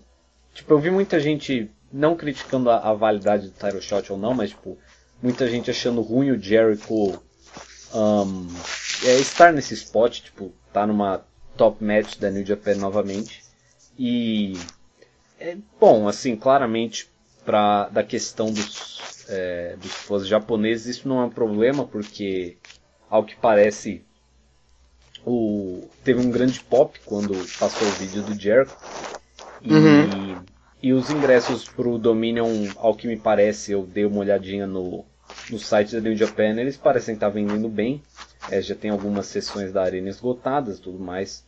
Tipo, eu vi muita gente não criticando a, a, validade do title shot ou não, mas tipo, muita gente achando ruim o Jericho um, é, estar nesse spot, tipo, tá numa top match da New Japan novamente. E é bom, assim, claramente para da questão dos, é, dos fãs japoneses isso não é um problema porque ao que parece o teve um grande pop quando passou o vídeo do Jericho e uhum. E os ingressos pro Dominion, ao que me parece, eu dei uma olhadinha no, no site da New Japan, eles parecem estar vendendo bem. É, já tem algumas sessões da arena esgotadas tudo mais.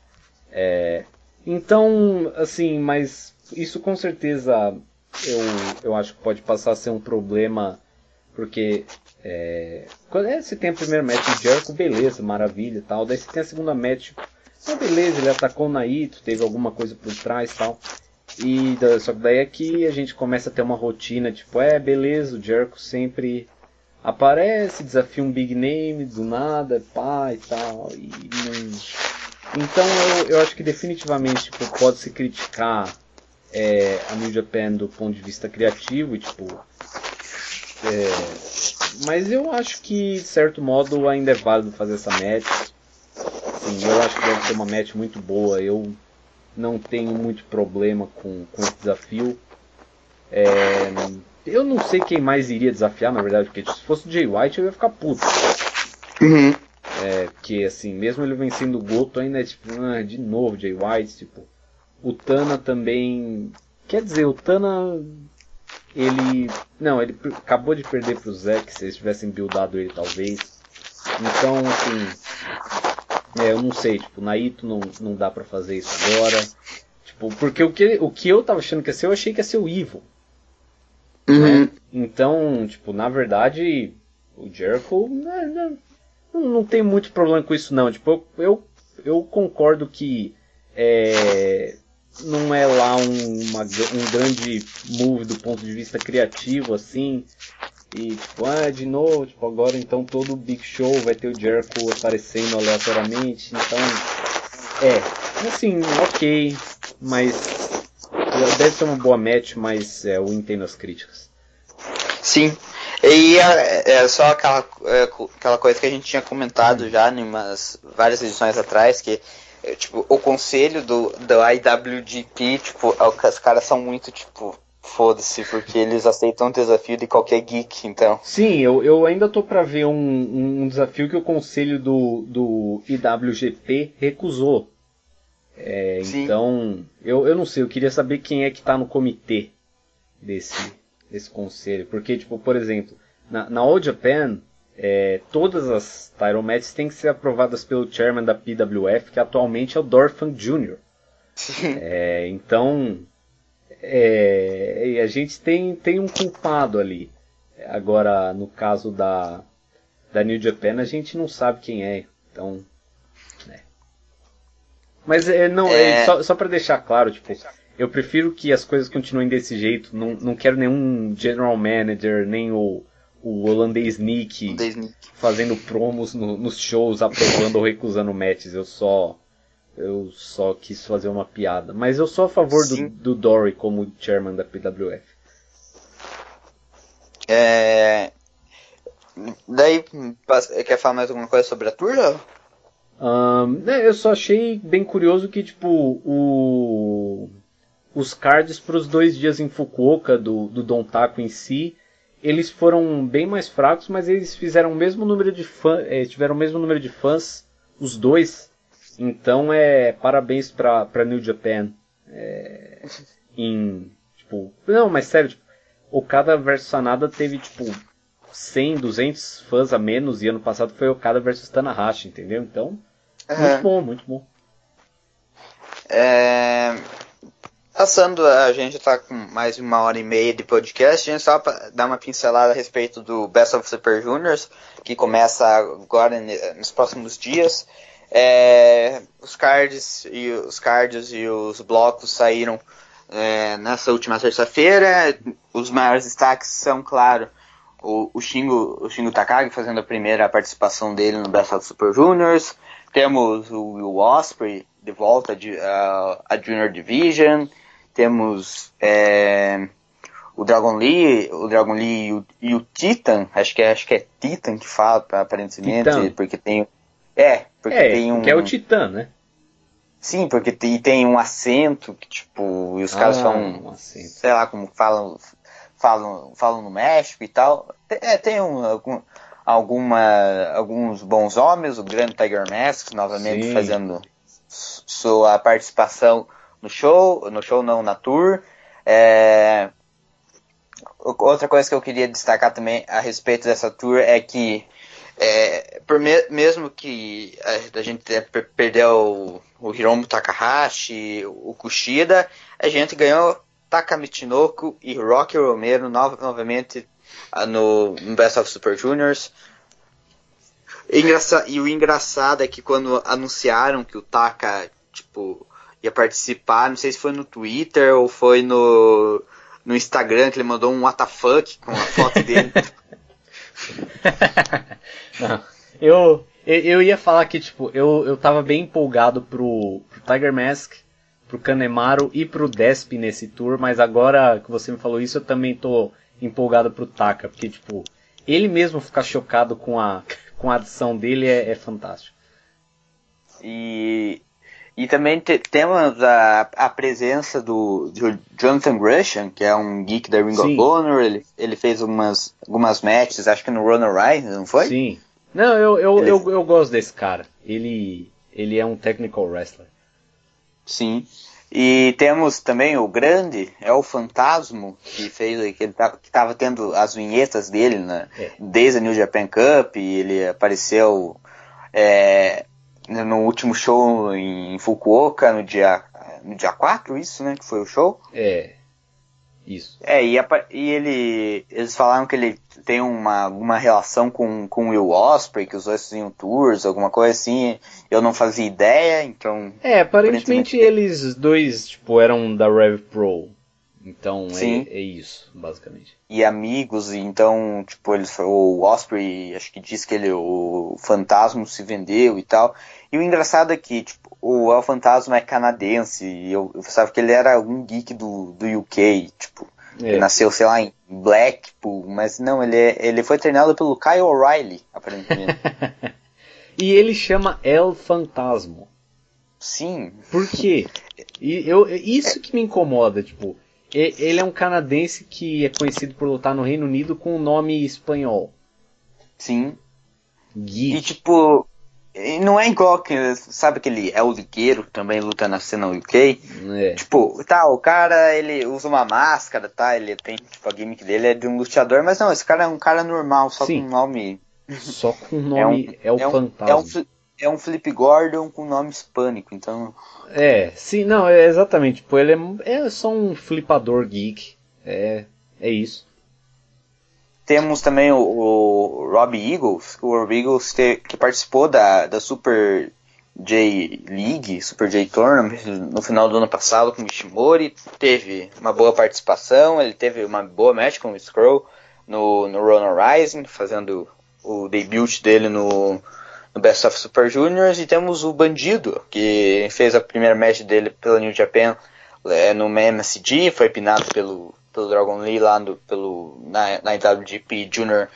É, então, assim, mas isso com certeza eu, eu acho que pode passar a ser um problema, porque é, quando é, você tem a primeira match de Jericho, beleza, maravilha e tal. Daí você tem a segunda match, beleza, ele atacou o Naito, teve alguma coisa por trás e tal. E só que daí é que a gente começa a ter uma rotina, tipo, é, beleza, o Jericho sempre aparece, desafia um big name do nada, pá e tal. E não... Então eu, eu acho que definitivamente tipo, pode se criticar é, a New Japan do ponto de vista criativo, e, tipo. É, mas eu acho que de certo modo ainda é válido fazer essa match. Sim, eu acho que deve ser uma match muito boa. Eu não tenho muito problema com, com esse desafio. É, eu não sei quem mais iria desafiar, na verdade, porque se fosse o Jay White eu ia ficar puto. Uhum. É, porque assim, mesmo ele vencendo o Goto, ainda é tipo, ah, de novo Jay White, tipo. O Tana também. Quer dizer, o Tana. Ele. Não, ele acabou de perder pro Zack, se eles tivessem buildado ele talvez. Então, assim. É, eu não sei, tipo, Naito não, não dá para fazer isso agora. Tipo, porque o que, o que eu tava achando que ia ser, eu achei que ia ser o Evil. Uhum. Né? Então, tipo, na verdade, o Jericho né, né, não, não tem muito problema com isso não. Tipo, eu, eu, eu concordo que é, não é lá um, uma, um grande move do ponto de vista criativo, assim. E tipo, ah, de novo, tipo, agora então todo o Big Show vai ter o Jericho aparecendo aleatoriamente. Então, é, assim, ok, mas deve ser uma boa match, mas é, eu entendo as críticas. Sim, e é, é só aquela, é, aquela coisa que a gente tinha comentado já em umas, várias edições atrás, que é, tipo, o conselho do, do IWGP, tipo, é os caras são muito, tipo, Foda-se, porque eles aceitam o desafio de qualquer geek, então. Sim, eu, eu ainda tô pra ver um, um desafio que o conselho do, do IWGP recusou. É, então, eu, eu não sei, eu queria saber quem é que tá no comitê desse, desse conselho. Porque, tipo, por exemplo, na, na All Japan, é, todas as title matches têm que ser aprovadas pelo chairman da PWF, que atualmente é o Dorfan Jr. É, então, é, a gente tem, tem um culpado ali. Agora, no caso da, da New Japan, a gente não sabe quem é. Então, né. Mas é, não, é... só, só para deixar claro, tipo, eu prefiro que as coisas continuem desse jeito. Não, não quero nenhum general manager, nem o, o holandês Nick fazendo promos no, nos shows, aprovando ou recusando matches. Eu só eu só quis fazer uma piada. Mas eu sou a favor do, do Dory como chairman da PWF. É... Daí, quer falar mais alguma coisa sobre a tour? Um, né, eu só achei bem curioso que, tipo, o... os cards para os dois dias em Fukuoka do, do Don Taco em si, eles foram bem mais fracos, mas eles fizeram o mesmo número de fãs, é, tiveram o mesmo número de fãs, os dois, então é parabéns pra, pra New Japan. É, em. Tipo. Não, mas sério, tipo, Okada vs Sanada teve tipo 100, 200 fãs a menos e ano passado foi Okada vs Tanahashi, entendeu? Então, uhum. muito bom, muito bom. É... Passando, a gente está com mais de uma hora e meia de podcast, a gente só dar uma pincelada a respeito do Best of Super Juniors, que começa agora nos próximos dias. É, os cards e os cards e os blocos saíram é, nessa última terça-feira. Os maiores destaques são, claro, o, o, Shingo, o Shingo Takagi fazendo a primeira participação dele no Best of Super Juniors. Temos o Will Osprey de volta de, uh, a Junior Division. Temos é, o Dragon Lee, o Dragon Lee e o, e o Titan, acho que é, acho que é Titan que fala aparentemente, Titan. porque tem é, porque é, tem um. Que é o Titã, né? Sim, porque tem, tem um acento que, tipo, e os caras ah, são. Um sei lá como falam, falam, falam no México e tal. É, tem um, algum, alguma, alguns bons homens, o grande Tiger Mask, novamente Sim. fazendo sua participação no show, no show não, na tour. É, outra coisa que eu queria destacar também a respeito dessa tour é que é, por me, mesmo que a, a gente perdeu o, o Hiromu Takahashi, o Kushida, a gente ganhou Taka Michinoku e Rocky Romero no, novamente no, no Best of Super Juniors. E, engraça, e o engraçado é que quando anunciaram que o Taka tipo, ia participar, não sei se foi no Twitter ou foi no, no Instagram, que ele mandou um WTF com a foto dele. Eu, eu ia falar que, tipo, eu, eu tava bem empolgado pro, pro Tiger Mask, pro Kanemaru e pro Desp nesse tour, mas agora que você me falou isso, eu também tô empolgado pro Taka, porque, tipo, ele mesmo ficar chocado com a, com a adição dele é, é fantástico. E e também te, temos a, a presença do, do, Jonathan Gresham, que é um geek da Ring Sim. of Honor. Ele, ele fez umas, algumas matches, acho que no Runner Rise, não foi? Sim. Não, eu, eu, ele... eu, eu gosto desse cara. Ele, ele é um technical wrestler. Sim. E temos também o grande, é o Fantasma, que fez que ele tá, que tava tendo as vinhetas dele né, é. desde a New Japan Cup, ele apareceu é, no último show em Fukuoka, no dia, no dia 4, isso, né? Que foi o show. É. Isso. É, e, a, e ele. Eles falaram que ele tem uma, uma relação com, com o Will Osprey, que os dois faziam tours, alguma coisa assim. Eu não fazia ideia, então. É, aparentemente, aparentemente... eles dois, tipo, eram da Rev Pro. Então é, é, isso, basicamente. E amigos, e então, tipo, eles, o Osprey, acho que disse que ele, o Fantasma se vendeu e tal. E o engraçado é que, tipo, o El Fantasma é canadense, e eu, eu pensava que ele era algum geek do, do UK, tipo, é. nasceu, sei lá, em Blackpool, mas não, ele, é, ele foi treinado pelo Kyle O'Reilly, aparentemente. e ele chama El Fantasma. Sim. Por quê? E eu, isso que me incomoda, tipo, ele é um canadense que é conhecido por lutar no Reino Unido com um nome espanhol. Sim. Geek. E tipo, não é igual que, sabe aquele é o ligueiro também luta na cena UK? É. Tipo, tá, o cara ele usa uma máscara, tá? Ele tem, tipo, a gimmick dele é de um lutador, mas não, esse cara é um cara normal, só Sim. com nome. Só com o nome é, um, é o é um, fantasma. É um, é um Flip Gordon com nome hispânico, então. É, sim, não, é exatamente. Tipo, ele é, é só um flipador geek. É, é isso. Temos também o, o Robbie Eagles, o Robbie Eagles te, que participou da, da Super J League, Super J Tournament no final do ano passado com o Ishimori. Teve uma boa participação, ele teve uma boa match com o Scroll no, no Run Rising, fazendo o debut dele no, no Best of Super Juniors e temos o Bandido, que fez a primeira match dele pela New Japan é, no MSG, foi pinado pelo, pelo Dragon Lee lá no, pelo, na, na IWGP Junior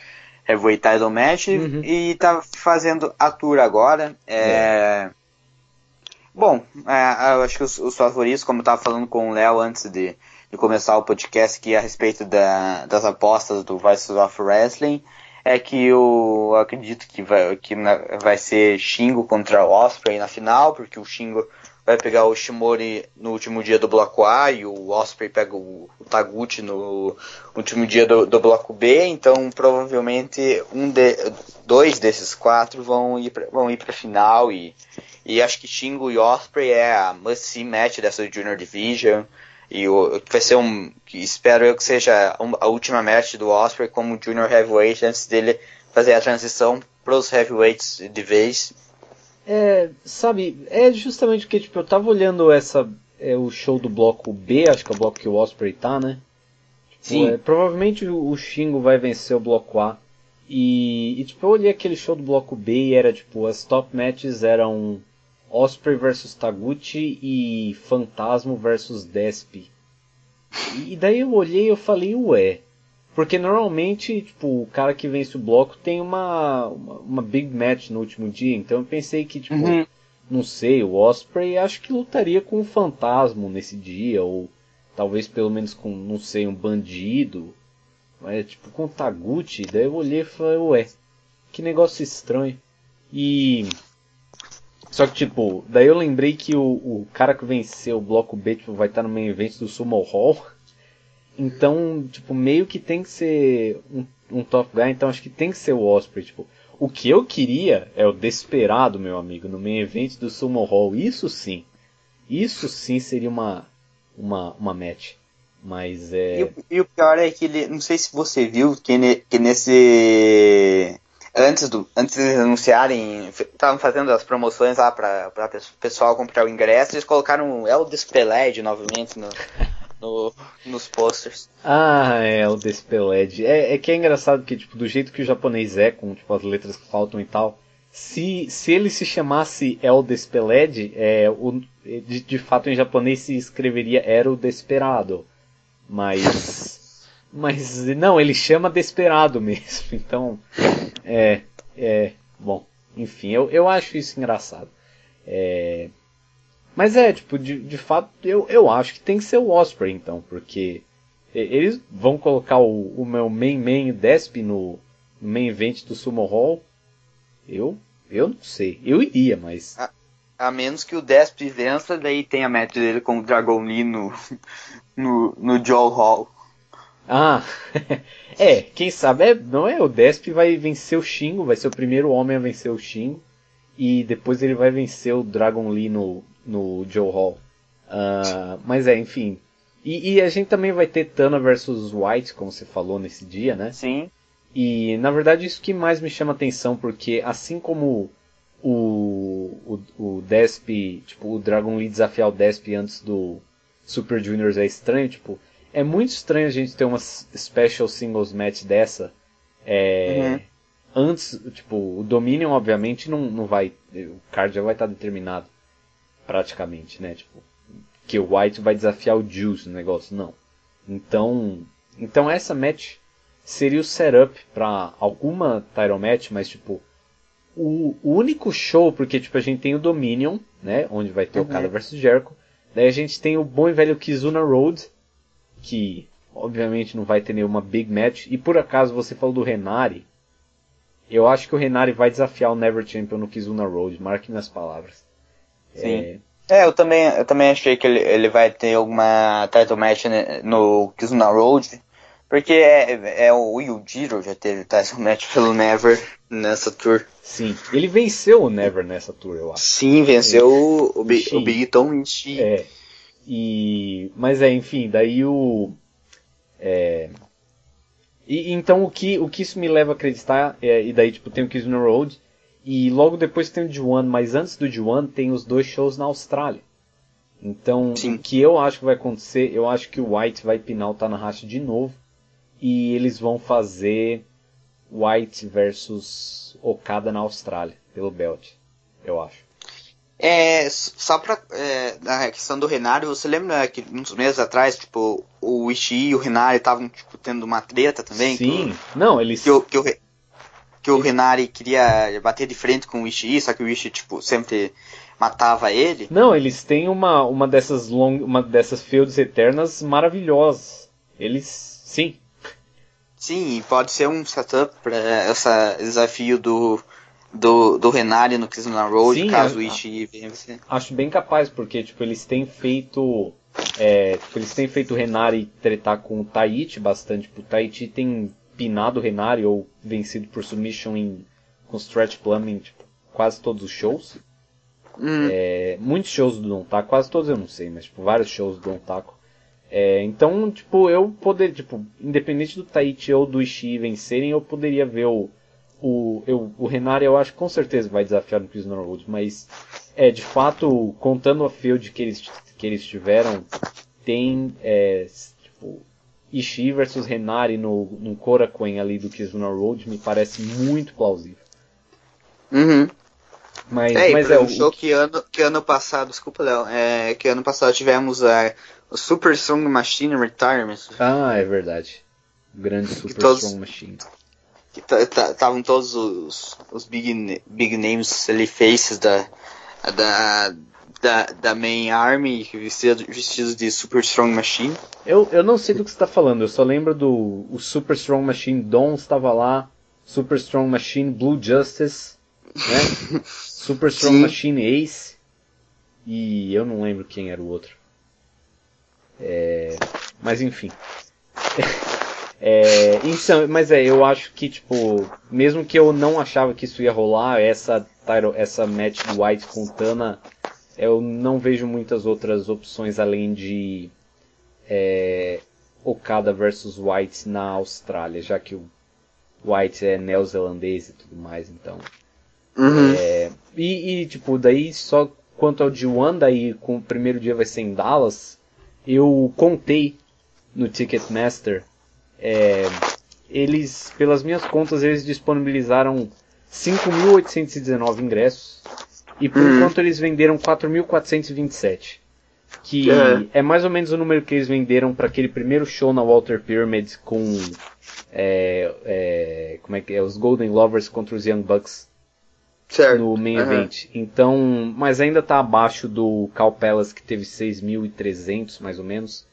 Heavyweight Title Match uhum. e tá fazendo a tour agora. É, é. Bom, é, eu acho que os, os favoritos, como eu tava falando com o Léo antes de, de começar o podcast aqui a respeito da, das apostas do Voices of Wrestling, é que eu acredito que vai, que vai ser Shingo contra o Osprey na final, porque o Shingo vai pegar o Shimori no último dia do bloco A e o Osprey pega o, o Taguchi no último dia do, do, bloco B, então provavelmente um de, dois desses quatro vão ir pra, vão ir para final e, e acho que Shingo e Osprey é a must-see match dessa Junior Division. E o, vai ser um. Espero eu que seja a última match do Osprey como Junior Heavyweight antes dele fazer a transição para os heavyweights de vez. É, sabe, é justamente porque tipo, eu tava olhando essa é, o show do bloco B, acho que é o bloco que o Osprey tá, né? Tipo, Sim. É, provavelmente o Shingo vai vencer o bloco A. E, e, tipo, eu olhei aquele show do bloco B e era tipo, as top matches eram Osprey versus Taguchi e Fantasma versus Desp. E daí eu olhei e eu falei, ué. Porque normalmente, tipo, o cara que vence o bloco tem uma, uma, uma big match no último dia. Então eu pensei que, tipo, uhum. não sei, o Osprey acho que lutaria com o Fantasma nesse dia. Ou talvez pelo menos com, não sei, um bandido. Mas, tipo, com o Taguchi. Daí eu olhei e falei, ué, que negócio estranho. E só que, tipo, daí eu lembrei que o, o cara que venceu o bloco B tipo, vai estar no main event do Sumo Hall. Então, tipo, meio que tem que ser um, um top guy, então acho que tem que ser o Osprey, tipo. O que eu queria é o Desperado, meu amigo, no main event do Sumo Hall. Isso sim. Isso sim seria uma, uma, uma match. Mas é. E o, e o pior é que ele. Não sei se você viu que, ne, que nesse antes do antes de anunciarem, estavam fazendo as promoções lá para o pessoal comprar o ingresso, eles colocaram Eldes Peled novamente no, no, nos posters. Ah, é, o Despeled. É, é que é engraçado que, tipo, do jeito que o japonês é, com tipo, as letras que faltam e tal, se, se ele se chamasse El Despeled, é, o, de, de fato em japonês se escreveria Era o Desperado. Mas. Mas não, ele chama Desperado mesmo. Então, é, é, bom, enfim, eu, eu acho isso engraçado. É, mas é, tipo, de, de fato, eu, eu acho que tem que ser o Osprey, então, porque eles vão colocar o, o meu main main Desp no, no main event do Sumo Hall. Eu, eu não sei, eu iria, mas. A, menos que o Desp vença, daí tem a match dele com o Dragon Lee no, no, no Joe Hall. Ah, é, quem sabe, é, não é? O Desp vai vencer o Shingo, vai ser o primeiro homem a vencer o Shingo. E depois ele vai vencer o Dragon Lee no, no Joe Hall. Uh, mas é, enfim. E, e, a gente também vai ter Tana versus White, como você falou nesse dia, né? Sim. E na verdade isso que mais me chama atenção, porque assim como o, o, o Desp, tipo, o Dragon Lee desafiar o Desp antes do Super Juniors é estranho, tipo, é muito estranho a gente ter uma special singles match dessa. É, uhum. Antes, tipo, o Dominion obviamente não, não vai. O card já vai estar determinado. Praticamente, né? Tipo, que o White vai desafiar o Juice no negócio. Não. Então. Então essa match seria o setup para alguma title match, mas tipo. O, o, único show, porque tipo, a gente tem o Dominion, né? Onde vai ter uhum. o cara versus Jericho. Daí a gente tem o bom e velho Kizuna Road, que obviamente não vai ter nenhuma big match. E por acaso você falou do Renari. Eu acho que o Renari vai desafiar o Never Champion no Kizuna Road, marque minhas palavras. Sim. É... é, eu também, eu também achei que ele, ele vai ter alguma title match no Kizuna Road. Porque é, é o Yujiro já teve title match pelo Never. nessa tour. Sim. Ele venceu o Never nessa tour, eu acho. Sim, venceu o, o, Big, o Big Tom Ishii. É. E, mas é, enfim, daí o. É, e, então o que, o que isso me leva a acreditar, é, e daí tipo, tem o Kiss Road, e logo depois tem o D1, mas antes do D1 tem os dois shows na Austrália. Então, Sim. o que eu acho que vai acontecer, eu acho que o White vai pinar o Tanahashi de novo, e eles vão fazer White versus Okada na Austrália, pelo belt, eu acho. É, só pra. É, na questão do Renário, você lembra que uns meses atrás, tipo, o Ishii e o Renari estavam tipo, tendo uma treta também? Sim, que, não, eles. Que, o, que, o, que o Renari queria bater de frente com o Ishii, só que o Ishii, tipo, sempre matava ele. Não, eles têm uma, uma dessas long, uma dessas feudos eternas maravilhosas. Eles. Sim. Sim, pode ser um setup para esse desafio do do, do Renari no Kisuna Road, Sim, caso o Ishii venha você. Acho bem capaz, porque tipo, eles têm feito. É, tipo, eles têm feito o Renari tretar com o Taichi bastante. Tipo, o Taichi tem pinado o Renari ou vencido por submission em, com Stretch Plum em tipo, quase todos os shows. Hum. É, muitos shows do Don Taco, quase todos eu não sei, mas tipo, vários shows do Don Taco. É, então, tipo, eu poder, tipo, independente do Taichi ou do Ishii vencerem, eu poderia ver o, o, eu, o Renari eu acho que com certeza vai desafiar no Prisoner Road, mas é de fato, contando a field que eles, que eles tiveram, tem é, tipo, Ishii versus Renari no, no Korakuen ali do Kizuna Road me parece muito plausível. Uhum. Mas é, mas é o show que ano, que ano passado, desculpa Léo, é, que ano passado tivemos a, o Super Strong Machine Retirement. Ah, é verdade. O grande Super todos, Strong Machine que estavam todos os, os big, big names ali, faces da, da, da, da main army vestidos, vestidos de Super Strong Machine. Eu, eu não sei do que você está falando, eu só lembro do o Super Strong Machine Dom estava lá, Super Strong Machine Blue Justice, né? Super Strong Sim. Machine Ace e eu não lembro quem era o outro. É, mas enfim. É, então, mas é, eu acho que, tipo, mesmo que eu não achava que isso ia rolar, essa, essa match do White com Tana, eu não vejo muitas outras opções além de é, Okada versus White na Austrália, já que o White é neozelandês e tudo mais, então. Uhum. É, e, e, tipo, daí só quanto ao G1, daí com o primeiro dia vai ser em Dallas, eu contei no Ticketmaster é, eles, pelas minhas contas, eles disponibilizaram 5.819 ingressos e por uhum. enquanto eles venderam 4.427. Que é. é. mais ou menos o número que eles venderam para aquele primeiro show na Walter Pyramid com é, é, como é que é os Golden Lovers contra os Young Bucks certo. no main uhum. event. Então, mas ainda está abaixo do Cal Palace que teve 6.300 mais ou menos.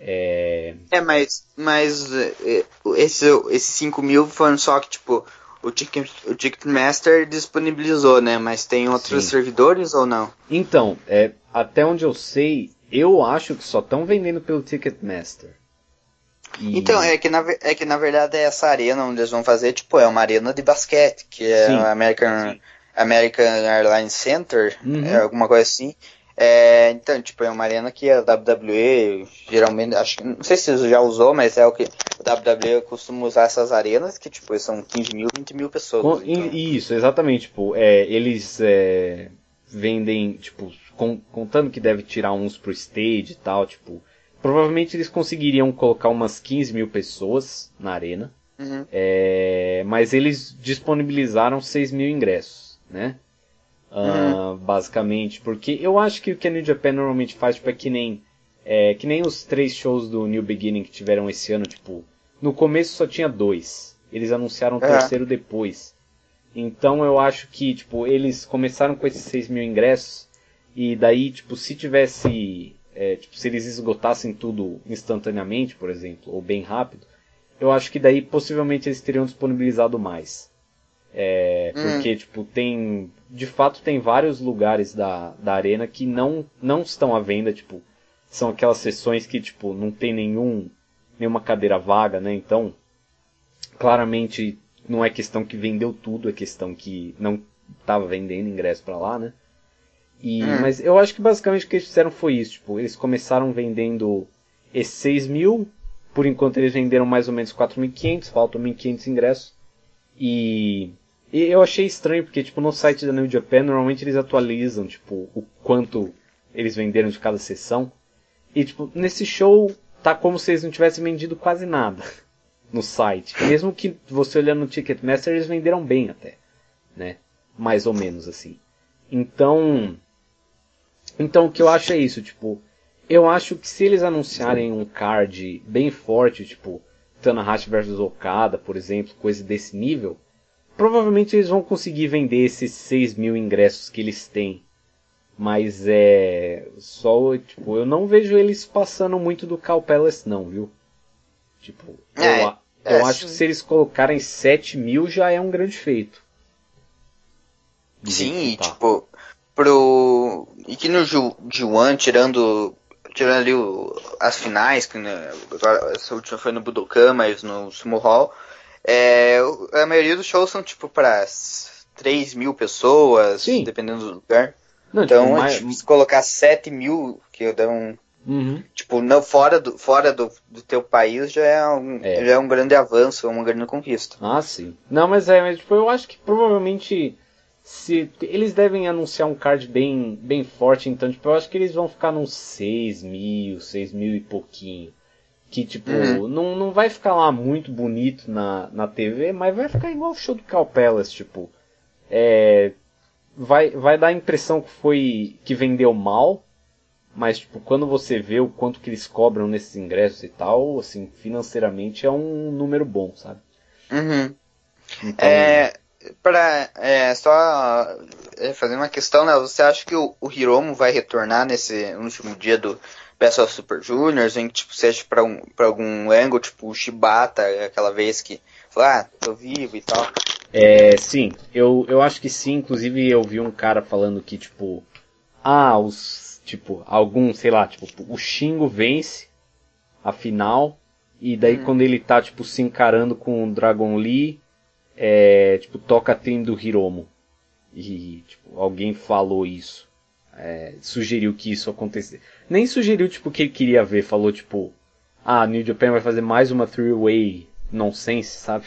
É, é mas, mas é, esse, esses 5 mil foram só que, tipo, o, Ticket, o Ticketmaster disponibilizou, né? Mas tem outros Sim. servidores ou não? Então, é, até onde eu sei, eu acho que só estão vendendo pelo Ticketmaster. E... Então, é que, na, é que na verdade essa arena onde eles vão fazer, tipo, é uma arena de basquete, que é o American, American Airlines Center, uhum. é alguma coisa assim. É, então, tipo, é uma arena que a WWE geralmente, acho não sei se você já usou, mas é o que o WWE costuma usar essas arenas, que tipo, são 15 mil, 20 mil pessoas. Com, então. Isso, exatamente, tipo, é, eles é, vendem, tipo, com, contando que deve tirar uns pro stage e tal, tipo, provavelmente eles conseguiriam colocar umas 15 mil pessoas na arena, uhum. é, mas eles disponibilizaram 6 mil ingressos, né? Uh, Basicamente, porque eu acho que o que a New Japan normalmente faz tipo, é que nem é, que nem os três shows do New Beginning que tiveram esse ano, tipo, no começo só tinha dois. Eles anunciaram o é. terceiro depois. Então eu acho que, tipo, eles começaram com esses 6 mil ingressos e daí, tipo, se tivesse. É, tipo, se eles esgotassem tudo instantaneamente, por exemplo, ou bem rápido, eu acho que daí possivelmente eles teriam disponibilizado mais. É, hum. Porque, tipo, tem. De fato, tem vários lugares da, da arena que não, não estão à venda, tipo. São aquelas sessões que, tipo, não tem nenhum, nenhuma cadeira vaga, né? Então, claramente, não é questão que vendeu tudo, é questão que não estava vendendo ingresso para lá, né? E, hum. Mas eu acho que basicamente o que eles fizeram foi isso. Tipo, eles começaram vendendo esses 6 mil, por enquanto eles venderam mais ou menos 4.500, faltam 1.500 ingressos. E, e, eu achei estranho, porque tipo, no site da New Japan normalmente eles atualizam tipo, o quanto eles venderam de cada sessão. E tipo, nesse show tá como se eles não tivessem vendido quase nada no site. Mesmo que você olhando no Ticketmaster, eles venderam bem até, né? Mais ou menos assim. Então, então o que eu acho é isso, tipo, eu acho que se eles anunciarem um card bem forte, tipo Tanahashi versus Okada, por exemplo, coisa desse nível, provavelmente eles vão conseguir vender esses 6 mil ingressos que eles têm. Mas é. Só, tipo, eu não vejo eles passando muito do Cal Palace, não, viu? Tipo, é, eu, eu é, acho que se eles colocarem 7 mil já é um grande feito. Sim, tipo, pro. E que no G1, tirando. Tirando ali o, as finais, que né, agora, essa última foi no Budokan, mas no Sumo Hall. É, a maioria dos shows são tipo para 3 mil pessoas, Sim. dependendo do lugar. Não, então, tipo, mais... tipo, se colocar 7 mil, que dá um. Uhum. Tipo, não, fora, do, fora do, do teu país já é, um, é. já é um grande avanço, uma grande conquista. Ah, sim. Não, mas é, mas, tipo, eu acho que provavelmente se eles devem anunciar um card bem, bem forte, então tipo, eu acho que eles vão ficar nos 6 mil, 6 mil e pouquinho. Que tipo, uhum. não, não vai ficar lá muito bonito na, na TV, mas vai ficar igual o show do Cal Palace, tipo. É, vai, vai dar a impressão que foi. que vendeu mal. Mas tipo, quando você vê o quanto que eles cobram nesses ingressos e tal, assim, financeiramente é um número bom, sabe? Uhum. Então, é, para é, só é, fazer uma questão, né? Você acha que o, o Hiromo vai retornar nesse último dia do Of Super Juniors, em que tipo, seja para um, pra algum ângulo, tipo o Shibata, aquela vez que falou, ah, tô vivo e tal? É, sim, eu, eu acho que sim, inclusive eu vi um cara falando que, tipo, ah, os, tipo, algum, sei lá, tipo, o Shingo vence a final, e daí hum. quando ele tá, tipo, se encarando com o Dragon Lee, é, tipo, toca a do Hiromo. E, tipo, alguém falou isso. É, sugeriu que isso acontecesse. Nem sugeriu, tipo, que ele queria ver. Falou, tipo, ah, New Japan vai fazer mais uma three-way nonsense, sabe?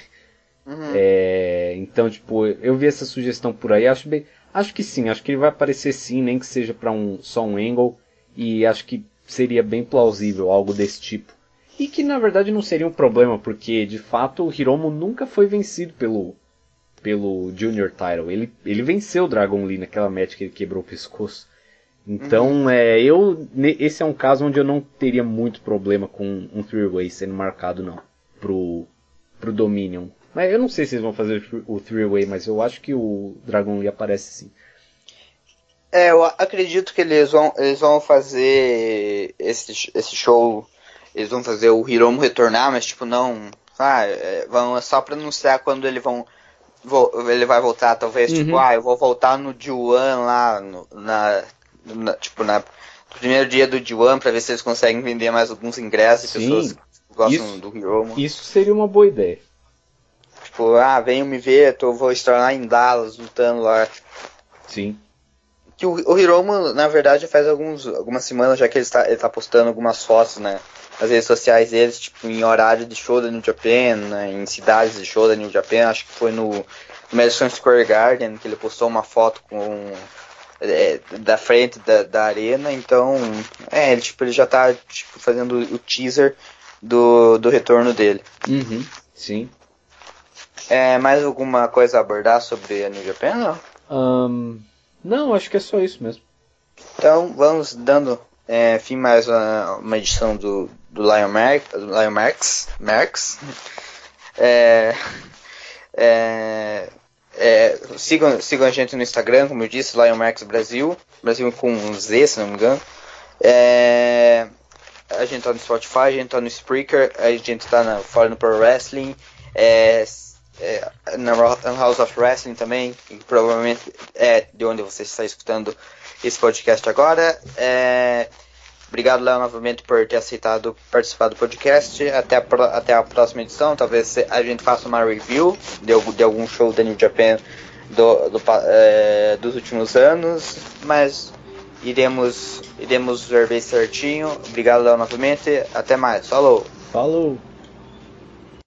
Uhum. É, então, tipo, eu vi essa sugestão por aí. Acho bem, acho que sim. Acho que ele vai aparecer sim, nem que seja para um só um angle. E acho que seria bem plausível algo desse tipo. E que na verdade não seria um problema, porque de fato o Hiromu nunca foi vencido pelo pelo Junior Title. Ele, ele venceu o Dragon Lee naquela match que ele quebrou o pescoço. Então, uhum. é, eu esse é um caso onde eu não teria muito problema com um three-way sendo marcado não pro pro Dominion. Mas eu não sei se eles vão fazer o three-way, mas eu acho que o Dragon Lee aparece sim. É, eu acredito que eles vão, eles vão fazer esse, esse show eles vão fazer o Hiromu retornar, mas tipo, não. Ah, é, vão é só pra anunciar quando ele vão. ele vai voltar, talvez, tipo, uhum. tipo, ah, eu vou voltar no D1 lá, no, na, na, Tipo, na. primeiro dia do D1 pra ver se eles conseguem vender mais alguns ingressos e pessoas gostam isso, do Hiromu. Isso seria uma boa ideia. Tipo, ah, venham me ver, tô, vou estar lá em Dallas lutando lá. Sim. Que o, o Hiromu, na verdade, faz alguns, algumas semanas já que ele está, ele tá postando algumas fotos, né? as redes sociais deles, tipo, em horário de show da New Japan, né, em cidades de show da New Japan, acho que foi no Madison Square Garden que ele postou uma foto com é, da frente da, da arena, então é, ele, tipo, ele já tá tipo, fazendo o teaser do, do retorno dele. Uhum, sim. É, mais alguma coisa a abordar sobre a New Japan? Não? Um, não, acho que é só isso mesmo. Então vamos dando é, fim mais uma, uma edição do, do Lion, Mar Lion Marx. Marx. É, é, é, sigam, sigam a gente no Instagram, como eu disse, Lion Marx Brasil. Brasil com um Z, se não me engano. É, a gente tá no Spotify, a gente tá no Spreaker, a gente tá na, fora no Pro Wrestling, é, é, na House of Wrestling também, que provavelmente é de onde você está escutando esse podcast agora. É, Obrigado, Léo, novamente por ter aceitado participar do podcast. Até a, até a próxima edição. Talvez a gente faça uma review de, de algum show da New Japan do, do, é, dos últimos anos. Mas iremos, iremos ver bem certinho. Obrigado, Léo, novamente. Até mais. Falou! Falou!